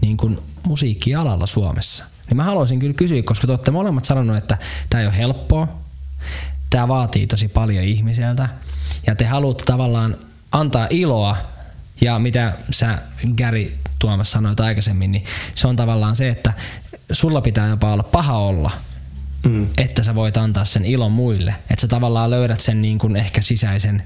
niin kuin musiikkialalla Suomessa. Niin mä haluaisin kyllä kysyä, koska te olette molemmat sanonut, että tämä ei ole helppoa, tämä vaatii tosi paljon ihmiseltä ja te haluatte tavallaan antaa iloa ja mitä sä Gary Tuomas sanoit aikaisemmin, niin se on tavallaan se, että sulla pitää jopa olla paha olla, mm. että sä voit antaa sen ilon muille. Että sä tavallaan löydät sen niin kuin ehkä sisäisen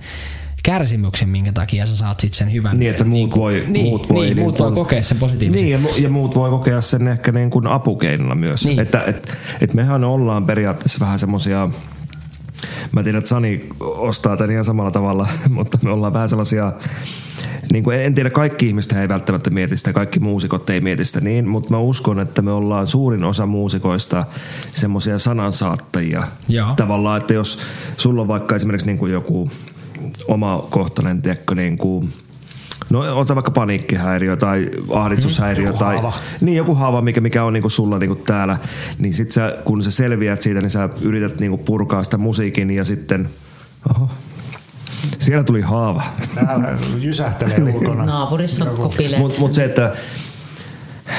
kärsimyksen, minkä takia sä saat sit sen hyvän. Niin, että muut kuin- voi, niin, muut voi, niin, muut voi kuin- kokea sen positiivisen. Niin, ja, mu- ja muut voi kokea sen ehkä niin kuin apukeinona myös. Niin. Että et, et mehän ollaan periaatteessa vähän semmosia Mä tiedän, että Sani ostaa tämän ihan samalla tavalla, mutta me ollaan vähän sellaisia, niin kuin en tiedä, kaikki ihmiset ei välttämättä mieti sitä, kaikki muusikot ei mieti sitä niin, mutta mä uskon, että me ollaan suurin osa muusikoista semmoisia sanansaattajia. Joo. Tavallaan, että jos sulla on vaikka esimerkiksi niin kuin joku omakohtainen, tiedätkö, niin kuin, No ota vaikka paniikkihäiriö tai ahdistushäiriö Joku tai haava. niin joku haava, mikä, mikä on niinku sulla niinku täällä, niin sit sä, kun sä selviät siitä, niin sä yrität niinku purkaa sitä musiikin ja sitten, oho, siellä tuli haava. Täällä jysähtelee ulkona. Naapurissa on kopileet. Mutta mut se, että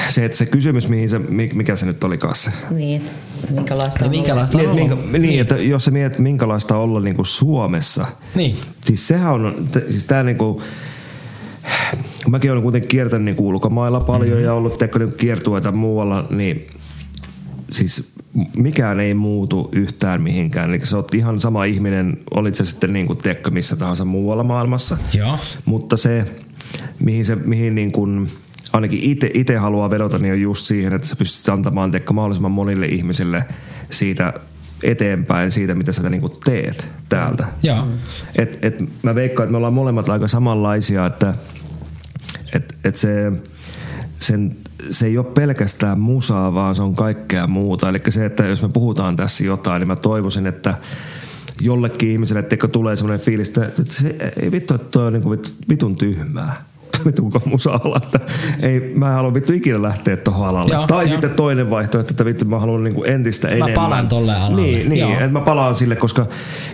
se, että se kysymys, mihin se, mi- mikä se nyt olikaan se? Niin, minkälaista Niin minkälaista Niin, ollut? minkä, niin, että jos sä mietit, minkälaista olla niinku Suomessa, Niin. Siis sehän on, t- siis tää niinku, kun mäkin olen kuitenkin kiertänyt niinku ulkomailla paljon mm-hmm. ja ollut teko niinku kiertueita muualla, niin siis mikään ei muutu yhtään mihinkään. Eli sä oot ihan sama ihminen, olit se sitten niinku, tiedätkö, missä tahansa muualla maailmassa. Joo. Mutta se, mihin, se, mihin niin kuin, ainakin itse haluaa vedota, niin on just siihen, että sä pystyt antamaan tiedätkö, mahdollisimman monille ihmisille siitä eteenpäin siitä, mitä sä niin kuin teet täältä. Et, et mä veikkaan, että me ollaan molemmat aika samanlaisia, että et, et se, sen, se ei ole pelkästään musaa, vaan se on kaikkea muuta. Eli se, että jos me puhutaan tässä jotain, niin mä toivoisin, että jollekin ihmiselle teko tulee semmoinen fiilis, että että se ei vittu, että toi on niin kuin vitun tyhmää. Vittu koko musa-ala, että ei, mä en halua vittu ikinä lähteä tuohon alalle. Joo, tai joo. sitten toinen vaihtoehto, että vittu mä haluan niinku entistä Mä enemmän. palaan tolle alalle. Niin, niin että mä palaan sille, koska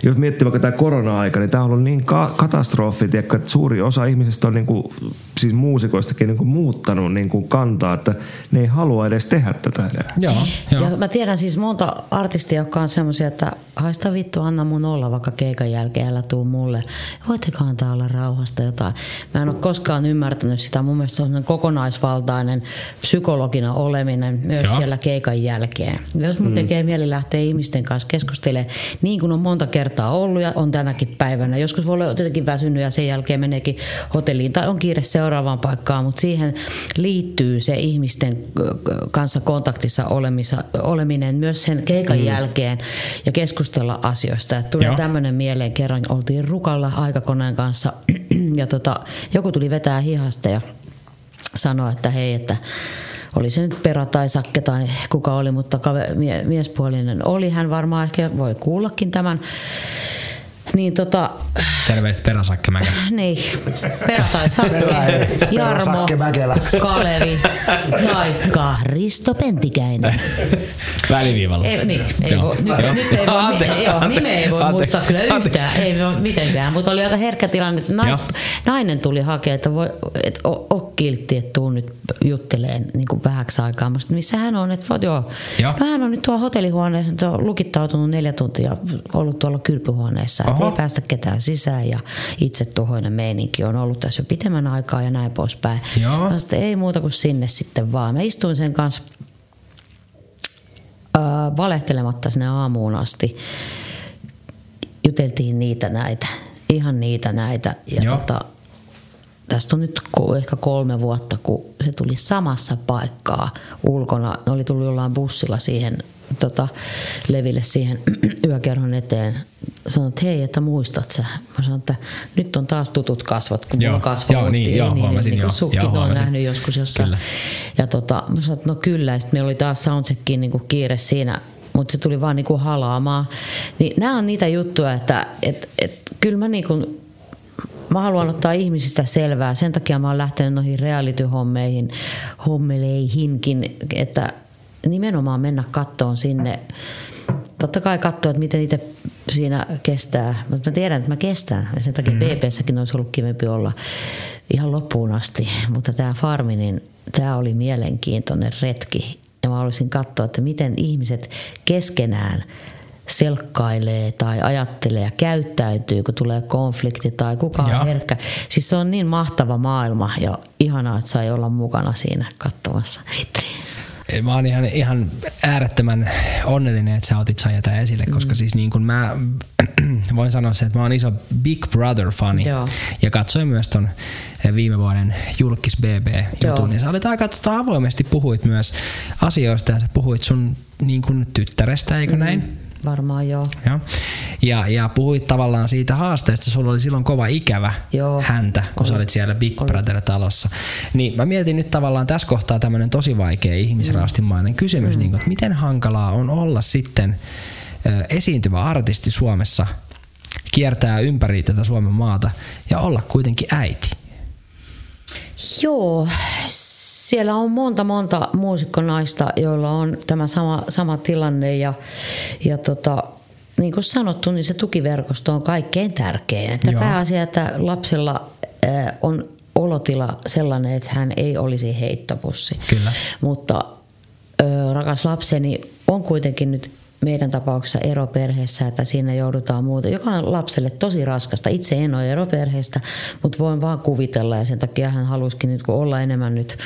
jos miettii vaikka tämä korona-aika, niin tämä on ollut niin ka- katastrofi, tiedätkö, että suuri osa ihmisistä on niinku, siis muusikoistakin niinku muuttanut niinku kantaa, että ne ei halua edes tehdä tätä enää. Joo, joo. Ja mä tiedän siis monta artistia, jotka on semmoisia, että haista vittu, anna mun olla vaikka keikan jälkeen, älä tuu mulle. Voitteko antaa olla rauhasta jotain? Mä en ole koskaan ymmärtänyt sitä. Mun mielestä se on kokonaisvaltainen psykologinen oleminen myös Joo. siellä keikan jälkeen. Jos mun tekee mieli lähteä ihmisten kanssa keskustelemaan, niin kuin on monta kertaa ollut ja on tänäkin päivänä. Joskus voi olla jotenkin väsynyt ja sen jälkeen meneekin hotelliin tai on kiire seuraavaan paikkaan, mutta siihen liittyy se ihmisten kanssa kontaktissa olemisa, oleminen myös sen keikan mm. jälkeen ja keskustella asioista. Et tulee tämmöinen mieleen, kerran oltiin rukalla aikakoneen kanssa ja tota, joku tuli vetää hihasta ja sanoi, että hei, että oli se nyt Pera tai Sakke tai kuka oli, mutta kave, mie, miespuolinen oli. Hän varmaan ehkä voi kuullakin tämän. Niin tota, Terveistä peräsakkemäkä. niin, Pera tai Sakke, Jarmo. Kalevi taikka Risto Pentikäinen. Väliviivalla. Ei, niin, ei Joo. voi, nyt, Joo. nyt ei voi, Anteeksi, joo, anteeksi, nimeä ei voi anteeksi, muistaa kyllä anteeksi. yhtään, ei voi mitenkään, mutta oli aika herkkä tilanne, että nais, nainen tuli hakemaan, että voi, et, o, o kiltti, että tuu nyt jutteleen niin kuin vähäksi aikaa. Mä sanoin, missä hän on, että voit, joo. Joo. No hän on nyt tuolla hotellihuoneessa, että on lukittautunut neljä tuntia, ollut tuolla kylpyhuoneessa, ei päästä ketään sisään ja itse tuhoinen meininki on ollut tässä jo pitemmän aikaa ja näin poispäin. Joo. Mä että ei muuta kuin sinne sitten vaan. Mä istuin sen kanssa äh, valehtelematta sinne aamuun asti. Juteltiin niitä näitä, ihan niitä näitä. Ja Joo. tota, tästä on nyt ehkä kolme vuotta, kun se tuli samassa paikkaa ulkona. Ne oli tullut jollain bussilla siihen tota, leville siihen yökerhon eteen. Sanoin, että hei, että muistat sä. Mä sanoin, että nyt on taas tutut kasvot, kun Joo, mulla on kasvo joo, niin, joo, huomasin, niin joo, sukki, joo, on nähnyt joskus jossain. Kyllä. Ja tota, mä sanoin, että no kyllä. Sitten meillä oli taas soundcheckiin niin kuin kiire siinä, mutta se tuli vaan niin kuin halaamaan. Niin nämä on niitä juttuja, että et, et, kyllä mä niin kuin, mä haluan ottaa ihmisistä selvää. Sen takia mä oon lähtenyt noihin reality-hommeihin, hommeleihinkin, että nimenomaan mennä kattoon sinne. Totta kai katsoa, että miten itse siinä kestää. Mutta mä tiedän, että mä kestän. Ja sen takia mm. BBssäkin olisi ollut kivempi olla ihan loppuun asti. Mutta tämä farmi, niin tämä oli mielenkiintoinen retki. Ja mä haluaisin katsoa, että miten ihmiset keskenään selkkailee tai ajattelee ja käyttäytyy, kun tulee konflikti tai kuka on herkkä. Siis se on niin mahtava maailma ja ihanaa, että sai olla mukana siinä katsomassa. Mä oon ihan, ihan äärettömän onnellinen, että sä otit Saija esille, koska siis niin kuin mä voin sanoa se, että mä oon iso Big Brother-fani Joo. ja katsoin myös ton viime vuoden Julkis. BB-jutun, niin sä olit aika tota, avoimesti puhuit myös asioista ja sä puhuit sun niin kuin tyttärestä, eikö näin? Varmaan joo. Joo. Ja, ja puhuit tavallaan siitä haasteesta, sulla oli silloin kova ikävä Joo. häntä, kun sä olit siellä Big Brother-talossa. Niin mä mietin nyt tavallaan tässä kohtaa tämmöinen tosi vaikea ihmisraastimainen kysymys, niin kuin, että miten hankalaa on olla sitten ö, esiintyvä artisti Suomessa, kiertää ympäri tätä Suomen maata ja olla kuitenkin äiti. Joo, siellä on monta monta muusikkonaista, joilla on tämä sama, sama tilanne ja, ja tota, niin kuin sanottu, niin se tukiverkosto on kaikkein tärkein. Että Joo. pääasia, että lapsella äh, on olotila sellainen, että hän ei olisi heittopussi. Kyllä. Mutta ö, rakas lapseni on kuitenkin nyt meidän tapauksessa eroperheessä, että siinä joudutaan muuta, joka on lapselle tosi raskasta. Itse en ole eroperheestä, mutta voin vaan kuvitella ja sen takia hän halusikin nyt kun olla enemmän nyt,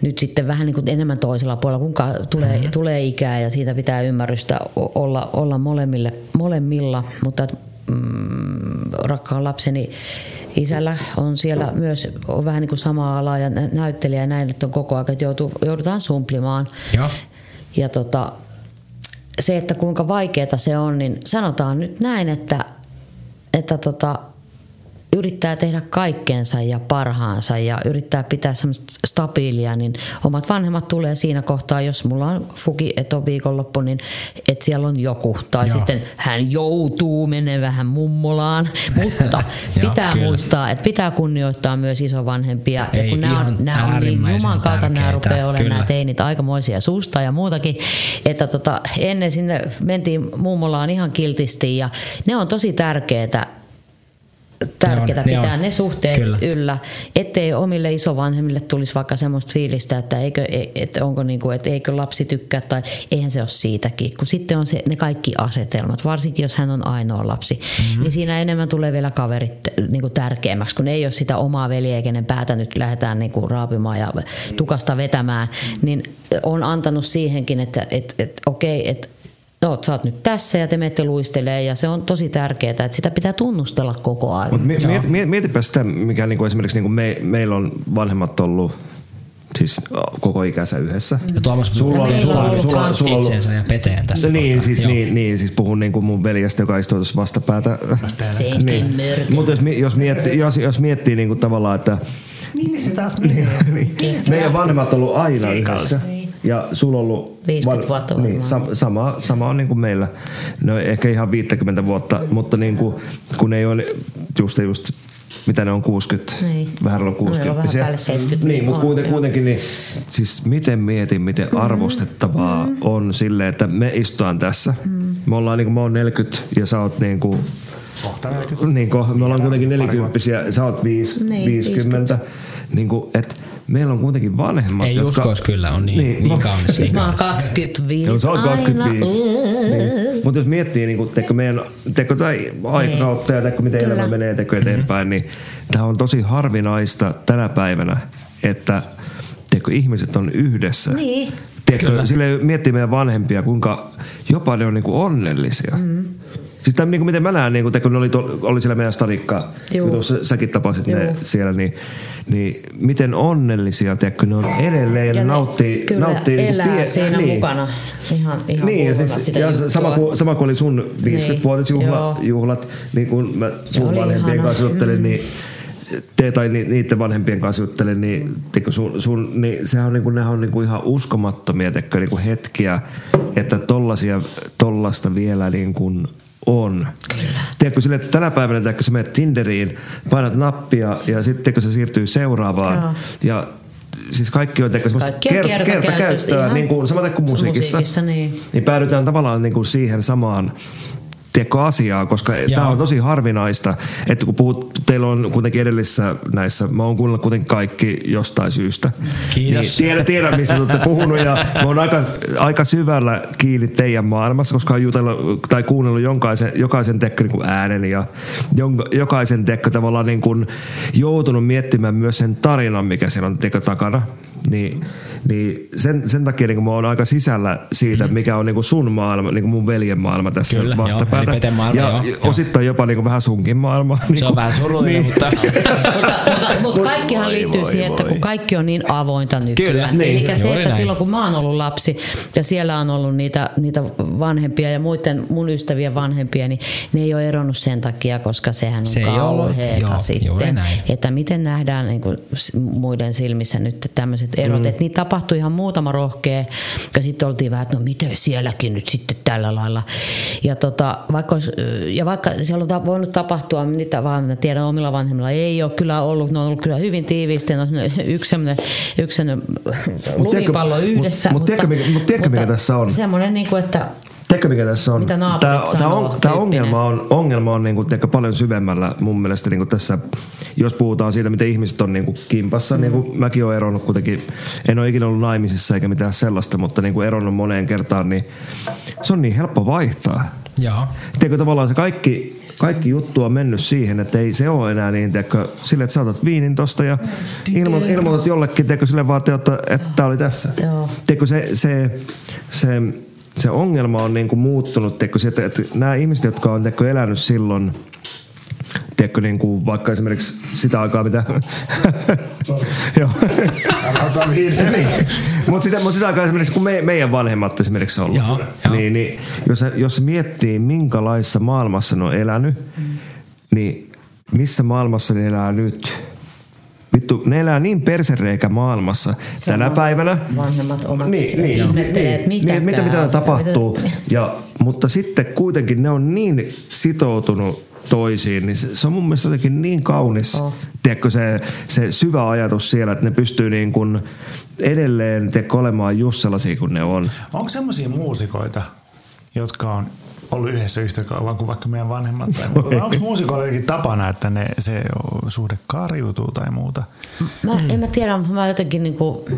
nyt sitten vähän niin kuin enemmän toisella puolella, kun tulee, mm-hmm. tulee ikää ja siitä pitää ymmärrystä olla, olla molemmille, molemmilla, mutta mm, rakkaan lapseni isällä on siellä myös on vähän niin kuin sama ala ja nä- näyttelijä ja näin, että on koko ajan, että joutuu, joudutaan sumplimaan. Joo. Ja tota, se, että kuinka vaikeaa se on, niin sanotaan nyt näin, että, että tota, yrittää tehdä kaikkeensa ja parhaansa ja yrittää pitää semmoista stabiilia, niin omat vanhemmat tulee siinä kohtaa, jos mulla on fuki, että on viikonloppu, niin että siellä on joku. Tai Joo. sitten hän joutuu menemään vähän mummolaan, mutta Joo, pitää kyllä. muistaa, että pitää kunnioittaa myös isovanhempia. Ei, ja kun nämä on, nämä on niin juman kautta, nämä rupeaa olemaan nämä teinit aikamoisia suusta ja muutakin, että tota, ennen sinne mentiin mummolaan ihan kiltisti ja ne on tosi tärkeitä tärkeää on, ne pitää on. ne suhteet Kyllä. yllä, ettei omille isovanhemmille tulisi vaikka semmoista fiilistä, että, eikö, että onko niinku, että eikö lapsi tykkää tai eihän se ole siitäkin, kun sitten on se, ne kaikki asetelmat, varsinkin jos hän on ainoa lapsi, mm-hmm. niin siinä enemmän tulee vielä kaverit niinku tärkeämmäksi, kun ei ole sitä omaa veljeä, kenen päätä nyt lähdetään niinku raapimaan ja tukasta vetämään, niin on antanut siihenkin, että et, et, okei, että No, sä oot nyt tässä ja te menette luistelee ja se on tosi tärkeää, että sitä pitää tunnustella koko ajan. Mutta miet, miet, mietipä sitä, mikä niinku esimerkiksi niinku me, meillä on vanhemmat ollut siis koko ikänsä yhdessä. Ja Tuomas Sulla on- Meillä sulla ollut sulla kans sulla itsensä ja peteen tässä niin, siis, niin, niin, siis puhun niinku mun veljestä, joka istuu tuossa vastapäätä. Mörkö. Mutta jos, jos miettii, jos, jos miettii niinku tavallaan, että Minne se taas menee? niin, meidän vanhemmat on ollut aina yhdessä. Ja sulla on ollut 50 vuotta niin, varmaan. sam, sama, sama on niin kuin meillä. No ehkä ihan 50 vuotta, mutta niin kuin, kun ei ole just, just mitä ne on 60, Niin. vähän on No, meillä 60. on vähän päälle 70, Niin, niin mutta on, kuiten, kuitenkin, niin, siis miten mietin, miten Mm-hmm. arvostettavaa on sille, että me istutaan tässä. Mm. Me ollaan niin kuin, mä oon 40 ja sä oot niin kuin, Kohta 40. niin kuin, me ollaan kuitenkin Pari vuotta. 40 sä oot viis, Niin, 50. Niin kuin, et meillä on kuitenkin vanhemmat, Ei jotka... uskois kyllä, on niin, niin, niin kaunis. Siis Niin mä oon kaunis. 25 Joo, sä oot aina. 25. Niin. Mutta jos miettii niin teikö meidän teikö tai aikakautta ja teikö miten Niin. Kyllä. elämä menee teikö eteenpäin, niin tämä on tosi harvinaista tänä päivänä, että teikö ihmiset on yhdessä. Niin. Tiedätkö, sille miettii meidän vanhempia, kuinka jopa ne on niinku onnellisia. Mm. Siis tämän, niinku, miten mä näen, niinku, kun ne oli, tuolla- oli siellä meidän stadikka, kun tuossa säkin tapasit ne Juu. siellä, niin, niin miten onnellisia, tiedätkö, ne on edelleen ja, Ja ne ne nauttii, kyllä nauttii niinku elää pie- siinä niin. mukana. Ihan, ihan Niin, ja, siis, sitä ja juttua. sama, kuin, sama kuin oli sun 50-vuotisjuhlat, Joo. juhlat, niin kun mä sun vanhempien ihana. kanssa juttelin, niin te tai ni- niiden vanhempien kanssa juttelin, niin, tiedätkö, sun, sun, niin sehän on, niin kuin, on niin kuin ihan uskomattomia tiedätkö, niin kuin hetkiä, että tollasia, tollasta vielä niin kuin on. Kyllä. Tiedätkö sille, että tänä päivänä tiedätkö, sä menet Tinderiin, painat nappia ja sitten tiedätkö, se siirtyy seuraavaan. Joo. Ja siis kaikki on tiedätkö, semmoista kert- kertakäyttöä, ihan niin kuin samaten kuin musiikissa. musiikissa, niin. niin päädytään tavallaan niin kuin siihen samaan tiedätkö, asiaan, koska tämä on tosi harvinaista, että kun puhut, teillä on kuitenkin edellisissä näissä, mä oon kuunnellut kuitenkin kaikki jostain syystä. Kiitos. Niin tiedän, tiedän, missä te olette puhunut ja mä oon aika, aika syvällä kiinni teidän maailmassa, koska oon jutellut tai kuunnellut jokaisen, jokaisen tekkö niin äänen ja jonka, jokaisen tekkö tavallaan niin kuin joutunut miettimään myös sen tarinan, mikä siellä on tekkö takana. Niin, niin sen, sen takia niin mä oon aika sisällä siitä, mikä on niin kuin sun maailma, niin kuin mun veljen maailma tässä Kyllä, Peten maailma, ja joo, osittain jopa niin kuin vähän sunkin maailma. Niin Se on kuin- vähän surullinen, mutta mutta, mutta, mutta kaikkihan voi, liittyy voi, siihen, että voi. kun kaikki on niin avointa nykyään. Kyllä, niin. Eli se, että näin. silloin kun mä oon ollut lapsi ja siellä on ollut niitä, niitä vanhempia ja muiden mun ystävien vanhempia, niin ne ei ole eronnut sen takia, koska sehän on Se kauheeta sitten. Että miten nähdään niin kuin muiden silmissä nyt tämmöiset erot. Mm. Että niitä tapahtui ihan muutama rohkea ja sitten oltiin vähän, että no miten sielläkin nyt sitten tällä lailla. Ja, tota, vaikka, olisi, ja vaikka siellä on ta- voinut tapahtua, niitä vaan mä tiedän omilla vanhemmilla ei ole kyllä ollut, ne on ollut kyllä hyvin tiiviisti, no, yksi semmoinen, yksi semmoinen lumipallo tiedätkö- yhdessä. mut- mut tiedätkö, mikä- mut tiedätkö, mikä tässä on? Semmoinen, niin kuin, että Tiedätkö mikä tässä on? Mitä Tämä, tämä, on, tämä ongelma on, ongelma on niin kuin, tiedätkö, paljon syvemmällä mun mielestä niin kuin tässä, jos puhutaan siitä, miten ihmiset on niin kuin kimpassa. Mm. Niin kuin mäkin olen eronnut kuitenkin, en ole ikinä ollut naimisissa eikä mitään sellaista, mutta niin kuin eronnut moneen kertaan, niin se on niin helppo vaihtaa. Joo. Tiedätkö, tavallaan se kaikki, kaikki juttu on mennyt siihen, että ei se ole enää niin, tiedätkö, sille, että sä otat viinin tosta ja ilmo, ilmoitat jollekin, tiedätkö, sille vaan, että, että tämä oli tässä. Joo. Tiedätkö, se, se, se, se ongelma on niin kuin muuttunut, tiedätkö, että, että nämä ihmiset, jotka on tiedätkö, elänyt silloin, tiedätkö, niin kuin vaikka esimerkiksi sitä aikaa, mitä... Joo. niin. Mutta sitä, mut sitä aikaa esimerkiksi, kun me, meidän vanhemmat esimerkiksi on ollut, Joo, niin, niin jos, jos miettii, minkälaisessa maailmassa ne on elänyt, niin missä maailmassa ne elää nyt. Vittu, ne elää niin persereikä maailmassa tänä päivänä. Vanhemmat omat Niin, niin, ihmettelee, että mitä niin, mitä, mitä on. tapahtuu. Ja, mutta sitten kuitenkin ne on niin sitoutunut toisiin, niin se, se on mun mielestä jotenkin niin kaunis, oh. tiedätkö, se, se syvä ajatus siellä, että ne pystyy niin kuin edelleen tiedätkö, olemaan just sellaisia kuin ne on. Onko semmoisia muusikoita, jotka on ollut yhdessä yhtä kauan kuin vaikka meidän vanhemmat tai muuta? Vai onko muusikoilla jotenkin tapana, että ne, se suhde karjuutuu tai muuta? Mä, en mä tiedä, mutta mä jotenkin niinku...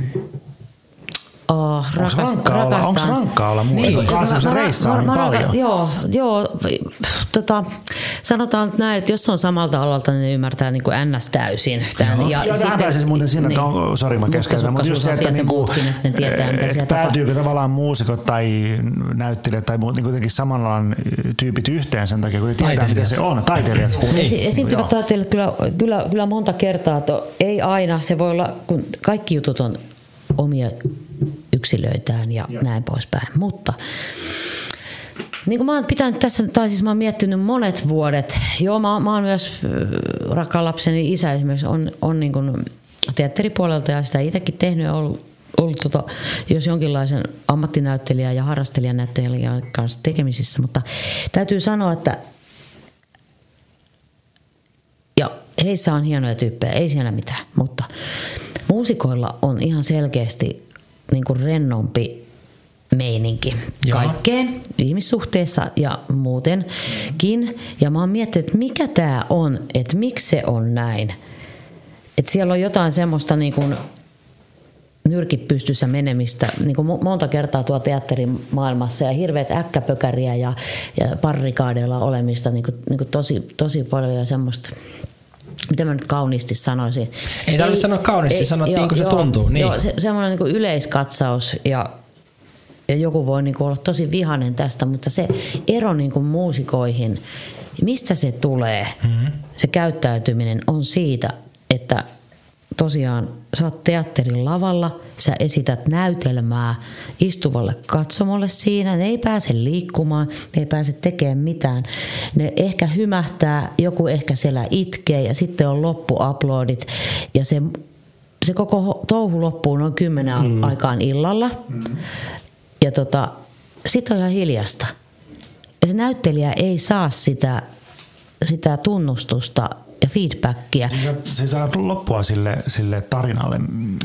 Oh, Onko rankkaa, olla, onks rankkaa olla muusikon Niin. Mä- mä- reissaa niin paljon? Joo, joo tota, sanotaan näin, että jos on samalta alalta, niin ne ymmärtää niin kuin NS täysin. Tän, Ja, ja tähän pääsee muuten siinä, että on, sori mä keskeytän, mutta just se, että, niinku, muutkin, että ne tietää, mitä että tapahtuu. päätyykö tavallaan muusikot tai näyttelijät tai muut niin kuitenkin samanlainen tyypit yhteen sen takia, kun ne tietää, mitä se on. Taiteilijat. Esi- esiintyvät taiteilijat kyllä, kyllä, kyllä monta kertaa, että ei aina, se voi olla, kun kaikki jutut on omia yksilöitään ja näin poispäin. Mutta niin kuin mä oon pitänyt tässä, tai siis mä oon miettinyt monet vuodet, joo mä, mä oon myös rakkaan lapseni isä esimerkiksi on, on niin kuin teatteripuolelta ja sitä itsekin tehnyt ja ollut, ollut tota, jos jonkinlaisen ammattinäyttelijän ja harrastelijanäyttelijän kanssa tekemisissä, mutta täytyy sanoa, että ja heissä on hienoja tyyppejä, ei siellä mitään, mutta muusikoilla on ihan selkeästi niin kuin rennompi meininki Joo. kaikkeen ihmissuhteessa ja muutenkin. Ja mä oon miettinyt, että mikä tämä on, että miksi se on näin. Että siellä on jotain semmoista niin kuin nyrkit pystyssä menemistä niin kuin mo- monta kertaa tuo teatterin maailmassa ja hirveät äkkäpökäriä ja, ja parrikaadeilla olemista niin kuin, niin kuin tosi, tosi paljon ja semmoista mitä mä nyt kauniisti sanoisin. Ei tarvitse sanoa kauniisti, sano, niin kuin se tuntuu, niin. Joo, se, semmoinen niin kuin yleiskatsaus ja, ja joku voi niin kuin olla tosi vihainen tästä, mutta se ero niin kuin muusikoihin, mistä se tulee, mm-hmm. se käyttäytyminen on siitä, että tosiaan sä oot teatterin lavalla, sä esität näytelmää istuvalle katsomolle siinä, ne ei pääse liikkumaan, ne ei pääse tekemään mitään. Ne ehkä hymähtää, joku ehkä siellä itkee ja sitten on loppuaplodit ja se, se koko touhu loppuu noin kymmenen mm. aikaan illalla. Mm. Ja tota, sit on ihan hiljasta. Ja se näyttelijä ei saa sitä, sitä tunnustusta ja feedbackia. Se, se saa loppua sille, sille tarinalle,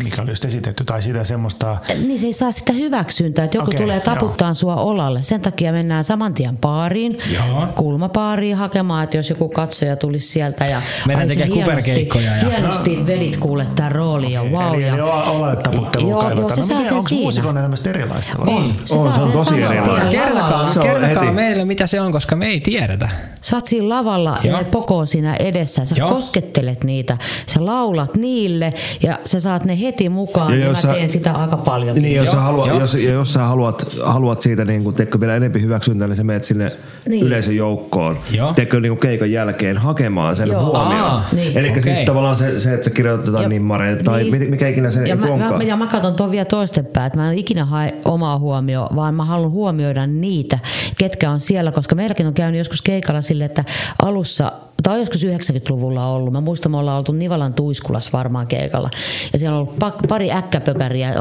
mikä oli just esitetty, tai sitä semmoista... Niin se ei saa sitä hyväksyntää, että joku Okei, tulee taputtaa sua olalle. Sen takia mennään saman tien baariin, Joo. kulmapaariin hakemaan, että jos joku katsoja tulisi sieltä ja sä tekemään kuperkeikkoja ja- hienosti vedit kuule tämän roolin ja wow. Eli, ja, eli olalle taputtelua Joo, joo, se No saa sen onko siinä. muusikon elämästä erilaista? Vai? on, On, saa se on sen tosi saman erilainen. tien Kertokaa. Se on kertokaa meille, mitä se on, koska me ei tiedetä. Sä oot siinä lavalla ja ne pokoo siinä edessä. Sä Joo. koskettelet niitä. Sä laulat niille ja sä saat ne heti mukaan. Ja Ja, jos mä sä- teen sitä aika paljon. Niin, jos, Joo, sä haluat, joo. jos, ja jos sä haluat, haluat siitä niin kuin, teekö vielä enempi hyväksyntää, niin sä menet sinne Niin. niin. yleisön joukkoon. Teekö niin keikan jälkeen hakemaan sen Joo. huomioon. Aa, niin. Eli Okei. siis tavallaan se, se, että sä kirjoitat jotain nimmareita tai niin. mikä ikinä se ja mä, onkaan. mä, ja mä katson tuon vielä toistepäin, että mä en ikinä hae omaa huomioon, vaan mä haluan huomioida niitä, ketkä on siellä, koska meilläkin on käynyt joskus keikalla sille, että alussa tai on joskus 90-luvulla ollut. Mä muistan, me ollaan oltu Nivalan tuiskulas varmaan keikalla. Ja siellä on ollut pari äkkäpökäriä.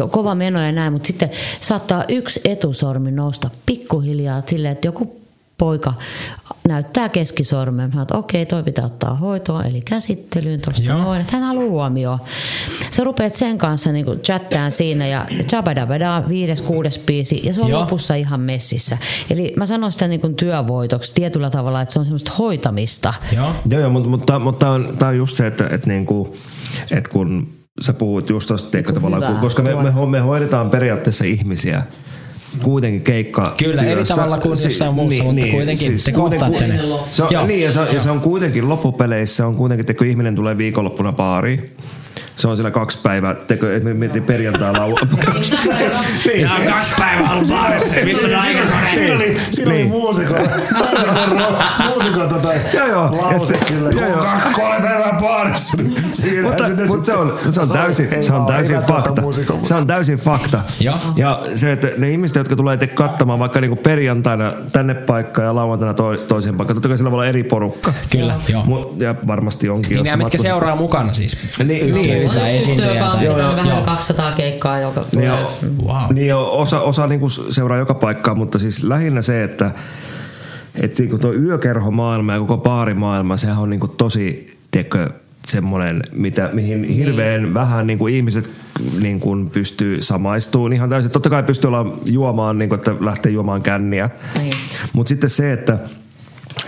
Ko- kova meno ja näin, mutta sitten saattaa yksi etusormi nousta pikkuhiljaa silleen, että joku poika näyttää keskisormen. Mä että okei, toi pitää ottaa hoitoon, eli käsittelyyn tuosta Joo. noin. Että hän haluaa huomioon. Sä rupeat sen kanssa niinku chattään siinä ja chabadabada, viides, kuudes biisi ja se on Joo. lopussa ihan messissä. Eli mä sanon sitä niinku työvoitoksi tietyllä tavalla, että se on semmoista hoitamista. Joo. Joo, joo mutta, mutta, mutta tämä on, tää on just se, että, että, niinku, että kun sä puhut just tosta, teikö, tavallaan, koska me, me, me hoidetaan periaatteessa ihmisiä kuitenkin keikka Kyllä, eri tavalla kuin jossain muussa, mutta kuitenkin te kohtaatte ne. Se on, Joo. niin, ja se, on, ja se on kuitenkin loppupeleissä, on kuitenkin, että kun ihminen tulee viikonloppuna baariin, se on siellä kaksi päivää, teko, että me miettii perjantai lau... Niin, on kaksi päivää ollut baarissa, missä on aika Siinä oli, siinä oli Niin. muusikko, muusikko, muusikko tota, Joo, joo. Ja lause sitten- kyllä. joo, joo. Kaksi kolme päivää baarissa. niin siinä mutta, se on, se on täysin, se on täysin fakta. Se on täysin fakta. Ja se, että ne ihmiset, jotka tulee te katsomaan vaikka niinku perjantaina tänne paikkaan ja lauantaina to, toiseen paikkaan, totta kai sillä voi olla eri porukka. Kyllä, joo. Mut, ja varmasti onkin. Niin jos nämä, mitkä seuraa mukana siis. Niin, niin, Tai esiintyjä. tai- pitänyt vähän yli 200 keikkaa, joka Niin, tulee. on, Wow. niin on, osa, osa niinku seuraa joka paikkaa, mutta siis lähinnä se, että et niinku tuo yökerhomaailma ja koko baarimaailma, sehän on niinku tosi tekö semmoinen, mitä, mihin hirveän vähän niin kuin ihmiset niin kuin pystyy samaistumaan ihan täysin. Totta kai pystyy olla juomaan, niin kuin, että lähtee juomaan känniä. Niin. Mutta sitten se, että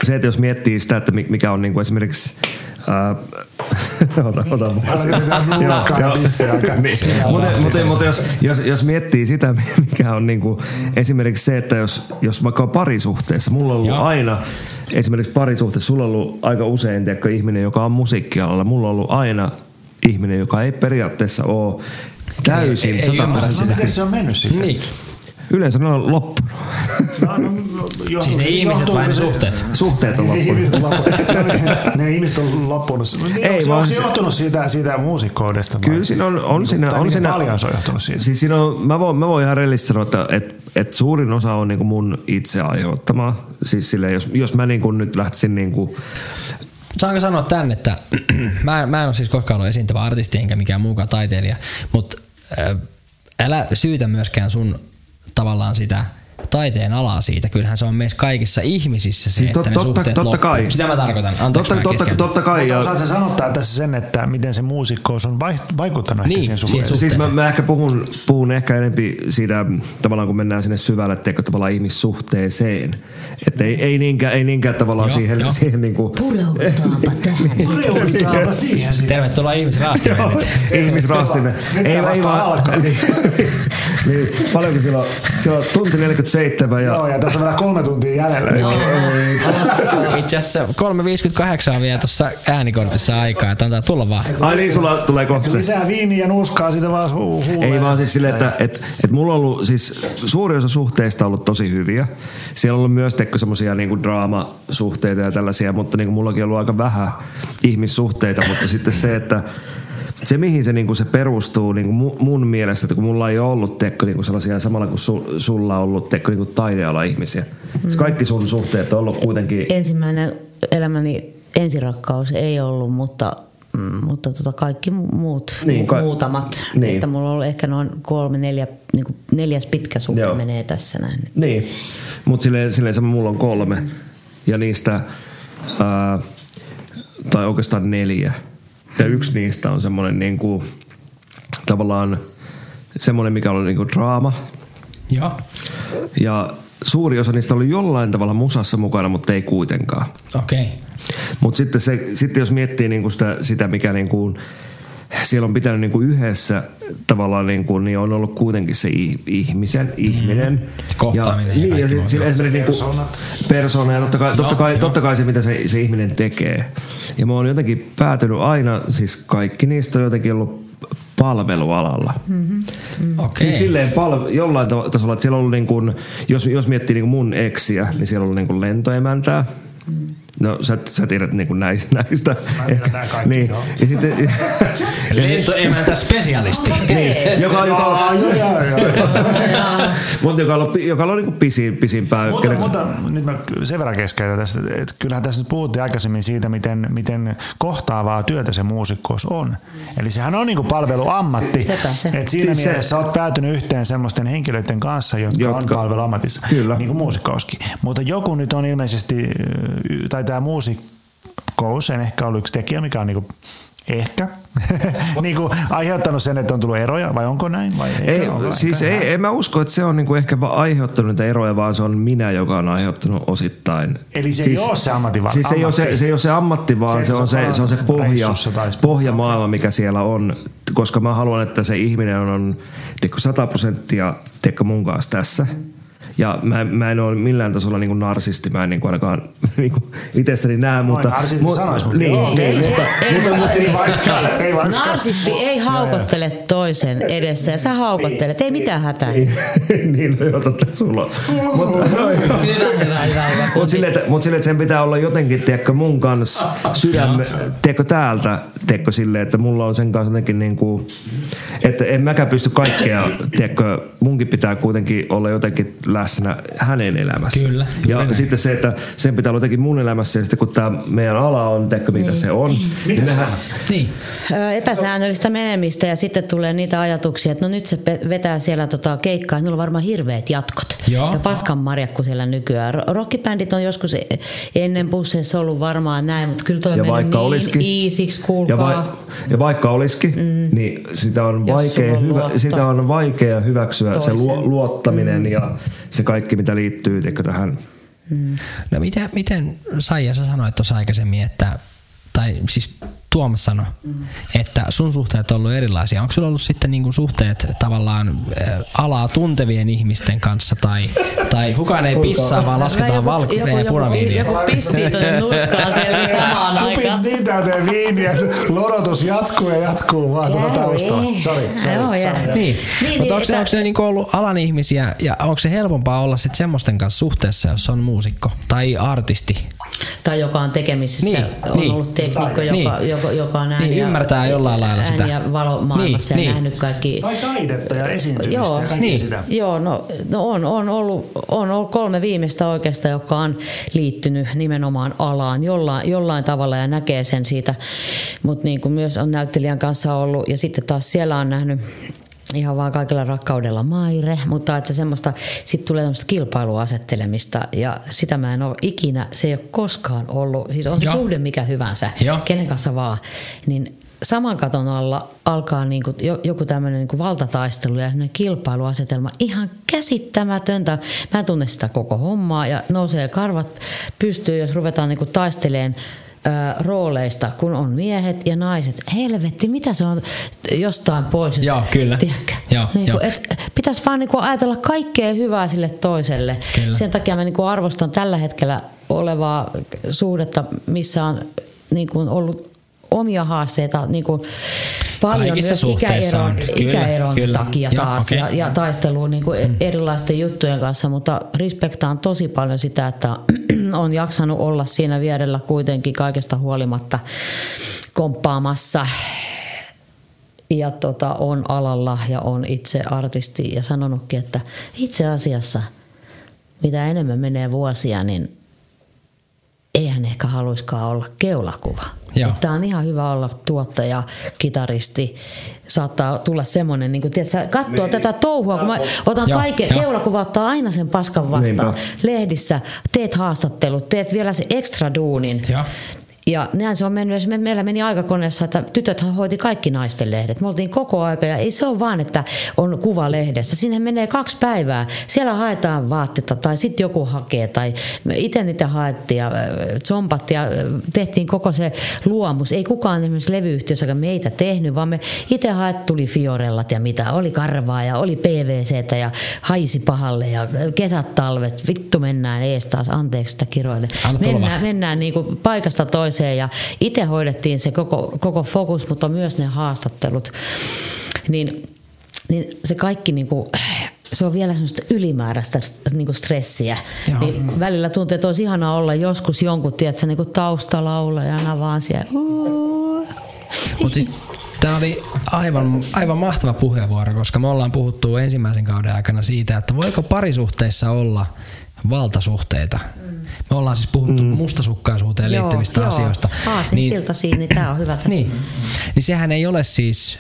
se, että jos miettii sitä, että mi- mikä on niin kuin esimerkiksi ota, ota. Niin. Mutta, jos, jos, jos miettii sitä, mikä on niinku, esimerkiksi se, että jos, jos vaikka on parisuhteessa, mulla on ollut Joo. aina, esimerkiksi parisuhteessa, sulla on ollut aika usein tiedätkö, ihminen, joka on musiikkialalla, mulla on ollut aina ihminen, joka ei periaatteessa ole täysin ymmärrä No, sataprosenttisesti. miten se on mennyt sitten? Niin. Yleensä ne on loppunut. No, no, Siis ne ihmiset vai ne suhteet? Suhteet on loppunut. ihmiset, ne ihmiset on loppunut. Niin, Ei, onko, se, vaan onko se se- johtunut siitä, siitä muusikkoudesta? Kyllä siinä on, on siinä, tai on siinä paljon se on johtunut siitä? Siis siinä on, mä, voin, mä voin ihan rellisesti sanoa, että et, et suurin osa on niinku mun itse aiheuttama. Siis silleen, jos, jos mä niinku nyt lähtisin niinku, Saanko sanoa tän, että mä, mä en ole siis koskaan ollut esiintyvä artisti enkä mikään muukaan taiteilija, mutta älä syytä myöskään sun tavallaan sitä taiteen alaa siitä. Kyllähän se on meissä kaikissa ihmisissä se, Siis että tot- ne totta- suhteet totta loppuu. kai. Sitä mä tarkoitan. Anteeksi, totta, mä totta, totta kai. Ja, Osaatko sanottaa tässä sen, että miten se muusikkous on vai- vaikuttanut Niin, ehkä siihen suhteeseen? Siis mä, mä ehkä puhun, puhun ehkä enempi siitä, tavallaan kun mennään sinne syvälle, teekö tavallaan ihmissuhteeseen. Että ei, ei, niinkään, ei niinkään tavallaan Joo, siihen, joo. siihen niinku, Pureudutaanpa tähän. Pureudutaanpa siihen. Tervetuloa ihmisraastimeen. Nyt tää vasta alkaa. niin, niin, paljonko siellä on? Siellä on tunti 47 ja Joo, ja tässä on vielä kolme tuntia jäljellä. Itse asiassa 3.58 on vielä tuossa äänikortissa aikaa, että antaa tulla vaan. Ai niin, sulla tulee kohta se. Lisää viiniä ja nuuskaa, sitä vaan hu-. Ei vaan siis silleen, että et, et mulla on ollut siis suuri osa suhteista on ollut tosi hyviä. Siellä on ollut myös tekkö semmosia niinku draamasuhteita ja tällaisia, mutta niinku mullakin on ollut aika vähän ihmissuhteita, mutta sitten se, että se mihin se, niinku se perustuu niinku mu- mun mielestä, että kun mulla ei ole ollut tekkö niinku sellaisia samalla kuin su, sulla on ollut tekkö niinku taideala-ihmisiä. Mm. Kaikki sun suhteet on ollut kuitenkin Ensimmäinen elämäni ensirakkaus ei ollut, mutta, mm, mutta tota kaikki mu- muut, Niin, niin, ka- muutamat. niin. Niin. Että mulla on ollut ehkä noin kolme, neljä, niin kuin neljäs pitkä suhde Joo. menee tässä näin. Niin, mutta silleen, silleen sama mulla on kolme. Ja niistä, ää, tai oikeastaan neljä. Ja yksi niistä on semmoinen niinku, tavallaan semmoinen, mikä on niinku draama. Joo. Ja suuri osa niistä oli jollain tavalla musassa mukana, mutta ei kuitenkaan. Okei. Okay. Mutta sitten, se, sitten jos miettii niinku sitä, sitä, mikä niinku, siellä on pitänyt niinku yhdessä tavallaan, niinku, niin on ollut kuitenkin se ih- ihmisen, ihminen. Kohtaaminen ja niin, ja sit- sillä esimerkiksi niinku, Persoonat. persona ja totta kai, totta Joo, kai, joo. totta kai se, mitä se, se ihminen tekee. Ja mä oon jotenkin päätynyt aina, siis kaikki niistä on jotenkin ollut palvelualalla. Okei. Siis silleen palve, jollain tasolla, että siellä on ollut niin kuin, jos, jos miettii niin kuin mun eksiä, niin siellä on ollut niin kuin lentoemäntää. No sä, sä tiedät niin kuin näistä. näistä. Mä kaikki, niin. joo. Ja sitten, Lentoemäntä specialisti. niin, joka, joka, joo. mutta joka on, joka on niin kuin pisin, pisimpään. Mutta, kenen- mutta nyt mä sen verran keskeytän tästä, että kyllähän tässä nyt puhuttiin aikaisemmin siitä, miten, miten kohtaavaa työtä se muusikkous on. Eli sehän on niinku palveluammatti. Sepä se. Et siinä Siis se- mielessä olet päätynyt yhteen semmoisten henkilöiden kanssa, jotka, jotka on palveluammatissa. Kyllä. Niin kuin muusikkouskin. Mutta joku nyt on ilmeisesti, y- tai tämä muusikkous, en ehkä ollut yksi tekijä, mikä on niinku ehkä niin kuin aiheuttanut sen, että on tullut eroja, vai onko näin? Vai Ei, eikö ole? siis Ehkä ei, en mä usko, että se on niinku ehkä aiheuttanut niitä eroja, vaan se on minä, joka on aiheuttanut osittain. Eli se ei ole se ammatti, vaan Siis se ei, ole se, ammatti. se ei ole se ammatti, vaan Se, se, on se, se, on se pohja, pohjamaailma, mikä siellä on. Koska mä haluan, että se ihminen on tiedätkö, 100 prosenttia mun kanssa tässä. Ja mä, mä en ole millään tasolla niin kuin narsisti, mä en niin kuin ainakaan niin kuin itsestäni näe, mutta... narsisti sanois, mutta niin, joo, niin, okei. mutta, mutta, mutta, Ei vaiskaan, ei vaiskaan. Narsisti ei haukottele toisen edessä ja sä haukottelet. Ei mitään hätää. niin, no joo, totta, sulla on. Mutta, Hyvä, hyvä, hyvä. hyvä. Mutta silleen, että, mut silleen, että sen pitää olla jotenkin, tiedätkö, mun kanssa sydäme, tiedätkö, täältä, tiedätkö, silleen, että mulla on sen kanssa jotenkin niin kuin, että en mäkään pysty kaikkea, tiedätkö, munkin pitää kuitenkin olla jotenkin läsnä hänen elämässä. Kyllä, Ja näin. sitten se, että sen pitää olla jotenkin mun elämässä ja sitten kun tämä meidän ala on, tiedätkö, mitä se on, niin nehän, Niin. Epäsäännöllistä menemistä ja sitten tulee niitä ajatuksia, että no nyt se vetää siellä tota keikkaa, että niillä on varmaan hirveät jatkot. Joo. Ja paskan marjakku siellä nykyään. Ro- Rockibändit on joskus e- ennen busseissa ollut varmaan näin, mutta kyllä toi ja vaikka niin olisikin, easiksi, ja, vai, ja vaikka olisikin, mm. niin sitä on, Jos vaikea, on hyvä, luotto sitä on vaikea hyväksyä se luo, toiseen. luottaminen mm. ja se kaikki, mitä liittyy tiedätkö, tähän. No miten, miten Saija, sä sanoit tuossa aikaisemmin, että, tai siis Tuomas sanoi, mm. että sun suhteet on ollut erilaisia. Onko sulla ollut sitten niinku suhteet tavallaan äh, alaa tuntevien ihmisten kanssa tai, tai kukaan ei pissaa, vaan lasketaan valko- joku, ja joku, punaviiniä? joku pissii tuonne nurkkaan siellä samaan Kupit aikaan. niin täyteen viiniä, että lorotus jatkuu ja jatkuu vaan tuota taustalla. Joo, jää. sori. Niin, Niin, niin mutta onko, onko se niinku ollut alan ihmisiä ja onko se helpompaa olla sitten semmoisten kanssa suhteessa, jos on muusikko tai artisti? Tai joka on tekemisissä, Niin, on niin. ollut teknikko, joka, Niin. joka, joka on ääni Niin, ja- ymmärtää jollain lailla sitä. ja valomaailmassa Niin, ja niin. nähnyt kaikki Tai taidetta ja esiintymistä Joo, ja niin. sitä. Joo, no, no on, on, ollut, on ollut kolme viimeistä oikeasta, joka on liittynyt nimenomaan alaan jollain, jollain tavalla ja näkee sen siitä. Mutta niin kuin myös on näyttelijän kanssa ollut ja sitten taas siellä on nähnyt ihan vaan kaikella rakkaudella maire, mutta että semmoista, sitten tulee semmoista kilpailuasettelemista ja sitä mä en ole ikinä, se ei ole koskaan ollut, siis on se suhde mikä hyvänsä, Joo. kenen kanssa vaan, niin saman katon alla alkaa niinku jo- joku tämmöinen niinku valtataistelu ja kilpailuasetelma. Ihan käsittämätöntä. Mä en tunne sitä koko hommaa ja nousee karvat pystyy, jos ruvetaan niinku taisteleen rooleista, kun on miehet ja naiset. Helvetti, mitä se on jostain pois? Joo, kyllä. Joo, joo. et, pitäisi vaan niinku ajatella kaikkea hyvää sille toiselle. Kyllä. Sen takia mä niinku arvostan tällä hetkellä olevaa suhdetta, missä on niinku ollut omia haasteita niin kuin paljon Kaikissa myös ikäeron, on. Kyllä, ikäeron kyllä. takia Joo, taas okei. ja, ja taistelua niin kuin mm. erilaisten juttujen kanssa, mutta respektaan tosi paljon sitä, että on jaksanut olla siinä vierellä kuitenkin kaikesta huolimatta komppaamassa ja tota, on alalla ja on itse artisti ja sanonutkin, että itse asiassa mitä enemmän menee vuosia, niin eihän ehkä haluiskaan olla keulakuva. Tämä on ihan hyvä olla tuottaja, kitaristi. Saattaa tulla semmoinen, niin kuin, tiedätkö, katsoo tätä touhua, kun mä otan Joo, kaiken, joo. keulakuva ottaa aina sen paskan vastaan. Niinpä. Lehdissä teet haastattelut, teet vielä se extra duunin. Joo. Ja näin se on mennyt, me- meillä meni aikakoneessa, että tytöt hoiti kaikki naisten lehdet. Me oltiin koko aika ja ei se ole vaan, että on kuva lehdessä. Sinne menee kaksi päivää. Siellä haetaan vaatteita tai sitten joku hakee tai me itse niitä haettiin ja äh, zompattiin ja äh, tehtiin koko se luomus. Ei kukaan esimerkiksi levyyhtiössäkään meitä tehnyt, vaan me itse haet tuli Fiorellat ja mitä. Oli karvaa ja oli PVCtä ja haisi pahalle ja kesät, talvet. Vittu mennään ees taas, anteeksi sitä kiroille. Mennään, mennään niin kuin paikasta toiseen ja itse hoidettiin se koko, koko fokus, mutta myös ne haastattelut. Niin, niin se kaikki niin kuin, se on vielä semmoista ylimääräistä niin kuin stressiä. Joo. Niin välillä tuntuu, että olisi ihanaa olla joskus jonkun, tiedätkö, niin kuin taustalaulajana vaan siellä. Mutta siis tämä oli aivan, aivan mahtava puheenvuoro, koska me ollaan puhuttu ensimmäisen kauden aikana siitä, että voiko parisuhteissa olla valtasuhteita. Me ollaan siis puhuttu mm. mustasukkaisuuteen Joo, liittyvistä joo. asioista. Aasin silta siinä, niin tämä on hyvä tässä. niin, niin sehän ei ole siis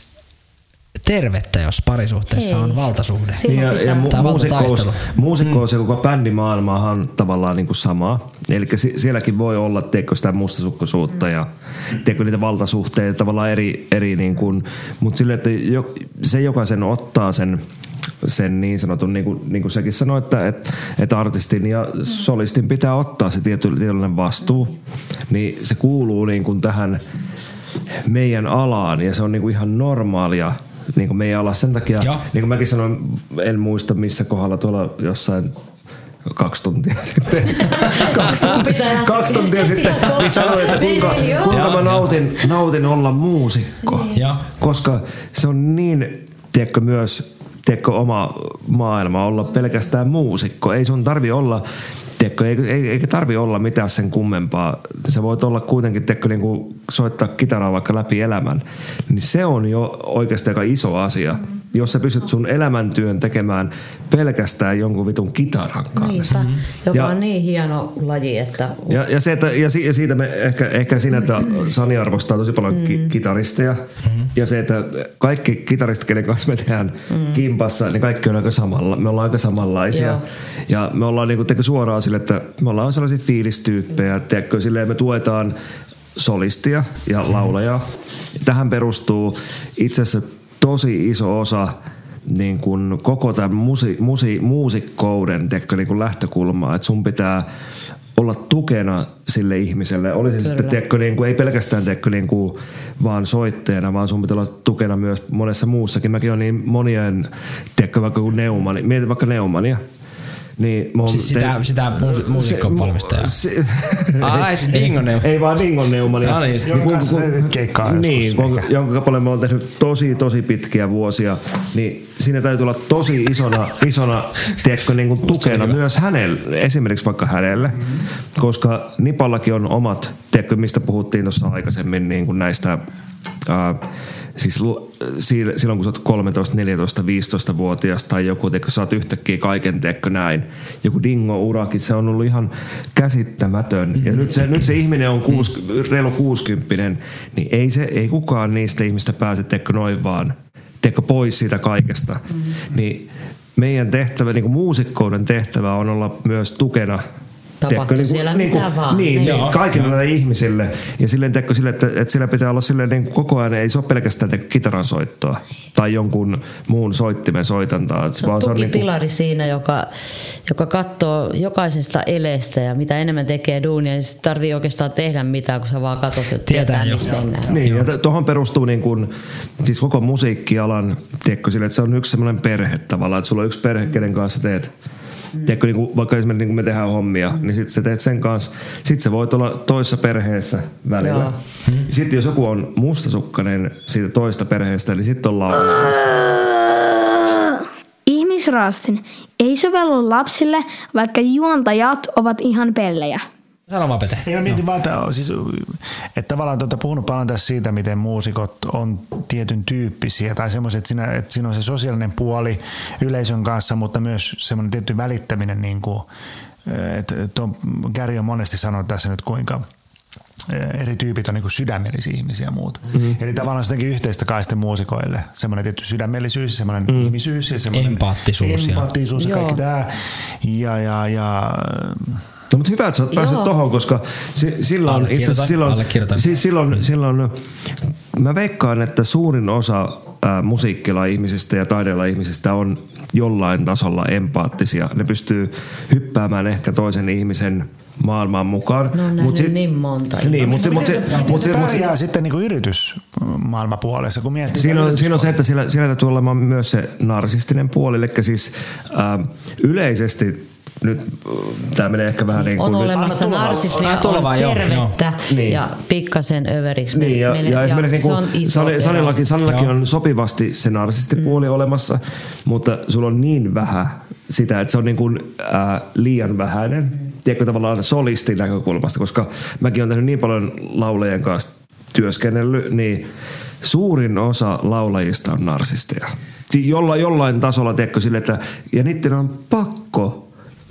tervettä, jos parisuhteessa Ei. on valtasuhde. Niin ja, ja mu- muusikkous, valtataistelu. muusikkous ja koko bändimaailmahan on tavallaan niin kuin sama. Eli si- sielläkin voi olla tiedätkö, sitä mustasukkaisuutta ja tiedätkö, niitä valtasuhteita tavallaan eri, eri niin kuin, mutta sille, että jo, se jokaisen ottaa sen sen niin sanotun, niin kuin, niin kuin säkin sanoit, että, että, että artistin ja solistin pitää ottaa se tiety- tietynlainen vastuu, niin se kuuluu niin kuin tähän meidän alaan ja se on niin kuin ihan normaalia niin kuin meidän alassa sen takia, Joo. niin kuin mäkin sanoin, en muista missä kohdalla tuolla jossain kaksi tuntia sitten. kaksi, kaksi tuntia sitten niin sanoin, että kuinka, kuinka mä nautin, nautin olla muusikko. Joo. Koska se on niin, tiedätkö, myös tiedätkö, oma maailma olla pelkästään muusikko. Ei sun tarvi olla Tiedätkö, ei- eikä tarvi olla mitään sen kummempaa. Sä voit olla kuitenkin, tiedätkö, niin kuin soittaa kitaraa vaikka läpi elämän. Niin se on jo oikeasti aika iso asia. Jos sä pystyt sun elämäntyön tekemään pelkästään jonkun vitun kitaran kanssa. Niinpä, joka Ja- on niin hieno laji, että ja, ja, se, että, ja, si- ja siitä me ehkä, ehkä siinä, että Sani arvostaa tosi paljon Mm. ki- kitaristeja. Mm-hmm. Ja se, että kaikki kitaristit, kenen kanssa me tehdään mm. kimpassa, niin kaikki on aika samalla. Me ollaan aika samanlaisia. Joo. Ja me ollaan niin kuin, suoraan sille, että me ollaan sellaisia fiilistyyppejä. Tiedätkö, silleen me tuetaan solistia ja laulajaa. Tähän perustuu itse asiassa tosi iso osa niin kuin koko tämän musi, musi, muusikkouden tiedätkö, niin kuin lähtökulmaa, että sun pitää olla tukena sille ihmiselle. Oli se sitten, tiedätkö, niin kuin, ei pelkästään tiedätkö, niin kuin, vaan soittajana, vaan sun pitää olla tukena myös monessa muussakin. Mäkin on niin monien, tiedätkö, vaikka kuin Neumani, mieti vaikka Neumania. Niin, oon Siis sitä, sitä muus- muusikon valmistajaa. Se, Ai, siis Dingo Neumani. Ei vaan Dingon Neumani. No niin, Jonka kanssa sä teet keikkaa Niin, joskus kun, jonka kappaleen mä oon tehnyt tosi, tosi pitkiä vuosia, niin siinä täytyy olla tosi isona, isona tiedätkö, niin kuin tukena myös hänelle, esimerkiksi vaikka hänelle, koska Nipallakin on omat, tiedätkö, mistä puhuttiin tuossa aikaisemmin niin kuin näistä ää, Siis lu- si- silloin kun sä oot 13, 14, 15-vuotias tai joku, tiedätkö, sä oot yhtäkkiä kaiken, tiedätkö, näin. Joku dingo-urakin, se on ollut ihan käsittämätön. Ja nyt se, nyt se ihminen on kuus, reilu 60 niin ei, se, ei kukaan niistä ihmistä pääse, tiedätkö, noin vaan, tiedätkö, pois siitä kaikesta. Niin meidän tehtävä, niin kuin muusikkouden tehtävä on olla myös tukena Tapahtuu siellä mitä vaan. Niin, Niin. niin kaikille näille ihmisille. Ja silleen teekö sille, että, että sillä pitää olla silleen niin kuin koko ajan, ei se ole pelkästään teekö kitaran soittoa tai jonkun muun soittimen soitantaa. Se on tukipilari siinä, joka, joka katsoo jokaisesta eleestä ja mitä enemmän tekee duunia, niin se tarvii oikeastaan tehdä mitään, kun sä vaan katsot, että Tietää tietää, missä mennään. Niin, ja tuohon perustuu niin kuin, siis koko musiikkialan, tiedätkö, sille, että se on yksi semmoinen perhe tavallaan, että sulla on yksi perhe, kenen kanssa teet Tiedätkö, niin kuin, vaikka esimerkiksi niin kuin me tehdään hommia, niin sitten sä teet sen kanssa. Sitten sä voit olla toisessa perheessä välillä. Joo. Sitten jos joku on mustasukkainen siitä toista perheestä, niin sitten on laulaamassa. Ihmisraastin ei sovellu lapsille, vaikka juontajat ovat ihan pellejä. Sano vaan Pete. Ei mä mietin vaan, että, siis, että tavallaan tuota, puhunut paljon tässä siitä, miten muusikot on tietyn tyyppisiä tai semmoiset, että siinä, että siinä on se sosiaalinen puoli yleisön kanssa, mutta myös semmoinen tietty välittäminen, niin kuin, että tuon Gary on monesti sanonut tässä nyt kuinka eh, eri tyypit on niin kuin sydämellisiä ihmisiä ja muuta. Mm-hmm. Eli tavallaan se jotenkin yhteistä kai sitten muusikoille. Semmoinen tietty sydämellisyys, semmoinen mm. ihmisyys ja semmoinen Empaattisuus ja- empaattisuus ja, Joo. kaikki tämä. Ja, ja, ja No mutta hyvä, että sä oot päässyt Joo. tohon, koska si- silloin, itse silloin, allekirjoitan. siis silloin, silloin, mä veikkaan, että suurin osa ää, musiikkila ihmisistä ja taidella ihmisistä on jollain tasolla empaattisia. Ne pystyy hyppäämään ehkä toisen ihmisen maailmaan mukaan. Ne on Mut niin monta. Niin, mutta se, miten mut se mut pärjää sitten niin kuin yritysmaailmapuolessa, kun miettii Siinä on, siinä on se, että siellä, siellä täytyy olemaan myös se narsistinen puoli, eli siis ää, yleisesti nyt tämä menee ehkä vähän niin kuin... On nyt- olemassa narsismia, on joo, tervettä Niin. ja pikkasen överiksi. Niin, ja, menee- ja esimerkiksi se niin kuin. Sanillakin, Sanillakin Joo. on sopivasti se narsistipuoli mm. olemassa, mutta sulla on niin vähän sitä, että se on niin kuin, äh, liian vähäinen. Tiedätkö tavallaan solistin näkökulmasta, koska mäkin olen tehnyt niin paljon laulajien kanssa työskennellyt, niin suurin osa laulajista on narsisteja. Jolla, jollain tasolla, tiedätkö, sille, että, ja niiden on pakko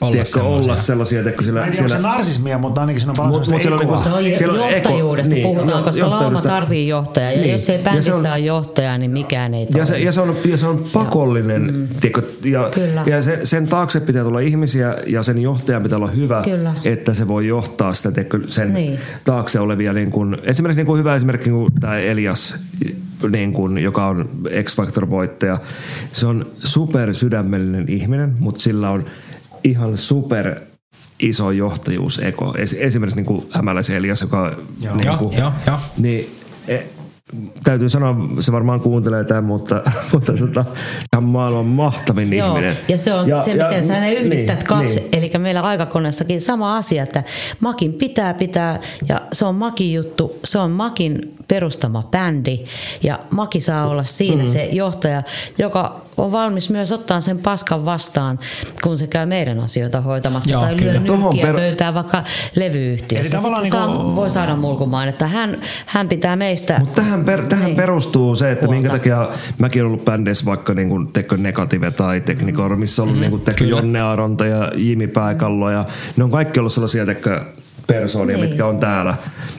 Olla tiedätkö, olla sellaisia, tiedätkö, sillä, Mä en tiedä, onko se narsismia, mutta ainakin siinä on paljon Mut- sellaista siellä niinku- Se on Siellä eko- johtajuudesta niin, puhutaan, no, koska lauma tarvii johtajaa. Ja Niin. jos ei Ja bändissä ole johtajaa, niin mikään ei toimi. Ja se, ja se, on, ja se on pakollinen. Mm. Tiedätkö, ja Kyllä. ja se, sen taakse pitää tulla ihmisiä ja sen johtajan pitää olla hyvä, Kyllä. että se voi johtaa sitä, tiedätkö, sen Niin. taakse olevia. Niin kuin, esimerkiksi niin kuin hyvä esimerkki niin kuin tämä Elias, niin kuin, joka on X-Factor-voittaja. Se on super sydämellinen ihminen, mutta sillä on ihan super iso johtajuuseko. Es, esimerkiksi niin kuin Hämäläisen Elias, joka... Joo. niin kuin, joo, joo. niin, e, täytyy sanoa, se varmaan kuuntelee tämän, mutta, mutta tota, ihan maailman mahtavin Joo, ihminen. ja se on ja, se, miten sä ne yhdistät niin, kaksi. Niin. Eli meillä aikakoneessakin sama asia, että Makin pitää pitää, ja se on Makin juttu, se on Makin perustama bändi, ja Maki saa olla siinä mm. se johtaja, joka on valmis myös ottaa sen paskan vastaan, kun se käy meidän asioita hoitamassa Joo, tai kyllä. lyö per- pöytään vaikka levyyhtiössä. Eli niinku- saa, voi saada mulkumaan, että hän, hän pitää meistä... Mutta tähän, per, tähän Niin. perustuu se, että Huolta. minkä takia mäkin olen ollut bändeissä vaikka niin kuin Tekko Negative tai Teknikor, missä on ollut mm, niin kuin Tekko Jonne Aronta ja Jimi Pääkallo ja ne on kaikki ollut sellaisia Tekko persoonia, Niin. mitkä on täällä.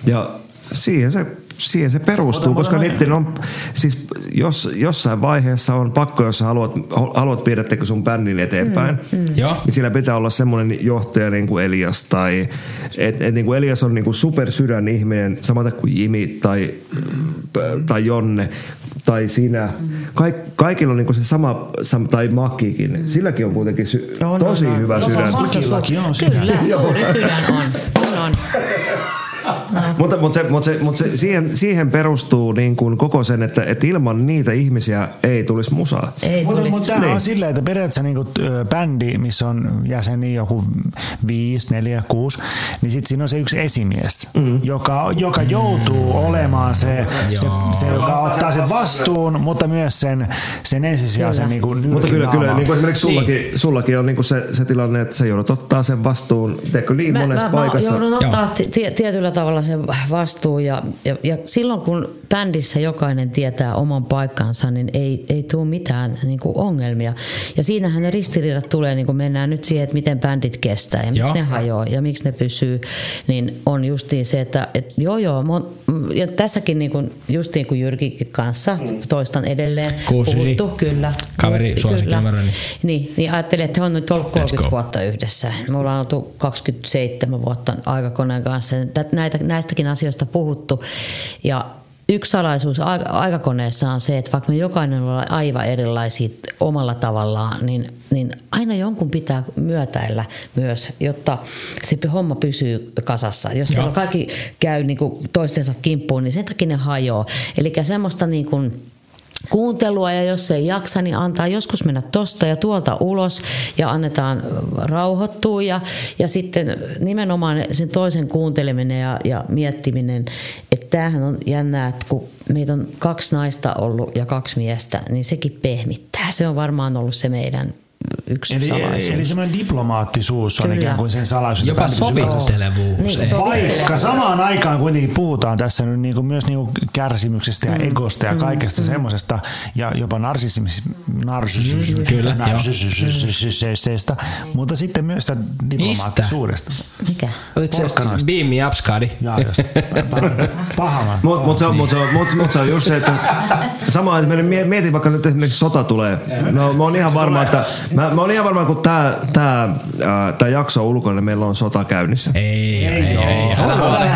Ja siihen se siihen se perustuu, Ota, koska niiden on, siis jos, jossain vaiheessa on pakko, jos haluat, haluat viedä sun bändin eteenpäin, mm, mm. Joo. niin sillä pitää olla semmoinen johtaja niin kuin Elias tai et, et niin kuin Elias on niin kuin supersydän ihminen, samata kuin Jimi tai, tai Jonne tai sinä. Kaik, kaikilla on niin kuin se sama, sama tai Makikin. Silläkin on kuitenkin sy, On, tosi on, hyvä On, sydän. on, Makillakin on sydän. Kyllä, suuri sydän on. on, on. Mutta, mutta, se, mutta, se, mutta se, siihen, siihen perustuu niin kuin koko sen, että, että ilman niitä ihmisiä ei tulisi musaa. Ei Mutta, tulisi. mutta tämä Niin. on silleen, että periaatteessa niinku, ö, bändi, missä on jäseniä joku 5, 4, 6, niin sitten siinä on se yksi esimies, mm. joka, joka joutuu olemaan se, se, se, joka ottaa sen vastuun, mutta myös sen, sen ensisijaisen Kyllä. niinku, Mutta kyllä, kyllä niin kuin esimerkiksi sullakin, niin. sullakin on niin kuin se, se tilanne, että sä joudut ottaa sen vastuun teekö niin monessa mä, paikassa. Mä joudun ottaa tie, tietyllä tavalla sen vastuun ja, ja, ja silloin kun bändissä jokainen tietää oman paikkansa, niin ei, ei tule mitään niin kuin ongelmia. Ja siinähän ne ristiriidat tulee, niin kuin mennään nyt siihen, että miten bändit kestää ja miksi Joo. ne hajoaa ja miksi ne pysyy, niin on justiin se, että et, joo joo, mon, ja tässäkin niin kuin, justiin kuin Jyrkikin kanssa, toistan edelleen, Kuusi ysi. puhuttu, kyllä. Kaveri Kyllä. suosikkinumero, niin- Niin, niin ajattelin, että he on nyt ollut 30 go. vuotta yhdessä. Me ollaan oltu 27 vuotta aikakoneen kanssa. Näitä, näistäkin asioista puhuttu. Ja yksi salaisuus aika- aikakoneessa on se, että vaikka me jokainen ollaan aivan erilaisia omalla tavallaan, niin, niin aina jonkun pitää myötäillä myös, jotta se homma pysyy kasassa. Jos siellä kaikki käy niin kuin toistensa kimppuun, niin sen takia ne hajoaa. Eli semmoista niin kuin, kuuntelua ja jos ei jaksa, niin antaa joskus mennä tosta ja tuolta ulos ja annetaan rauhoittua ja, ja sitten nimenomaan sen toisen kuunteleminen ja, ja miettiminen, että tämähän on jännää, että kun meitä on kaksi naista ollut ja kaksi miestä, niin sekin pehmittää. Se on varmaan ollut se meidän yksi Eli, salaisuus. eli semmoinen diplomaattisuus on Kyllä. ikään kuin sen salaisuus. että Jopa sovittelevuus. Niin, Vaikka samaan aikaan kuitenkin puhutaan tässä nyt niinku myös niinku kärsimyksestä Mm. ja egosta ja kaikesta semmoisesta ja jopa narsismista, Kyllä, joo. narsisisesta, mutta sitten myös sitä diplomaattisuudesta. Mikä? Otit se Porkkanoista. Beam me up, Skadi. Jaa, just. Paha. Mutta mut se, on- mut se, on- mut, mut se on just se, että sama, että mietin vaikka nyt esimerkiksi sota tulee. No, mä oon ihan varma, että mä, mä oon ihan varma, kun tää, tää, ää, tää jakso on ulkona, niin meillä on sota käynnissä. Ei, ei, ei, ei.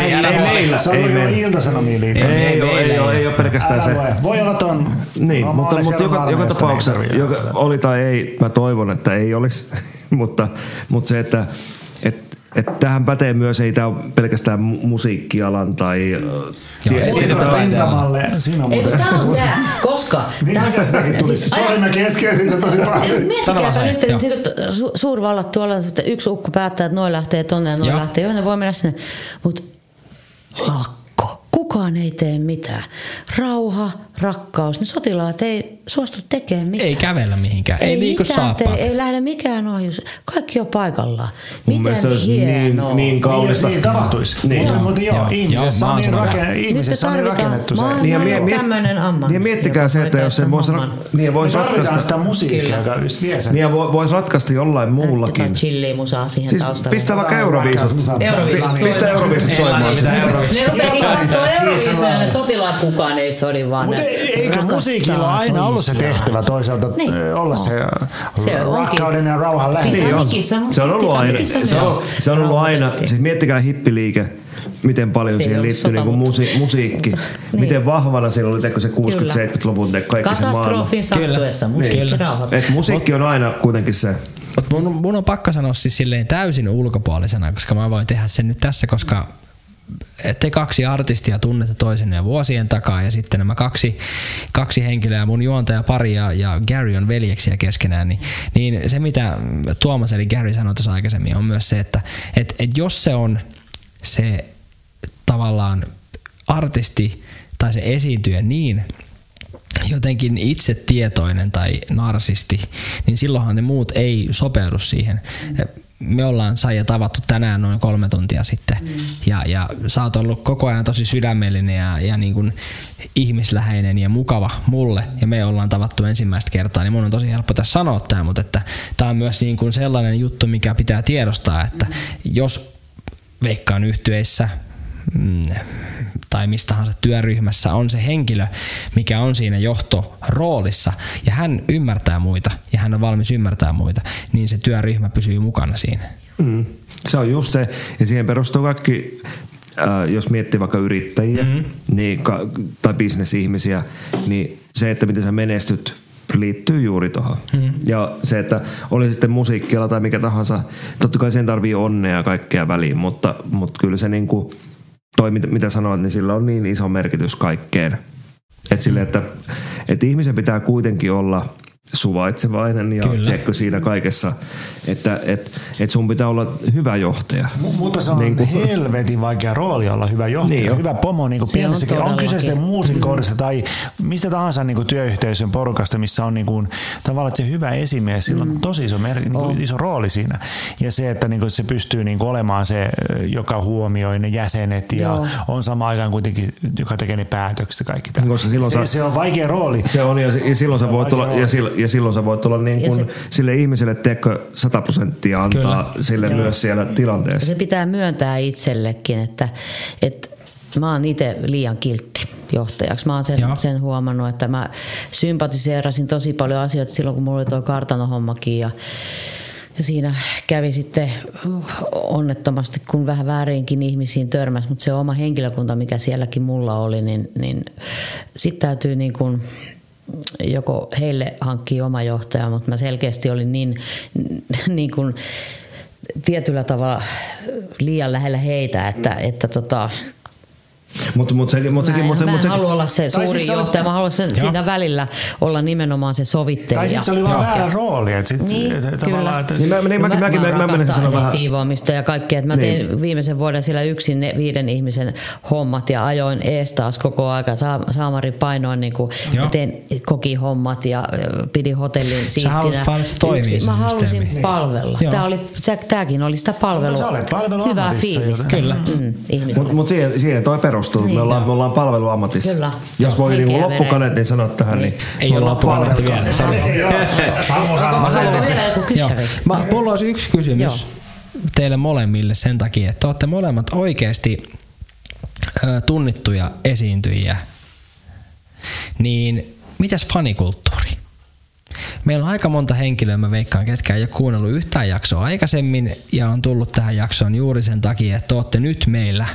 Ei, ei meillä. Se on Ei ei meillä. iltasanomiin liittyen. Ei, ei, ei, ei ole, ei ole pelkästään se. Voi. Olla ton. Niin, No, mutta, mutta joka, joka tapauksessa, joka, oli tai ei, mä toivon, että ei olisi, mutta, mutta se, että et, tähän pätee myös, ei tämä ole pelkästään mu- musiikkialan tai... rintamalle? Siinä on muuten. tää on tää. Koska? Mitä sitäkin tuli? siis- Sori, mä keskeytin tätä tosi paljon. Sano vaan, Miettikääpä nyt, että su- suurvallat tuolla, että yksi ukko päättää, että noin lähtee tonne ja noin lähtee. Joo, ne voi mennä sinne. Mutta lakko. Kukaan ei tee mitään. Rauha, rakkaus. Ne sotilaat ei suostu tekemään mitään. Ei kävellä mihinkään. Ei liiku mitään tee, saappaat. Ei lähde mikään ohjus. Kaikki on paikallaan. Mun mielestä se olisi niin, hienoa. niin Niin, kaunista. niin tapahtuisi. Niin. Mutta, mutta joo, Joo. ihmisessä Joo, on niin, rakenne, ihmisessä on niin tarvitaan rakennettu se. maailman Niin ja mie- mie- tämmöinen amman. Niin miettikää se, että jos sen sen voisi, homman. niin voisi ratkaista, sitä musiikkia, joka just vie sen. niin voisi ratkaista jollain muullakin. Jotain chilliä musaa siihen Siis taustalle. pistää vaikka Euroviisut. Pi- Pistä. Euroviisut Ei soimaan. Ne rupeakin katsoa Euroviisuja ja sotilaat kukaan ei sodi, vaan Mutta eikö musiikilla aina ollut se toisiaan. tehtävä toisaalta Niin. ö, olla se, Se onkin. rakkauden ja rauhan lähde? Niin Niin on. Se on ollut aina, se on, se on ollut aina, siis miettikää hippiliike, miten paljon Se siihen ollut liittyy niin kuin musi, musiikki. Niin. Miten vahvana siinä oli teko se 60-70-luvun te- kaikki se maailma. Katastrofin sattuessa Kyllä. musiikki rauhoittaa. Et musiikki on aina kuitenkin se. Mut mun, mun on pakko sanoa siis silleen täysin ulkopuolisena, koska mä voin tehdä sen nyt tässä, koska te kaksi artistia tunnette toisenne jo vuosien takaa ja sitten nämä kaksi, kaksi henkilöä, mun juontaja pari ja, ja Gary on veljeksiä keskenään, niin, niin se mitä Tuomas eli Gary sanoi tuossa aikaisemmin on myös se, että et, et jos se on se tavallaan artisti tai se esiintyjä niin jotenkin itsetietoinen tai narsisti, niin silloinhan ne muut ei sopeudu siihen. Me ollaan Saija tavattu tänään noin kolme tuntia sitten. Mm. ja, ja sä oot ollut koko ajan tosi sydämellinen ja, ja niin kuin ihmisläheinen ja mukava mulle. Ja me ollaan tavattu ensimmäistä kertaa, niin mun on tosi helppo tässä sanoa tämä, mutta että tämä on myös niin kuin sellainen juttu, mikä pitää tiedostaa, että jos veikkaan yhtyeissä mm, tai mistä tahansa työryhmässä on se henkilö, mikä on siinä johtoroolissa ja hän ymmärtää muita ja hän on valmis ymmärtää muita, niin se työryhmä pysyy mukana siinä. Mm. Se on just se, ja siihen perustuu kaikki, äh, jos miettii vaikka yrittäjiä mm. niin, ka- tai bisnesihmisiä, niin se, että miten sä menestyt, liittyy juuri tuohon. Mm. Ja se, että oli sitten musiikkiala tai mikä tahansa, totta kai sen tarvii onnea ja kaikkea väliin, mutta, mutta kyllä se niin kuin, toi mitä- sanoit, niin sillä on niin iso merkitys kaikkeen. Että sille, että, että ihmisen pitää kuitenkin olla suvaitsevainen ja tiedätkö, siinä kaikessa, että et, et sun pitää olla hyvä johtaja. Mu- Mutta se on Niin niin kuin- helvetin vaikea rooli olla hyvä johtaja, Niin niin hyvä pomo niin kuin Se on pienessäkin. On, kyse sitten muusikoudesta tai mistä tahansa niin kuin työyhteisön porukasta, missä on niin kuin, tavallaan että se hyvä esimies, sillä on tosi iso, mer- niin kuin, iso rooli siinä. Ja se, että niin kuin se pystyy niin kuin olemaan se, joka huomioi ne jäsenet ja Joo. on samaan aikaan kuitenkin, joka tekee ne päätökset kaikki tämä. Koska silloin se, sä- se, on vaikea rooli. Se on, ja, ja silloin Se sä voit rooli. ja, silloin, ja silloin sä voit tulla niin kuin se- sille ihmiselle, teekö 100 prosenttia antaa Kyllä. sille myös siellä tilanteessa. Se pitää myöntää itsellekin, että, että mä oon itse liian kiltti johtajaksi. Mä oon sen, Joo. sen huomannut, että mä sympatiseerasin tosi paljon asioita silloin, kun mulla oli tuo kartanohommakin ja ja siinä kävi sitten onnettomasti, kun vähän väärinkin ihmisiin törmäsi, mutta se oma henkilökunta, mikä sielläkin mulla oli, niin, niin sitten täytyy niin kuin joko heille hankkia oma johtaja, mutta mä selkeästi olin niin, niin kuin tietyllä tavalla liian lähellä heitä, että, että tota, Mutta mut sekin, mut mä sekin, en, mut se, mä mut en sekin, halua olla se suuri sä olet- johtaja, mä haluan sen, siinä välillä olla nimenomaan se sovittelija. Tai sitten se oli vaan väärä rooli. Että sit, Niin, että kyllä. tavallaan, että Niin mä- niin mäkin- mäkin- mä- mä menisin rakastan sanoa vähän- siivoamista ja kaikkea. Että mä Niin. tein viimeisen vuoden siellä yksin ne viiden ihmisen hommat ja ajoin ees taas koko aika. Sa- Saamari painoin, niin kuin, mä tein kokihommat ja ö, pidin hotellin siistinä. halusit vaan, se toimii Yksin. se Mä halusin systeemi. palvella. Joo. Tää oli, sä- tääkin oli sitä palvelua. Mutta sä olet palveluammatissa, Hyvää fiilistä. Kyllä. Mm. Mutta mut siihen, toi perustuu. Niin. me, ollaan, me ollaan palveluammatissa. Kyllä. Jos voi niin Henkeä loppukaneettiin sanoa tähän, niin, Ei me ole ollaan loppukaneetti vielä. Sano. Samu Onko sanoo. sulla vielä joku Joo. kysymys? Mä, mulla olisi yksi kysymys teille molemmille sen takia, että te olette molemmat oikeasti tunnittuja esiintyjiä. Niin mitäs fanikulttuuri? Meillä on aika monta henkilöä, mä veikkaan, ketkä ei ole kuunnellut yhtään jaksoa aikaisemmin ja on tullut tähän jaksoon juuri sen takia, että te olette nyt meillä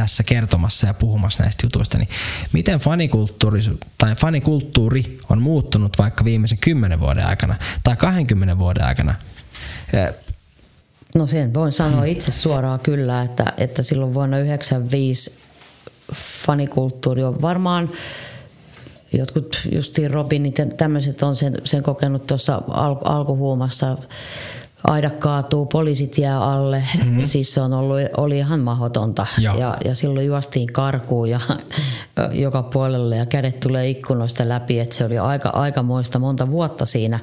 tässä kertomassa ja puhumassa näistä jutuista, niin miten fanikulttuuri, tai fanikulttuuri on muuttunut vaikka viimeisen 10 vuoden aikana tai 20 vuoden aikana? No sen voin sanoa itse suoraan kyllä, että, että silloin vuonna 1995 fanikulttuuri on varmaan jotkut justiin Robinit ja tämmöiset on sen, sen kokenut tuossa al, alkuhuumassa. Aida kaatuu, poliisit jää alle. Mm-hmm. Siis se on ollut, oli ihan mahdotonta. Joo. Ja, ja silloin juostiin karkuun ja joka puolelle ja kädet tulee ikkunoista läpi. Että se oli aika, aikamoista monta vuotta siinä.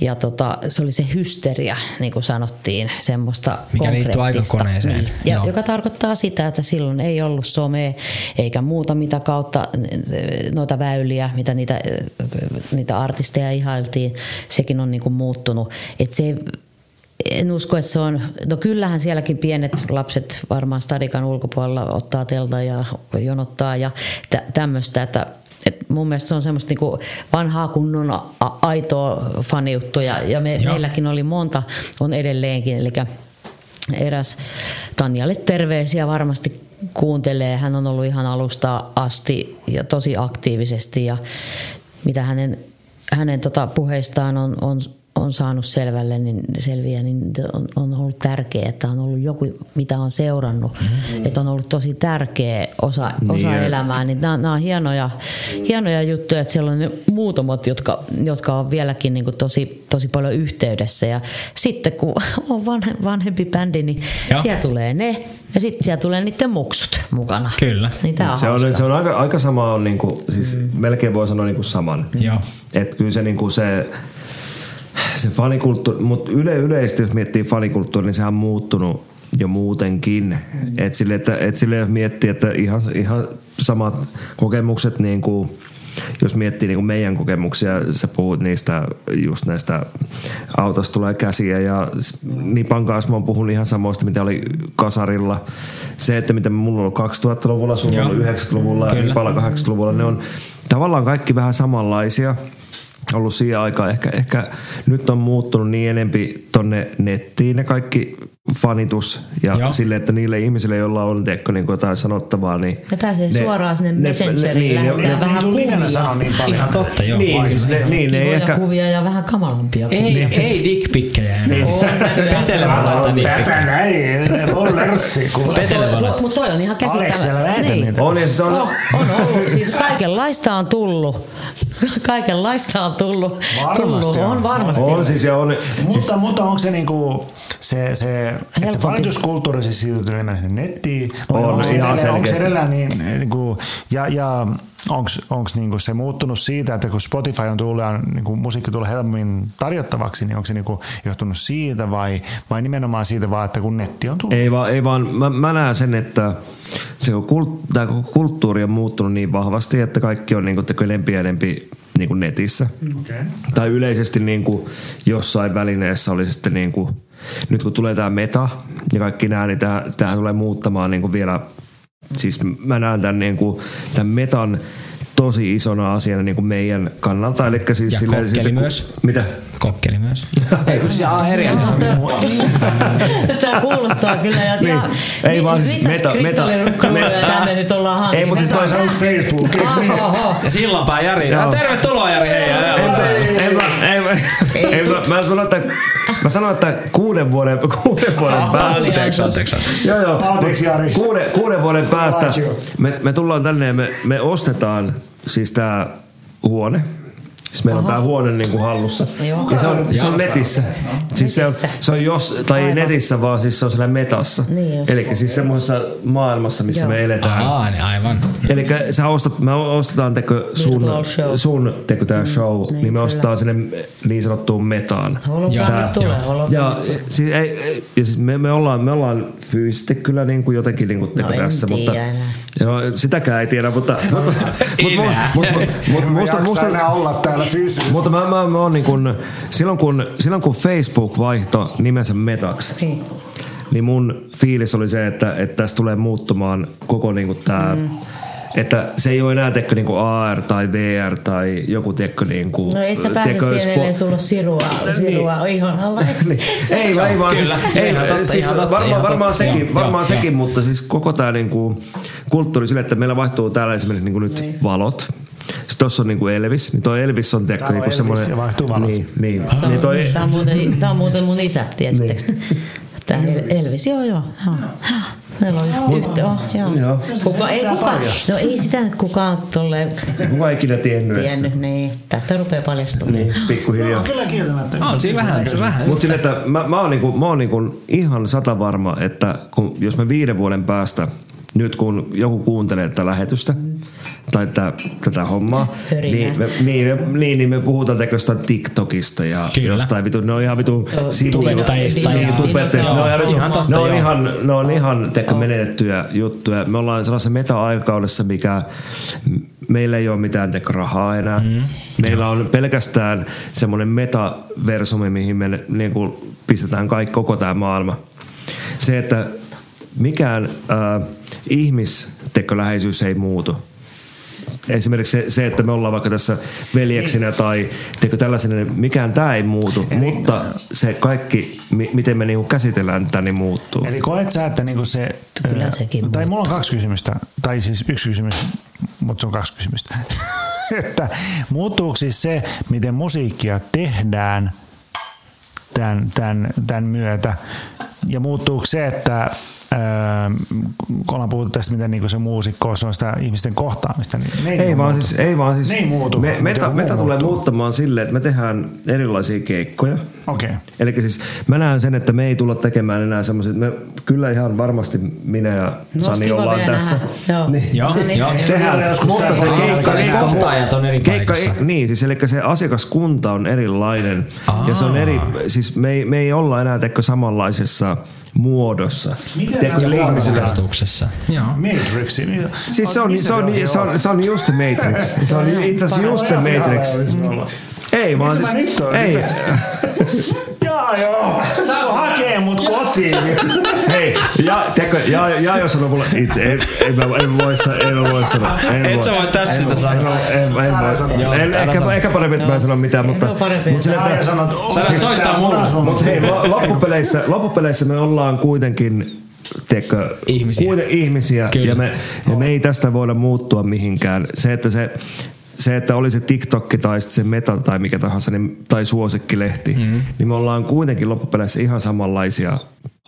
Ja tota, se oli se hysteria, niin kuin sanottiin, semmoista Mikä liittyy aikakoneeseen. Niin. Ja, Joo. joka tarkoittaa sitä, että silloin ei ollut somea eikä muuta mitä kautta noita väyliä, mitä niitä, niitä artisteja ihailtiin. Sekin on niin kuin muuttunut. Et se ei- en usko, että se on, no kyllähän sielläkin pienet lapset varmaan stadikan ulkopuolella ottaa telta ja jonottaa ja tä- tämmöistä, että et mun mielestä se on semmoista niinku vanhaa kunnon a- aitoa faniuttua ja, ja me, Joo. meilläkin oli monta, on edelleenkin, eli eräs Tanjalle terveisiä varmasti kuuntelee. Hän on ollut ihan alusta asti ja tosi aktiivisesti ja mitä hänen, hänen tota puheistaan on, on on saanut selvälle, niin selviä, niin on, on ollut tärkeää, että on ollut joku, mitä on seurannut, mm. että on ollut tosi tärkeä osa, osa Niin, ja- elämää. Niin nämä, nämä on hienoja, hienoja juttuja, että siellä on ne muutamat, jotka, jotka on vieläkin niin kuin tosi, tosi paljon yhteydessä. Ja sitten kun on vanhe, vanhempi bändi, niin Joo. siellä tulee ne ja sitten siellä tulee niiden muksut mukana. Kyllä. Niin on Se on, hauska. se on aika, aika sama, on niinku, siis mm. melkein voi sanoa niinku saman. Joo. Et kyllä se, niinku se, se fanikulttuuri, mutta yle, yleisesti jos miettii fanikulttuuri, niin sehän on muuttunut jo muutenkin. Et sille, että, et sille jos miettii, että ihan, ihan samat kokemukset niin kuin jos miettii niin kuin meidän kokemuksia, sä puhut niistä just näistä autosta tulee käsiä ja Nipan kanssa mä oon puhunut ihan samoista, mitä oli kasarilla. Se, että mitä mulla on ollut 2000-luvulla, sulla on Joo. ollut 90-luvulla ja. Nipalla 80-luvulla, ne on tavallaan kaikki vähän samanlaisia ollut siihen aikaan. Ehkä, ehkä nyt on muuttunut niin enempi tonne nettiin ne kaikki fanitus ja Joo. Sille, että niille ihmisille, joilla on tiedätkö, niin jotain sanottavaa, niin... Ne pääsee suoraan sinne Messengeriin lähettää Niin, vähän niin tuli kuvia. livenä sanoa niin paljon. Ihan totta, joo. Niin, siis ne, niin, ne ei Kivoja ehkä... kuvia ja vähän kamalampia kuvia. Ei, ei dickpikkejä enää. On näköjään. Petele voi laittaa Tätä dickpikkejä. näin, on lärssi. Petele voi laittaa. Mutta toi on ihan käsittämätöntä. Alex, siellä lähetä niitä. On, ja se on, ollut, siis kaikenlaista on tullut. Kaikenlaista on tullut. Varmasti on. varmasti. on siis, ja on, Mutta, siis, mutta onko se niinku, se, se, se valituskulttuuri siis siirtyy enemmän nettiin? On, onko se ihan edelleen- onko se edelleen niin, niinku, ja, ja onko niinku se muuttunut siitä, että kun Spotify on tullut ja niinku, musiikki tulee helpommin tarjottavaksi, niin onko se niinku johtunut siitä vai, vai nimenomaan siitä vaan, että kun netti on tullut? Ei vaan, ei vaan mä, mä näen sen, että se on kult, tämä kulttuuri on muuttunut niin vahvasti, että kaikki on niin kuin, enempi ja enempi niin kuin netissä. Okay. Tai yleisesti niin kuin jossain välineessä oli sitten niin kuin, nyt kun tulee tämä meta ja kaikki nämä, niin tähän tulee muuttamaan niin kuin vielä, siis mä näen tämän, niin kuin, tämän metan tosi isona asiana niin kuin meidän kannalta. Eli siis Ja silleen, kokkeli sitten, myös. Mitä? Kokkeli myös. Ei kun siis aa, eri asia. Tämä kuulostaa kyllä. Ja, Niin. ja, Ei vaan siis meta- meta- meta- tänne nyt ollaan hankittu? Ei, mutta siis toi on Facebook, niin? Ja silloinpä Jari. Tervetuloa Jari, hei. ja- Ei, mä- ei, mä- sanon, että mä sanon, että kuuden vuoden, kuuden vuoden päästä. Anteeksi, anteeksi. anteeksi. Joo, joo. Anteeksi, Jari. Kuuden, kuuden vuoden päästä me, me tullaan tänne ja me, me ostetaan siis tää huone. Siis meillä on tää huone niinku hallussa. Joo. Ja se on, se on netissä. Siis se on, se on jos, tai ei Aivan. netissä, vaan siis se on siellä metassa. Niin. Eli siis semmoisessa maailmassa, missä Joo. me eletään. Aa, niin aivan. Eli sä ostat, me ostetaan teko sun, Virtual show. sun teko tää show, niin, niin niin me kyllä. ostetaan sinne niin sanottuun metaan. Hologrammit tulee, ja, siis, ei, ei, ja siis me, me, ollaan, me ollaan fyysisesti kyllä niin kuin jotenkin niin kuin teko No tässä, mutta joo, sitäkään ei tiedä, mutta mutta, mutta, mutta, mutta, musta, jaksa musta, enää olla täällä fyysisesti. mutta mä, mä, mä oon niin kuin, silloin, kun, silloin kun Facebook vaihto nimensä metaksi, Niin. niin mun fiilis oli se, että, että tässä tulee muuttumaan koko niinku tää, mm. että se ei ole enää tekkö niinku AR tai VR tai joku tekkö niinku... No ei sä pääse tekkö siihen, ellei sulla ole sirua, sirua niin. ihon alla. niin. Ei, ei vaan siis, ei, Ihan totta, siis ihan totta, varmaan, ihan varmaan totta. sekin, Joo, varmaan joo, sekin mutta siis koko tämä niinku kulttuuri sille, että meillä vaihtuu täällä esimerkiksi niinku nyt Niin. valot. Sitten tossa on niinku Elvis, niin toi Elvis on tiedätkö, on niinku Elvis semmoinen... ja vaihtuu valot. Niin, niin. niin toi, Tämä on muuten, tää on muuten mun isä, tiesittekö? Niin. Tämä Elvis, joo joo. joo. Meillä on yhte, joo, joo. Joo. Kuka, ei kukaan, no ei sitä nyt kukaan tolleen kuka ikinä tiennyt. tiennyt, niin tästä rupeaa paljastumaan. Niin, pikkuhiljaa. Kyllä kieltämättä. On siinä vähän, se vähän. Mutta sille, että mä, mä oon, niinku, mä oon niinku ihan sata varma, että kun, jos me viiden vuoden päästä, nyt kun joku kuuntelee tätä lähetystä, tai tätä, tätä hommaa, niin me, niin, me, niin, niin me puhutaan tekoista TikTokista ja Kyllä. jostain vitu, ne on ihan vitu Joo, tubettajista Niin, ja- tubettajista. Ne on ihan, ne on ihan, ne on ihan teko menetettyjä juttuja. Me ollaan sellaisessa meta-aikakaudessa, mikä meillä ei ole mitään teko rahaa enää. Mm. Meillä on pelkästään semmoinen metaversumi, mihin me niin kuin pistetään kaikki, koko tämä maailma. Se, että mikään äh, ihmistekoläheisyys ei muutu. Esimerkiksi se, se, että me ollaan vaikka tässä veljeksinä tai teikö tällaisena, niin mikään tämä ei muutu, mutta se kaikki, mi- miten me niinku käsitellään tätä, niin muuttuu. Eli koet sä, että niinku se... Kyllä sekin Tai mulla on kaksi kysymystä, tai siis yksi kysymys, mutta se on kaksi kysymystä. että muuttuuko siis se, miten musiikkia tehdään tämän, tämän, tämän myötä? Ja muuttuuko se, että ollaan puhuttu tästä, miten niin se muusikkous on sitä ihmisten kohtaamista, niin ne ei, Ei niinku vaan, muutu. siis, ei vaan siis, Ne ei muutu. Me, meta, meta tulee muuttamaan silleen, että me tehdään erilaisia keikkoja. Okei. Eli siis mä näen sen, että me ei tulla tekemään enää semmoisia, me kyllä ihan varmasti minä ja No, Sani ollaan tässä. nähdä. Joo. Niin. Joo, No niin. joo. Tehdään, joskus mutta se keikka, alkaa keikka, kohtaajat on eri keikka, paikassa. Niin, siis eli se asiakaskunta on erilainen. Ja se on eri, siis me ei, me ei olla enää teko samanlaisessa muodossa. Matrixi. Niin, Siis se on, se on, se on, se on just se Matrix. Se on itse asiassa just se Matrix. Ei vaan Missä mä siis, nyt oon? ei. Jaa joo, saa hakee mut kotiin. Hei, ja, teko, ja, ja jos sanoo mulle itse, ei, ei, mä, en voi, sa- en mä voi sanoa. En Et sä voi tässä sitä en, sanoa. en, en, en voi sanoa. En, ehkä, ehkä parempi, että mä en sano mitään, mutta, parempi. mutta sille, Jaa, ja että, sanot, Sä siis soittaa mulle. mutta hei, lo- loppupeleissä, loppupeleissä me ollaan kuitenkin Teekö, Ihmisiä. Ihmisiä Kyllä. ja me, ja me ei tästä voida muuttua mihinkään. Se, että se, se, että oli se TikTok tai se Meta tai mikä tahansa, niin, tai suosikkilehti, mm. niin me ollaan kuitenkin loppupeleissä ihan samanlaisia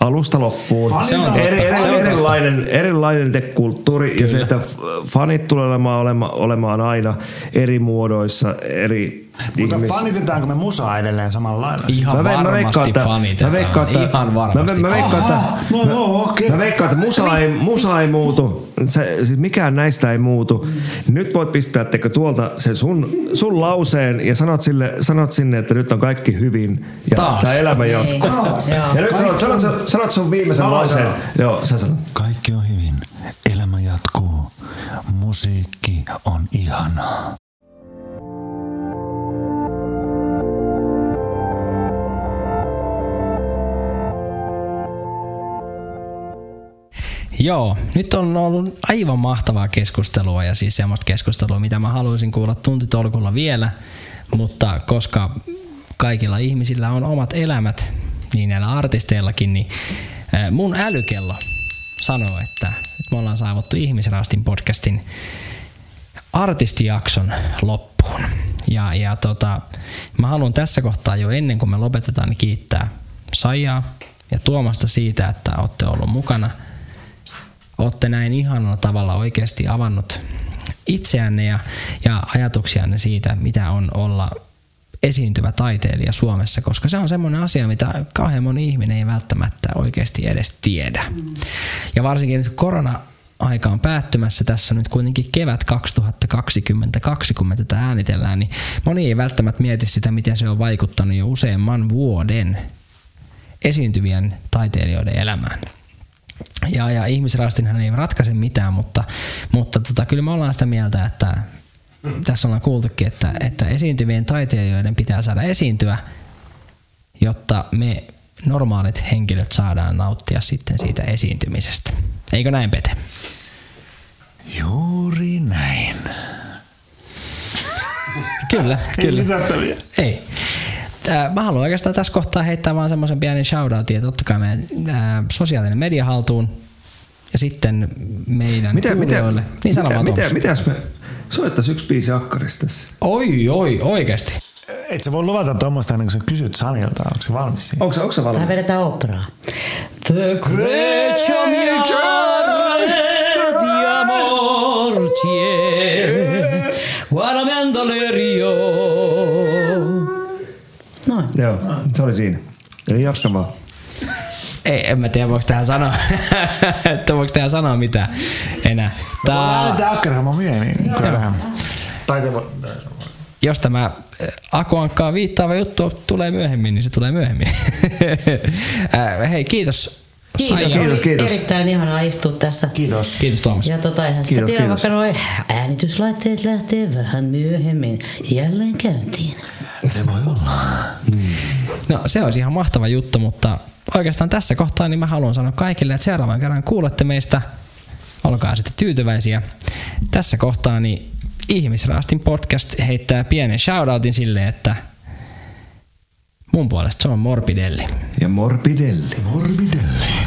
alusta loppuun. Se on eri, eri, Se on totta. erilainen, erilainen te-kulttuuri ja se, että fanit tulee olemaan, olema, olemaan aina eri muodoissa, eri Mutta ihmis... fanitetaanko me musaa edelleen samalla lailla? Ihan Mä ve- mä varmasti veikkaan, että- fanitetaan. mä veikkaan, että- Ihan varmasti. Mä, mä, mä veikkaan, että, no joo, okei. mä veikkaan, että musa ei, musa ei muutu. Se, siis mikään näistä ei muutu. Nyt voit pistää teko tuolta sen sun, sun lauseen ja sanot, sille, sanot sinne, että nyt on kaikki hyvin ja Taas. tämä elämä jatkuu. Joo. Ja nyt sanot, sanot, sanot, sanot sun viimeisen Mä lauseen. sanon. Joo, sä sanot. Kaikki on hyvin. Elämä jatkuu. Musiikki on ihanaa. Joo, nyt on ollut aivan mahtavaa keskustelua ja siis semmoista keskustelua, mitä mä haluaisin kuulla tuntitolkulla vielä, mutta koska kaikilla ihmisillä on omat elämät, niin näillä artisteillakin, niin mun älykello sanoo, että nyt me ollaan saavuttu Ihmisraastin podcastin artistijakson loppuun. Ja, ja tota, mä haluan tässä kohtaa jo ennen kuin me lopetetaan, niin kiittää Saijaa ja Tuomasta siitä, että olette ollut mukana. Olette näin ihanalla tavalla oikeasti avannut itseänne ja, ja ajatuksianne siitä, mitä on olla esiintyvä taiteilija Suomessa, koska se on semmoinen asia, mitä kauhean moni ihminen ei välttämättä oikeasti edes tiedä. Ja varsinkin nyt korona aika on päättymässä, tässä nyt kuitenkin kevät 2020, kun me tätä äänitellään, niin moni ei välttämättä mieti sitä, miten se on vaikuttanut jo useamman vuoden esiintyvien taiteilijoiden elämään. Ja, ja ihmisraastinhan ei ratkaise mitään, mutta, mutta tota, kyllä me ollaan sitä mieltä, että tässä ollaan kuultukin, että, että esiintyvien taiteilijoiden pitää saada esiintyä, jotta me normaalit henkilöt saadaan nauttia sitten siitä esiintymisestä. Eikö näin, Pete? Juuri näin. Kyllä, kyllä. Lisättäviä. Ei. Ää, Mä haluan oikeastaan tässä kohtaa heittää vaan semmoisen pienen shoutoutin, että ottakaa meidän ää, sosiaalinen media haltuun ja sitten meidän Miten, miten, kuulijoille. Niin sano miten, vaan miten, Toms. mitäs me soittaisi yksi biisi akkarista tässä? Oi, oi, oikeasti. Et sä voi luvata tuommoista ennen kuin sä kysyt Sanilta, onko se valmis siinä? Onko se, onko se valmis? Tähän vedetään operaa. The great Noin. Joo, se oli siinä. Eli jatka vaan. Ei, en mä tiedä, voiko tähän sanoa, että voiko tähän sanoa mitään enää. Tää, Lähdetään akkarihomma myöhemmin. Kyllä vähän. Tai te voi... jos tämä äh, Akuankkaa viittaava juttu tulee myöhemmin, niin se tulee myöhemmin. Äh, Hei, kiitos. Kiitos. Kiitos, kiitos. erittäin ihanaa istua tässä. Kiitos. Kiitos Tuomas. Ja tota, eihän sitä Kiitos, tiedä, kiitos. vaikka noi äänityslaitteet lähtee vähän myöhemmin jälleen käyntiin. Se voi olla. No se olisi ihan mahtava juttu, mutta oikeastaan tässä kohtaa niin mä haluan sanoa kaikille, että seuraavan kerran kuulette meistä. Olkaa sitten tyytyväisiä. Tässä kohtaa niin Ihmisraastin podcast heittää pienen shoutoutin sille, että mun puolesta se on Morbidelli. Ja Morbidelli. Morbidelli.